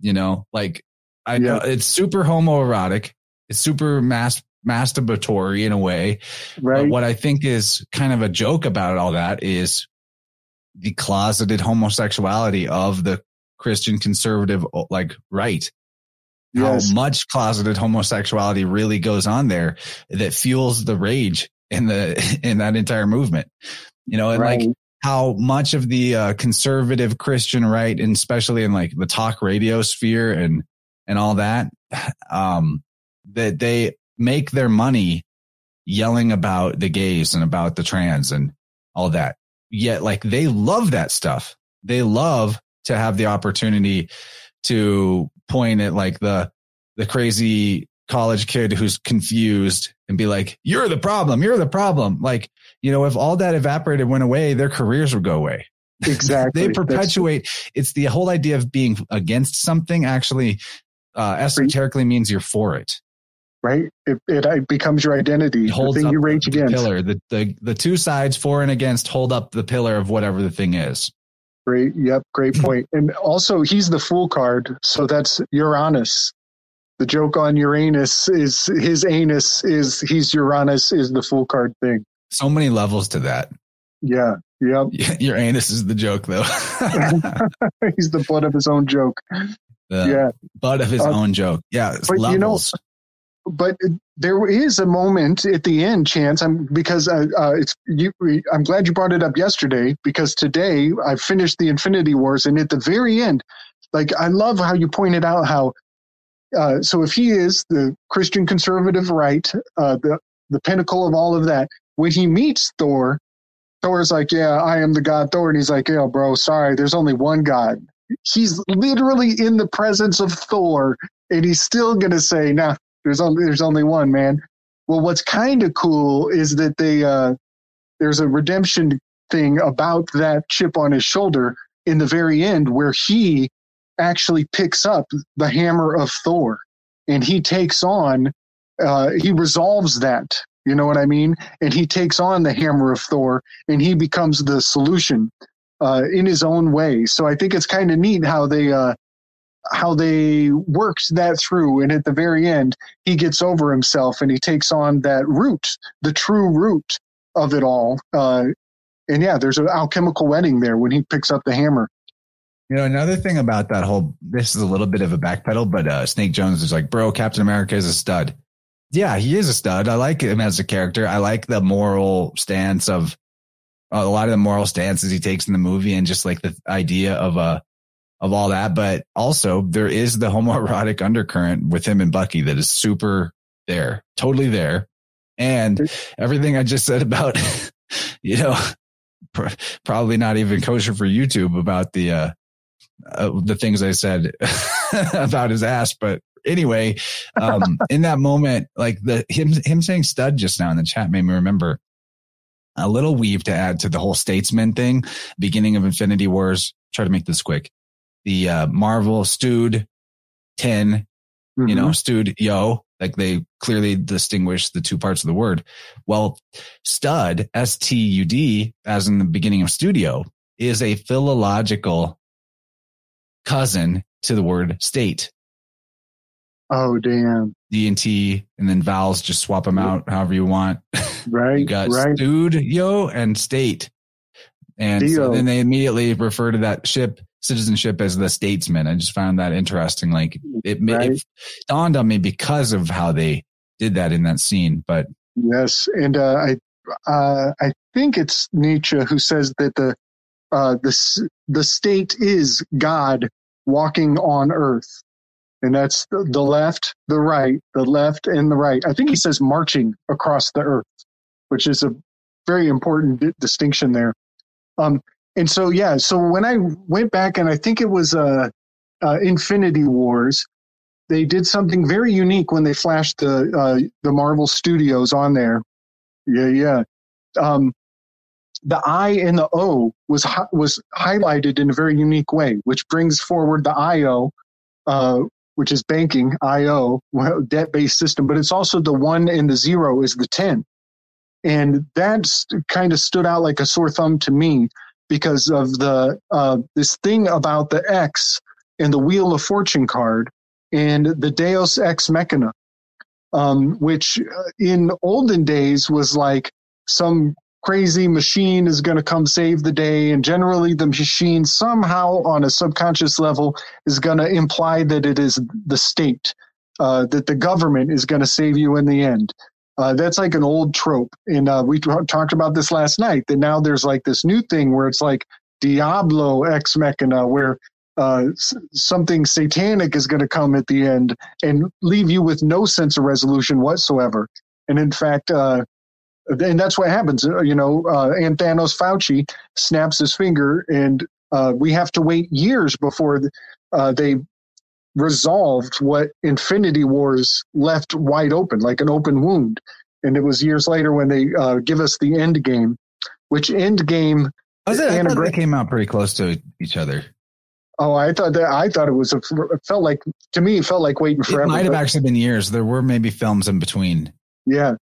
you know, like I know it's super homoerotic. It's super mass masturbatory in a way. Right. But what I think is kind of a joke about all that is the closeted homosexuality of the Christian conservative like right yes. how much closeted homosexuality really goes on there that fuels the rage in the in that entire movement you know and right. like how much of the uh, conservative christian right and especially in like the talk radio sphere and and all that um that they make their money yelling about the gays and about the trans and all that yet like they love that stuff they love to have the opportunity to point at like the the crazy college kid who's confused and be like, "You're the problem. You're the problem." Like, you know, if all that evaporated went away, their careers would go away. Exactly. they perpetuate. That's... It's the whole idea of being against something. Actually, uh, esoterically means you're for it. Right. It, it becomes your identity. It holds the thing you rage the against. Pillar. The, the the two sides, for and against, hold up the pillar of whatever the thing is. Great. Yep. Great point. and also, he's the fool card. So that's Uranus. The joke on Uranus is his anus is he's Uranus is the fool card thing. So many levels to that. Yeah. Yep. Your anus is the joke, though. he's the butt of his own joke. The yeah. Butt of his uh, own joke. Yeah. but levels. you know, but there is a moment at the end, Chance. I'm because uh, uh, it's you. I'm glad you brought it up yesterday because today I finished the Infinity Wars, and at the very end, like I love how you pointed out how. Uh, so if he is the Christian conservative right, uh, the the pinnacle of all of that, when he meets Thor, Thor's like, "Yeah, I am the God Thor," and he's like, "Yeah, bro, sorry, there's only one God." He's literally in the presence of Thor, and he's still gonna say, "Nah, there's only there's only one man." Well, what's kind of cool is that they uh, there's a redemption thing about that chip on his shoulder in the very end where he actually picks up the hammer of Thor and he takes on, uh, he resolves that. You know what I mean? And he takes on the hammer of Thor and he becomes the solution uh, in his own way. So I think it's kind of neat how they uh, how they worked that through. And at the very end, he gets over himself and he takes on that root, the true root of it all. Uh, and yeah, there's an alchemical wedding there when he picks up the hammer. You know, another thing about that whole this is a little bit of a backpedal, but uh, Snake Jones is like, bro, Captain America is a stud. Yeah, he is a stud. I like him as a character. I like the moral stance of uh, a lot of the moral stances he takes in the movie and just like the idea of a uh, of all that. But also there is the homoerotic undercurrent with him and Bucky that is super there, totally there. And everything I just said about, you know, pr- probably not even kosher for YouTube about the, uh, uh, the things I said about his ass, but anyway, um, in that moment, like the him him saying stud just now in the chat made me remember a little weave to add to the whole statesman thing. Beginning of Infinity Wars. Try to make this quick the uh, Marvel Stud 10, mm-hmm. you know, mm-hmm. Yo, like they clearly distinguish the two parts of the word. Well, stud, S T U D, as in the beginning of studio, is a philological cousin to the word state. Oh, damn. D and T, and then vowels, just swap them out however you want. Right. you got right. Stud Yo and state. And so then they immediately refer to that ship citizenship as the statesman. I just found that interesting. Like it, right. it dawned on me because of how they did that in that scene. But yes, and uh, I uh, I think it's Nietzsche who says that the uh, the the state is God walking on earth, and that's the, the left, the right, the left, and the right. I think he says marching across the earth, which is a very important d- distinction there. Um, and so yeah so when i went back and i think it was uh, uh, infinity wars they did something very unique when they flashed the uh, the marvel studios on there. Yeah yeah. Um, the i and the o was was highlighted in a very unique way which brings forward the io uh, which is banking io debt based system but it's also the one and the zero is the 10 and that's kind of stood out like a sore thumb to me because of the uh, this thing about the X and the Wheel of Fortune card and the Deus Ex Machina, um, which uh, in olden days was like some crazy machine is going to come save the day, and generally the machine somehow on a subconscious level is going to imply that it is the state. Uh, that the government is going to save you in the end. Uh, that's like an old trope. And uh, we t- talked about this last night that now there's like this new thing where it's like Diablo ex machina, where uh, s- something satanic is going to come at the end and leave you with no sense of resolution whatsoever. And in fact, uh, and that's what happens. Uh, you know, uh, and Thanos Fauci snaps his finger, and uh, we have to wait years before they resolved what Infinity Wars left wide open, like an open wound. And it was years later when they uh, give us the end game, which end game. Was it? I they came out pretty close to each other. Oh, I thought that I thought it was a, it felt like to me it felt like waiting forever. It might have actually been years. There were maybe films in between. Yeah,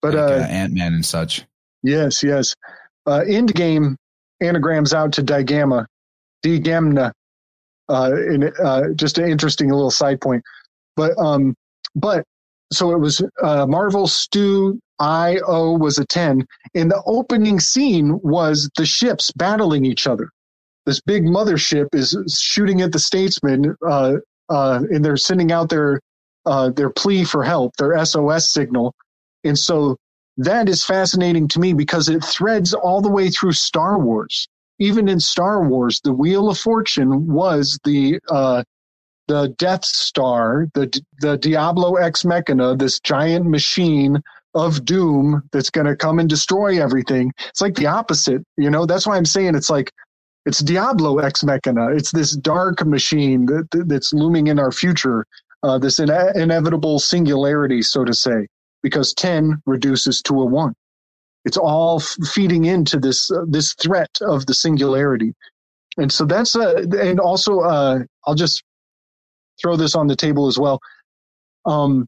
but like, uh, uh, Ant Man and such. Yes, yes. Uh, end game anagrams out to digamma, digamna, uh, in, uh, just an interesting little side point. But um, but so it was uh, Marvel Stu I-O was a 10. And the opening scene was the ships battling each other. This big mothership is shooting at the statesmen, uh, uh, and they're sending out their uh, their plea for help, their SOS signal. And so that is fascinating to me because it threads all the way through Star Wars even in Star Wars, the Wheel of Fortune was the uh, the Death Star, the the Diablo Ex Machina, this giant machine of doom that's going to come and destroy everything. It's like the opposite, you know. That's why I'm saying it's like it's Diablo Ex Machina. It's this dark machine that, that's looming in our future, uh, this ine- inevitable singularity, so to say, because ten reduces to a one. It's all feeding into this uh, this threat of the singularity. and so that's a and also uh, I'll just throw this on the table as well. Um,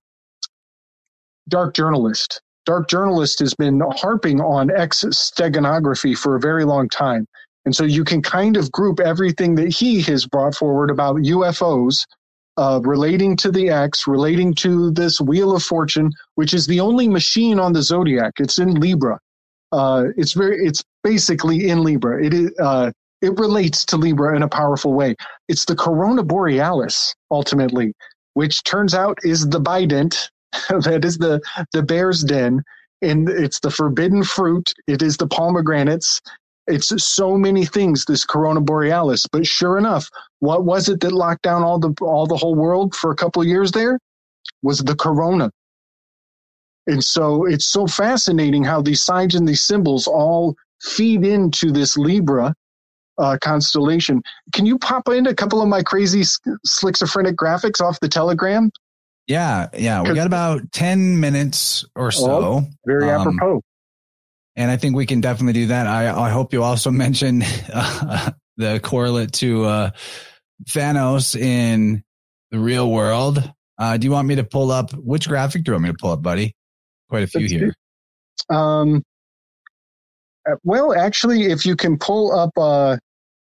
dark journalist. Dark journalist has been harping on X steganography for a very long time. And so you can kind of group everything that he has brought forward about UFOs uh, relating to the X, relating to this Wheel of Fortune, which is the only machine on the zodiac. It's in Libra. Uh, it's very, it's basically in Libra. It is, uh, it relates to Libra in a powerful way. It's the Corona Borealis, ultimately, which turns out is the bident, that is the, the bear's den, and it's the forbidden fruit. It is the pomegranates. It's so many things, this Corona Borealis. But sure enough, what was it that locked down all the all the whole world for a couple years there? Was the Corona. And so it's so fascinating how these signs and these symbols all feed into this Libra uh, constellation. Can you pop in a couple of my crazy schizophrenic graphics off the Telegram? Yeah, yeah. We got about 10 minutes or so. Oh, very um, apropos. And I think we can definitely do that. I, I hope you also mention uh, the correlate to uh, Thanos in the real world. Uh, do you want me to pull up which graphic do you want me to pull up, buddy? Quite a few here. Um, uh, well, actually, if you can pull up, uh,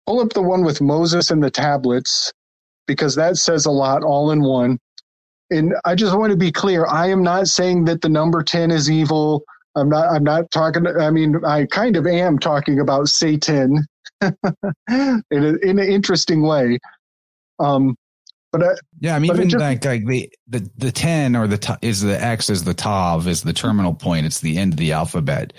pull up the one with Moses and the tablets, because that says a lot all in one. And I just want to be clear: I am not saying that the number ten is evil. I'm not. I'm not talking. I mean, I kind of am talking about Satan in, a, in an interesting way. Um, but I, yeah, I mean, even just, like like the the the ten or the is the X is the tav is the terminal point. It's the end of the alphabet,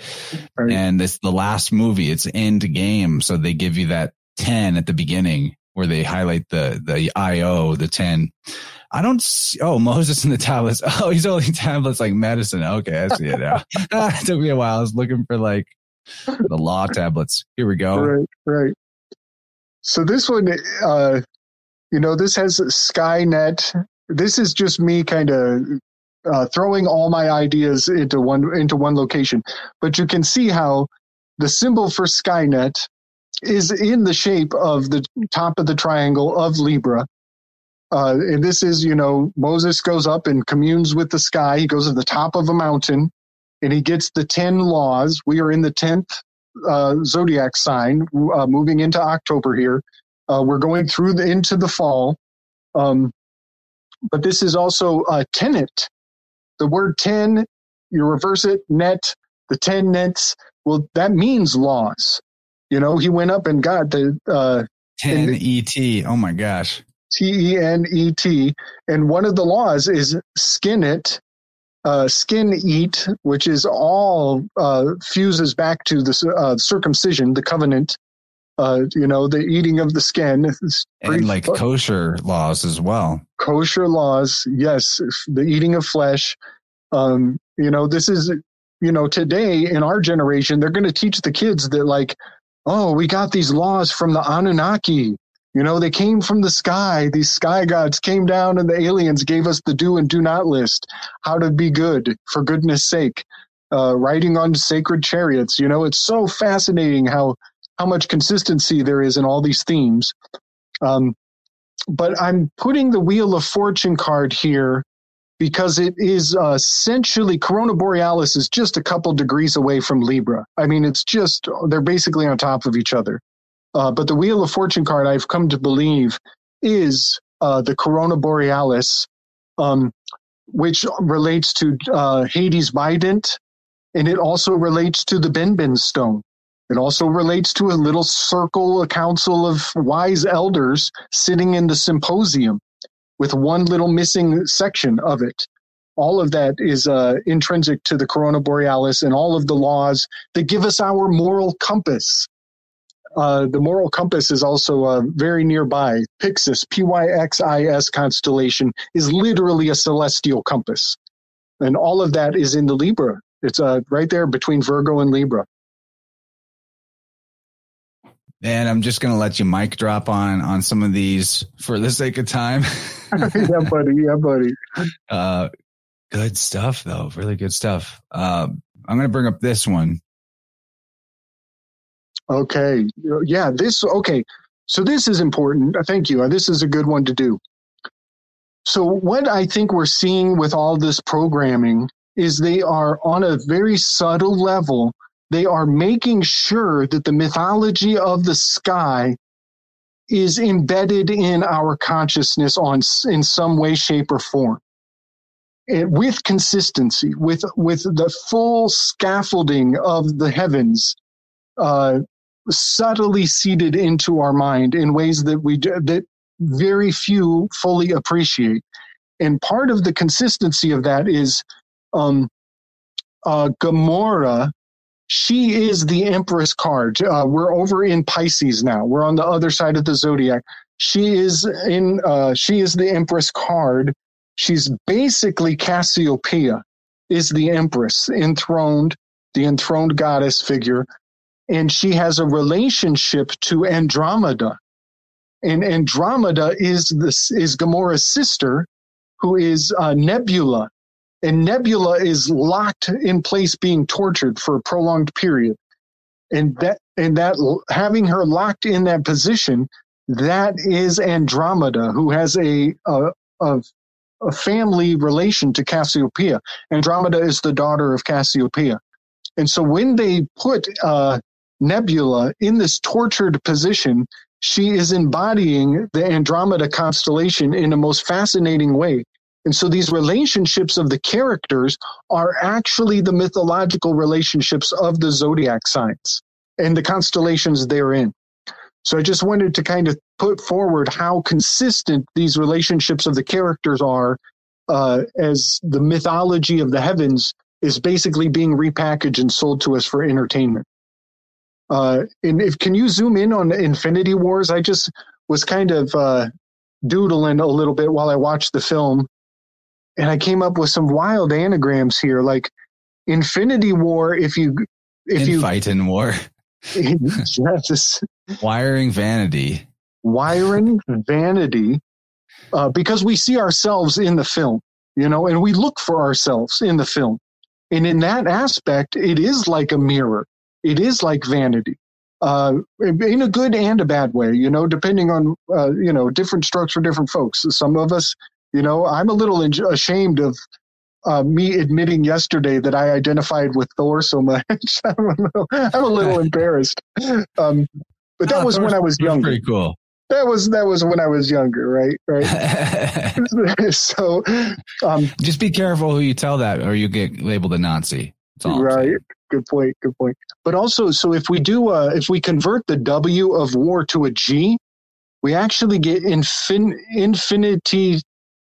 right. and it's the last movie. It's end game, so they give you that ten at the beginning where they highlight the the IO the ten. I don't see, oh, Moses and the tablets. Oh, he's holding tablets like medicine. Okay, I see it now. it took me a while. I was looking for like the law tablets. Here we go. Right, right. So this one, uh, you know, this has Skynet. This is just me kind of uh, throwing all my ideas into one into one location. But you can see how the symbol for Skynet is in the shape of the top of the triangle of Libra. Uh, and this is, you know, Moses goes up and communes with the sky. He goes to the top of a mountain and he gets the 10 laws. We are in the 10th uh, zodiac sign, uh, moving into October here. Uh, we're going through the, into the fall. Um, but this is also a tenant. The word 10, you reverse it, net, the 10 nets. Well, that means laws. You know, he went up and got the uh, 10 ET. Oh my gosh. T E N E T. And one of the laws is skin it, uh, skin eat, which is all uh, fuses back to the uh, circumcision, the covenant. Uh, you know, the eating of the skin. And like kosher laws as well. Kosher laws, yes. The eating of flesh. Um, you know, this is, you know, today in our generation, they're going to teach the kids that, like, oh, we got these laws from the Anunnaki. You know, they came from the sky. These sky gods came down and the aliens gave us the do and do not list, how to be good for goodness sake, uh, riding on sacred chariots. You know, it's so fascinating how, how much consistency there is in all these themes. Um, but I'm putting the Wheel of Fortune card here because it is uh, essentially Corona Borealis is just a couple degrees away from Libra. I mean, it's just they're basically on top of each other. Uh, but the Wheel of Fortune card, I've come to believe, is uh, the Corona Borealis, um, which relates to uh, Hades Bident, and it also relates to the Benben stone. It also relates to a little circle, a council of wise elders sitting in the symposium with one little missing section of it. All of that is uh, intrinsic to the Corona Borealis and all of the laws that give us our moral compass. Uh, the moral compass is also uh, very nearby. Pyxis, P Y X I S constellation, is literally a celestial compass. And all of that is in the Libra. It's uh, right there between Virgo and Libra. And I'm just going to let you mic drop on on some of these for the sake of time. yeah, buddy. Yeah, buddy. Uh, good stuff, though. Really good stuff. Uh, I'm going to bring up this one. Okay. Yeah. This. Okay. So this is important. Thank you. This is a good one to do. So what I think we're seeing with all this programming is they are on a very subtle level. They are making sure that the mythology of the sky is embedded in our consciousness on in some way, shape, or form. And with consistency, with with the full scaffolding of the heavens, uh, subtly seeded into our mind in ways that we that very few fully appreciate. And part of the consistency of that is um, uh, Gamora she is the Empress card. Uh, we're over in Pisces now. We're on the other side of the zodiac. She is in. Uh, she is the Empress card. She's basically Cassiopeia, is the Empress enthroned, the enthroned goddess figure, and she has a relationship to Andromeda, and Andromeda is this is Gamora's sister, who is uh, Nebula, and Nebula is locked in place being tortured for a prolonged period. And that and that having her locked in that position, that is Andromeda, who has a a, a, a family relation to Cassiopeia. Andromeda is the daughter of Cassiopeia. And so when they put uh, Nebula in this tortured position, she is embodying the Andromeda constellation in a most fascinating way. And so these relationships of the characters are actually the mythological relationships of the zodiac signs and the constellations therein. So I just wanted to kind of put forward how consistent these relationships of the characters are uh, as the mythology of the heavens is basically being repackaged and sold to us for entertainment. Uh, and if can you zoom in on Infinity Wars? I just was kind of uh, doodling a little bit while I watched the film and I came up with some wild anagrams here, like Infinity War. If you if in you fight in war, yes, wiring vanity, wiring vanity, uh, because we see ourselves in the film, you know, and we look for ourselves in the film, and in that aspect, it is like a mirror. It is like vanity. Uh, in a good and a bad way, you know, depending on, uh, you know, different strokes for different folks. Some of us you know, I'm a little ashamed of uh, me admitting yesterday that I identified with Thor so much. I'm, a little, I'm a little embarrassed. Um, but that oh, was Thor's, when I was younger. Pretty cool. That was that was when I was younger, right? Right. so, um, just be careful who you tell that, or you get labeled a Nazi. right. Good point. Good point. But also, so if we do, uh, if we convert the W of war to a G, we actually get infin- infinity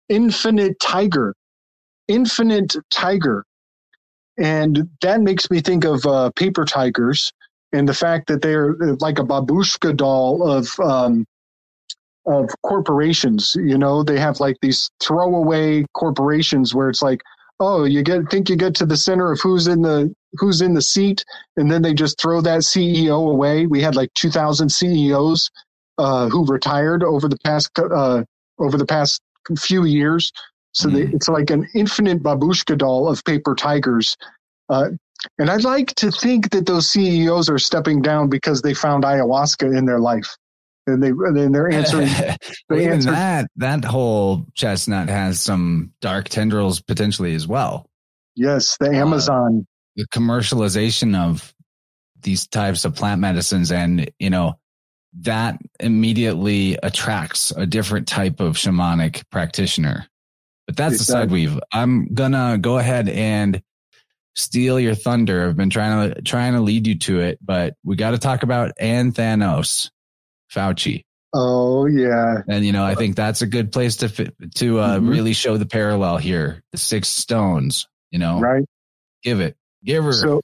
infinite tiger, infinite tiger. And that makes me think of uh, paper tigers and the fact that they're like a babushka doll of um, of corporations. You know, they have like these throwaway corporations where it's like, oh, you get think you get to the center of who's in the who's in the seat, and then they just throw that CEO away. We had like two thousand CEOs uh, who retired over the past uh, over the past few years. So mm. they, it's like an infinite babushka doll of paper tigers. Uh, and I'd like to think that those CEOs are stepping down because they found ayahuasca in their life. And they and they're answering. they answer, that that whole chestnut has some dark tendrils potentially as well. Yes, the uh, Amazon. Uh, the commercialization of these types of plant medicines, and you know, that immediately attracts a different type of shamanic practitioner. But that's the side weave. I'm gonna go ahead and steal your thunder. I've been trying to trying to lead you to it, but we got to talk about Ann Thanos, Fauci. Oh yeah, and you know I think that's a good place to to uh, mm-hmm. really show the parallel here. The six stones, you know, right? Give it, give her. So,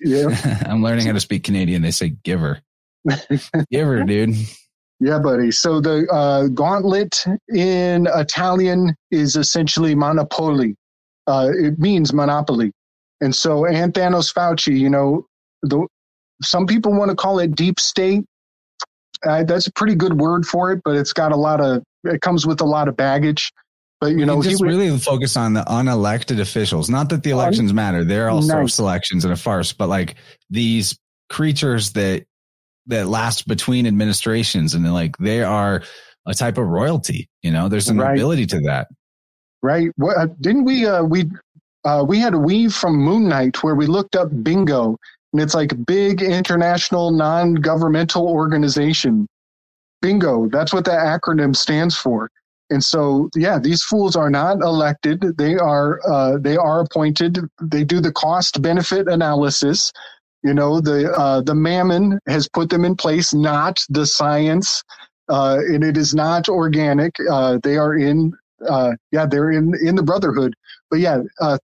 yeah, I'm learning how to speak Canadian. They say give her. Give her, dude. Yeah, buddy. So the uh, gauntlet in Italian is essentially monopoli. Uh, it means monopoly. And so Anthanos Fauci, you know, the, some people want to call it deep state. Uh, that's a pretty good word for it, but it's got a lot of, it comes with a lot of baggage. But you know, he just really focus on the unelected officials. Not that the elections matter; they're also nice. selections and a farce. But like these creatures that that last between administrations, and like they are a type of royalty. You know, there's an right. ability to that. Right. What, uh, didn't we? Uh, we uh, we had a weave from Moon Knight where we looked up bingo, and it's like big international non-governmental organization. Bingo. That's what that acronym stands for. And so, yeah, these fools are not elected. They are uh, they are appointed. They do the cost benefit analysis. You know, the uh, the mammon has put them in place, not the science, uh, and it is not organic. Uh, they are in, uh, yeah, they're in in the brotherhood. But yeah, uh,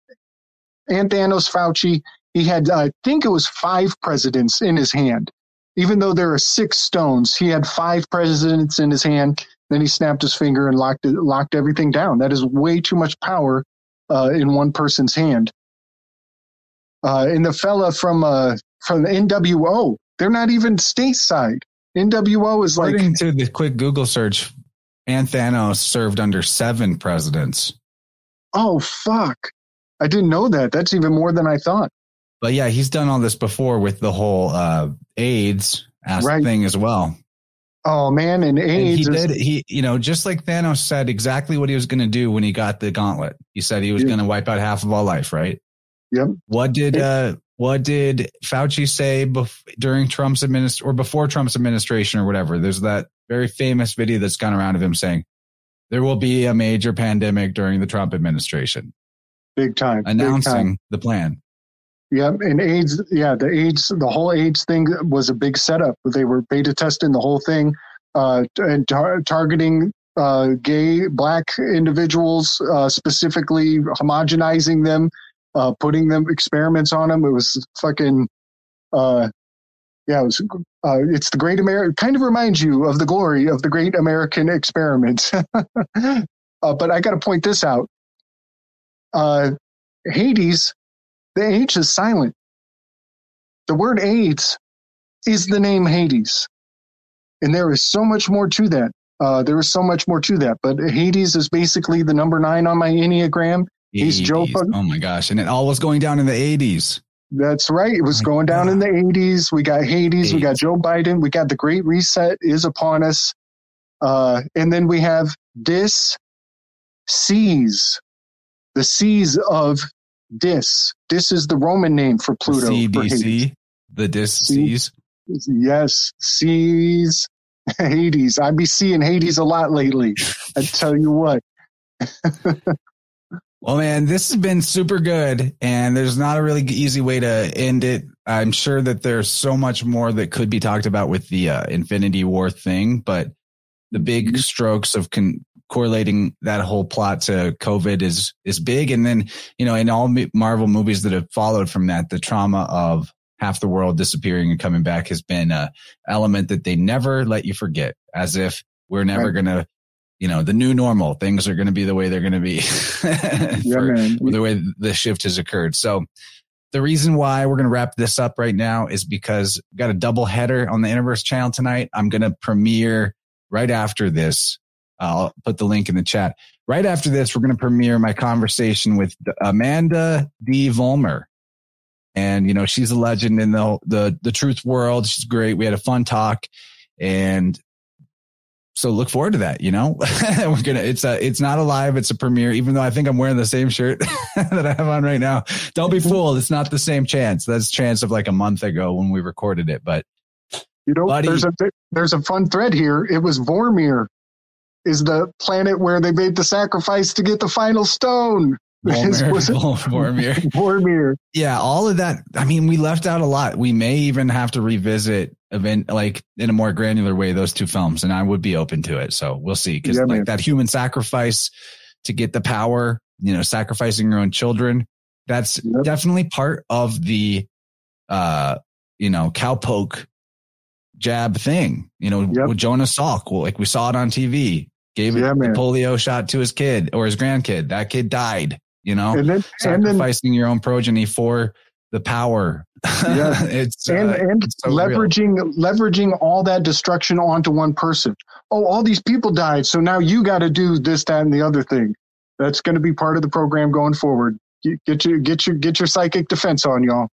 Thanos Fauci, he had I think it was five presidents in his hand. Even though there are six stones, he had five presidents in his hand then he snapped his finger and locked it, locked everything down. That is way too much power uh, in one person's hand. Uh, and the fella from uh, from the NWO, they're not even stateside. NWO is According like to the quick Google search, Thanos served under seven presidents. Oh fuck! I didn't know that. That's even more than I thought. But yeah, he's done all this before with the whole uh, AIDS right. thing as well. Oh man, and AIDS. And he did. He, you know, just like Thanos said exactly what he was going to do when he got the gauntlet. He said he was yeah. going to wipe out half of all life. Right. Yep. What did uh What did Fauci say bef- during Trump's administ or before Trump's administration or whatever? There's that very famous video that's gone around of him saying there will be a major pandemic during the Trump administration. Big time. Announcing Big time. the plan. Yeah, and AIDS, yeah, the AIDS, the whole AIDS thing was a big setup. They were beta testing the whole thing uh, and tar- targeting uh, gay black individuals, uh, specifically homogenizing them, uh, putting them experiments on them. It was fucking, uh, yeah, it was. Uh, it's the great American. Kind of reminds you of the glory of the great American experiment. but I got to point this out. Hades the H is silent. The word AIDS is the name Hades. And there is so much more to that. Uh, there is so much more to that. But Hades is basically the number nine on my Enneagram. He's 80s. Joe. Oh my gosh. And it all was going down in the 80s. That's right. It was oh going down God. in the 80s. We got Hades. We got Joe Biden. We got the Great Reset is upon us. Uh, and then we have this seas, the seas of Dis. Dis is the Roman name for Pluto. CDC, the Dis seas. Yes, seas. Hades. I be seeing Hades a lot lately. I tell you what. well, man, this has been super good, and there's not a really easy way to end it. I'm sure that there's so much more that could be talked about with the uh, Infinity War thing, but the big mm-hmm. strokes of con- correlating that whole plot to COVID is is big. And then you know, in all Marvel movies that have followed from that, the trauma of half the world disappearing and coming back has been a element that they never let you forget, as if we're never right. gonna. You know, the new normal, things are going to be the way they're going to be for, yeah, the way the shift has occurred. So, the reason why we're going to wrap this up right now is because we've got a double header on the InnerVerse channel tonight. I'm going to premiere right after this I'll put the link in the chat. Right after this, we're going to premiere my conversation with Amanda D. Vollmer. And, you know, she's a legend in the, the, the truth world. She's great. We had a fun talk and so look forward to that. You know, we're to, it's a, it's not a live. It's a premiere, even though I think I'm wearing the same shirt that I have on right now. Don't be mm-hmm. fooled. It's not the same chance. That's chance of like a month ago when we recorded it, but you know, buddy, there's a, there's a fun thread here. It was Vormir is the planet where they made the sacrifice to get the final stone. Vormir. Vormir. Yeah, all of that. I mean, we left out a lot. We may even have to revisit event like in a more granular way those two films, and I would be open to it. So we'll see because yeah, like man. that human sacrifice to get the power, you know, sacrificing your own children. That's yep. definitely part of the, uh, you know, cowpox jab thing. You know, yep. with Jonas Salk, well, like we saw it on TV, gave yeah, it the polio shot to his kid or his grandkid. That kid died. You know, and then, sacrificing and then, your own progeny for the power. Yeah, it's and uh, and it's so leveraging real. leveraging all that destruction onto one person. Oh, all these people died, so now you got to do this, that, and the other thing. That's going to be part of the program going forward. Get your get your get your psychic defense on, y'all.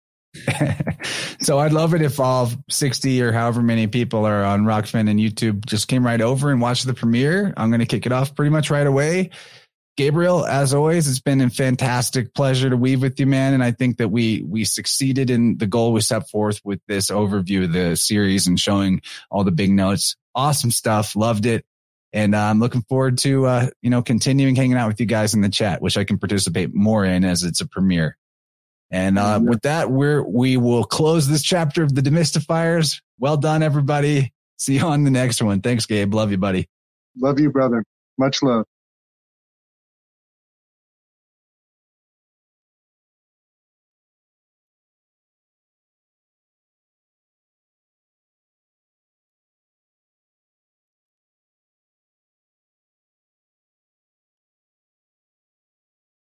so I'd love it if all 60 or however many people are on Rokfin and YouTube just came right over and watched the premiere. I'm going to kick it off pretty much right away. Gabriel, as always, it's been a fantastic pleasure to weave with you, man. And I think that we we succeeded in the goal we set forth with this overview of the series and showing all the big notes. Awesome stuff. Loved it. And uh, I'm looking forward to uh, you know continuing hanging out with you guys in the chat, which I can participate more in as it's a premiere. And uh, with that, we're we will close this chapter of the Demystifiers. Well done, everybody. See you on the next one. Thanks, Gabe. Love you, buddy. Love you, brother. Much love.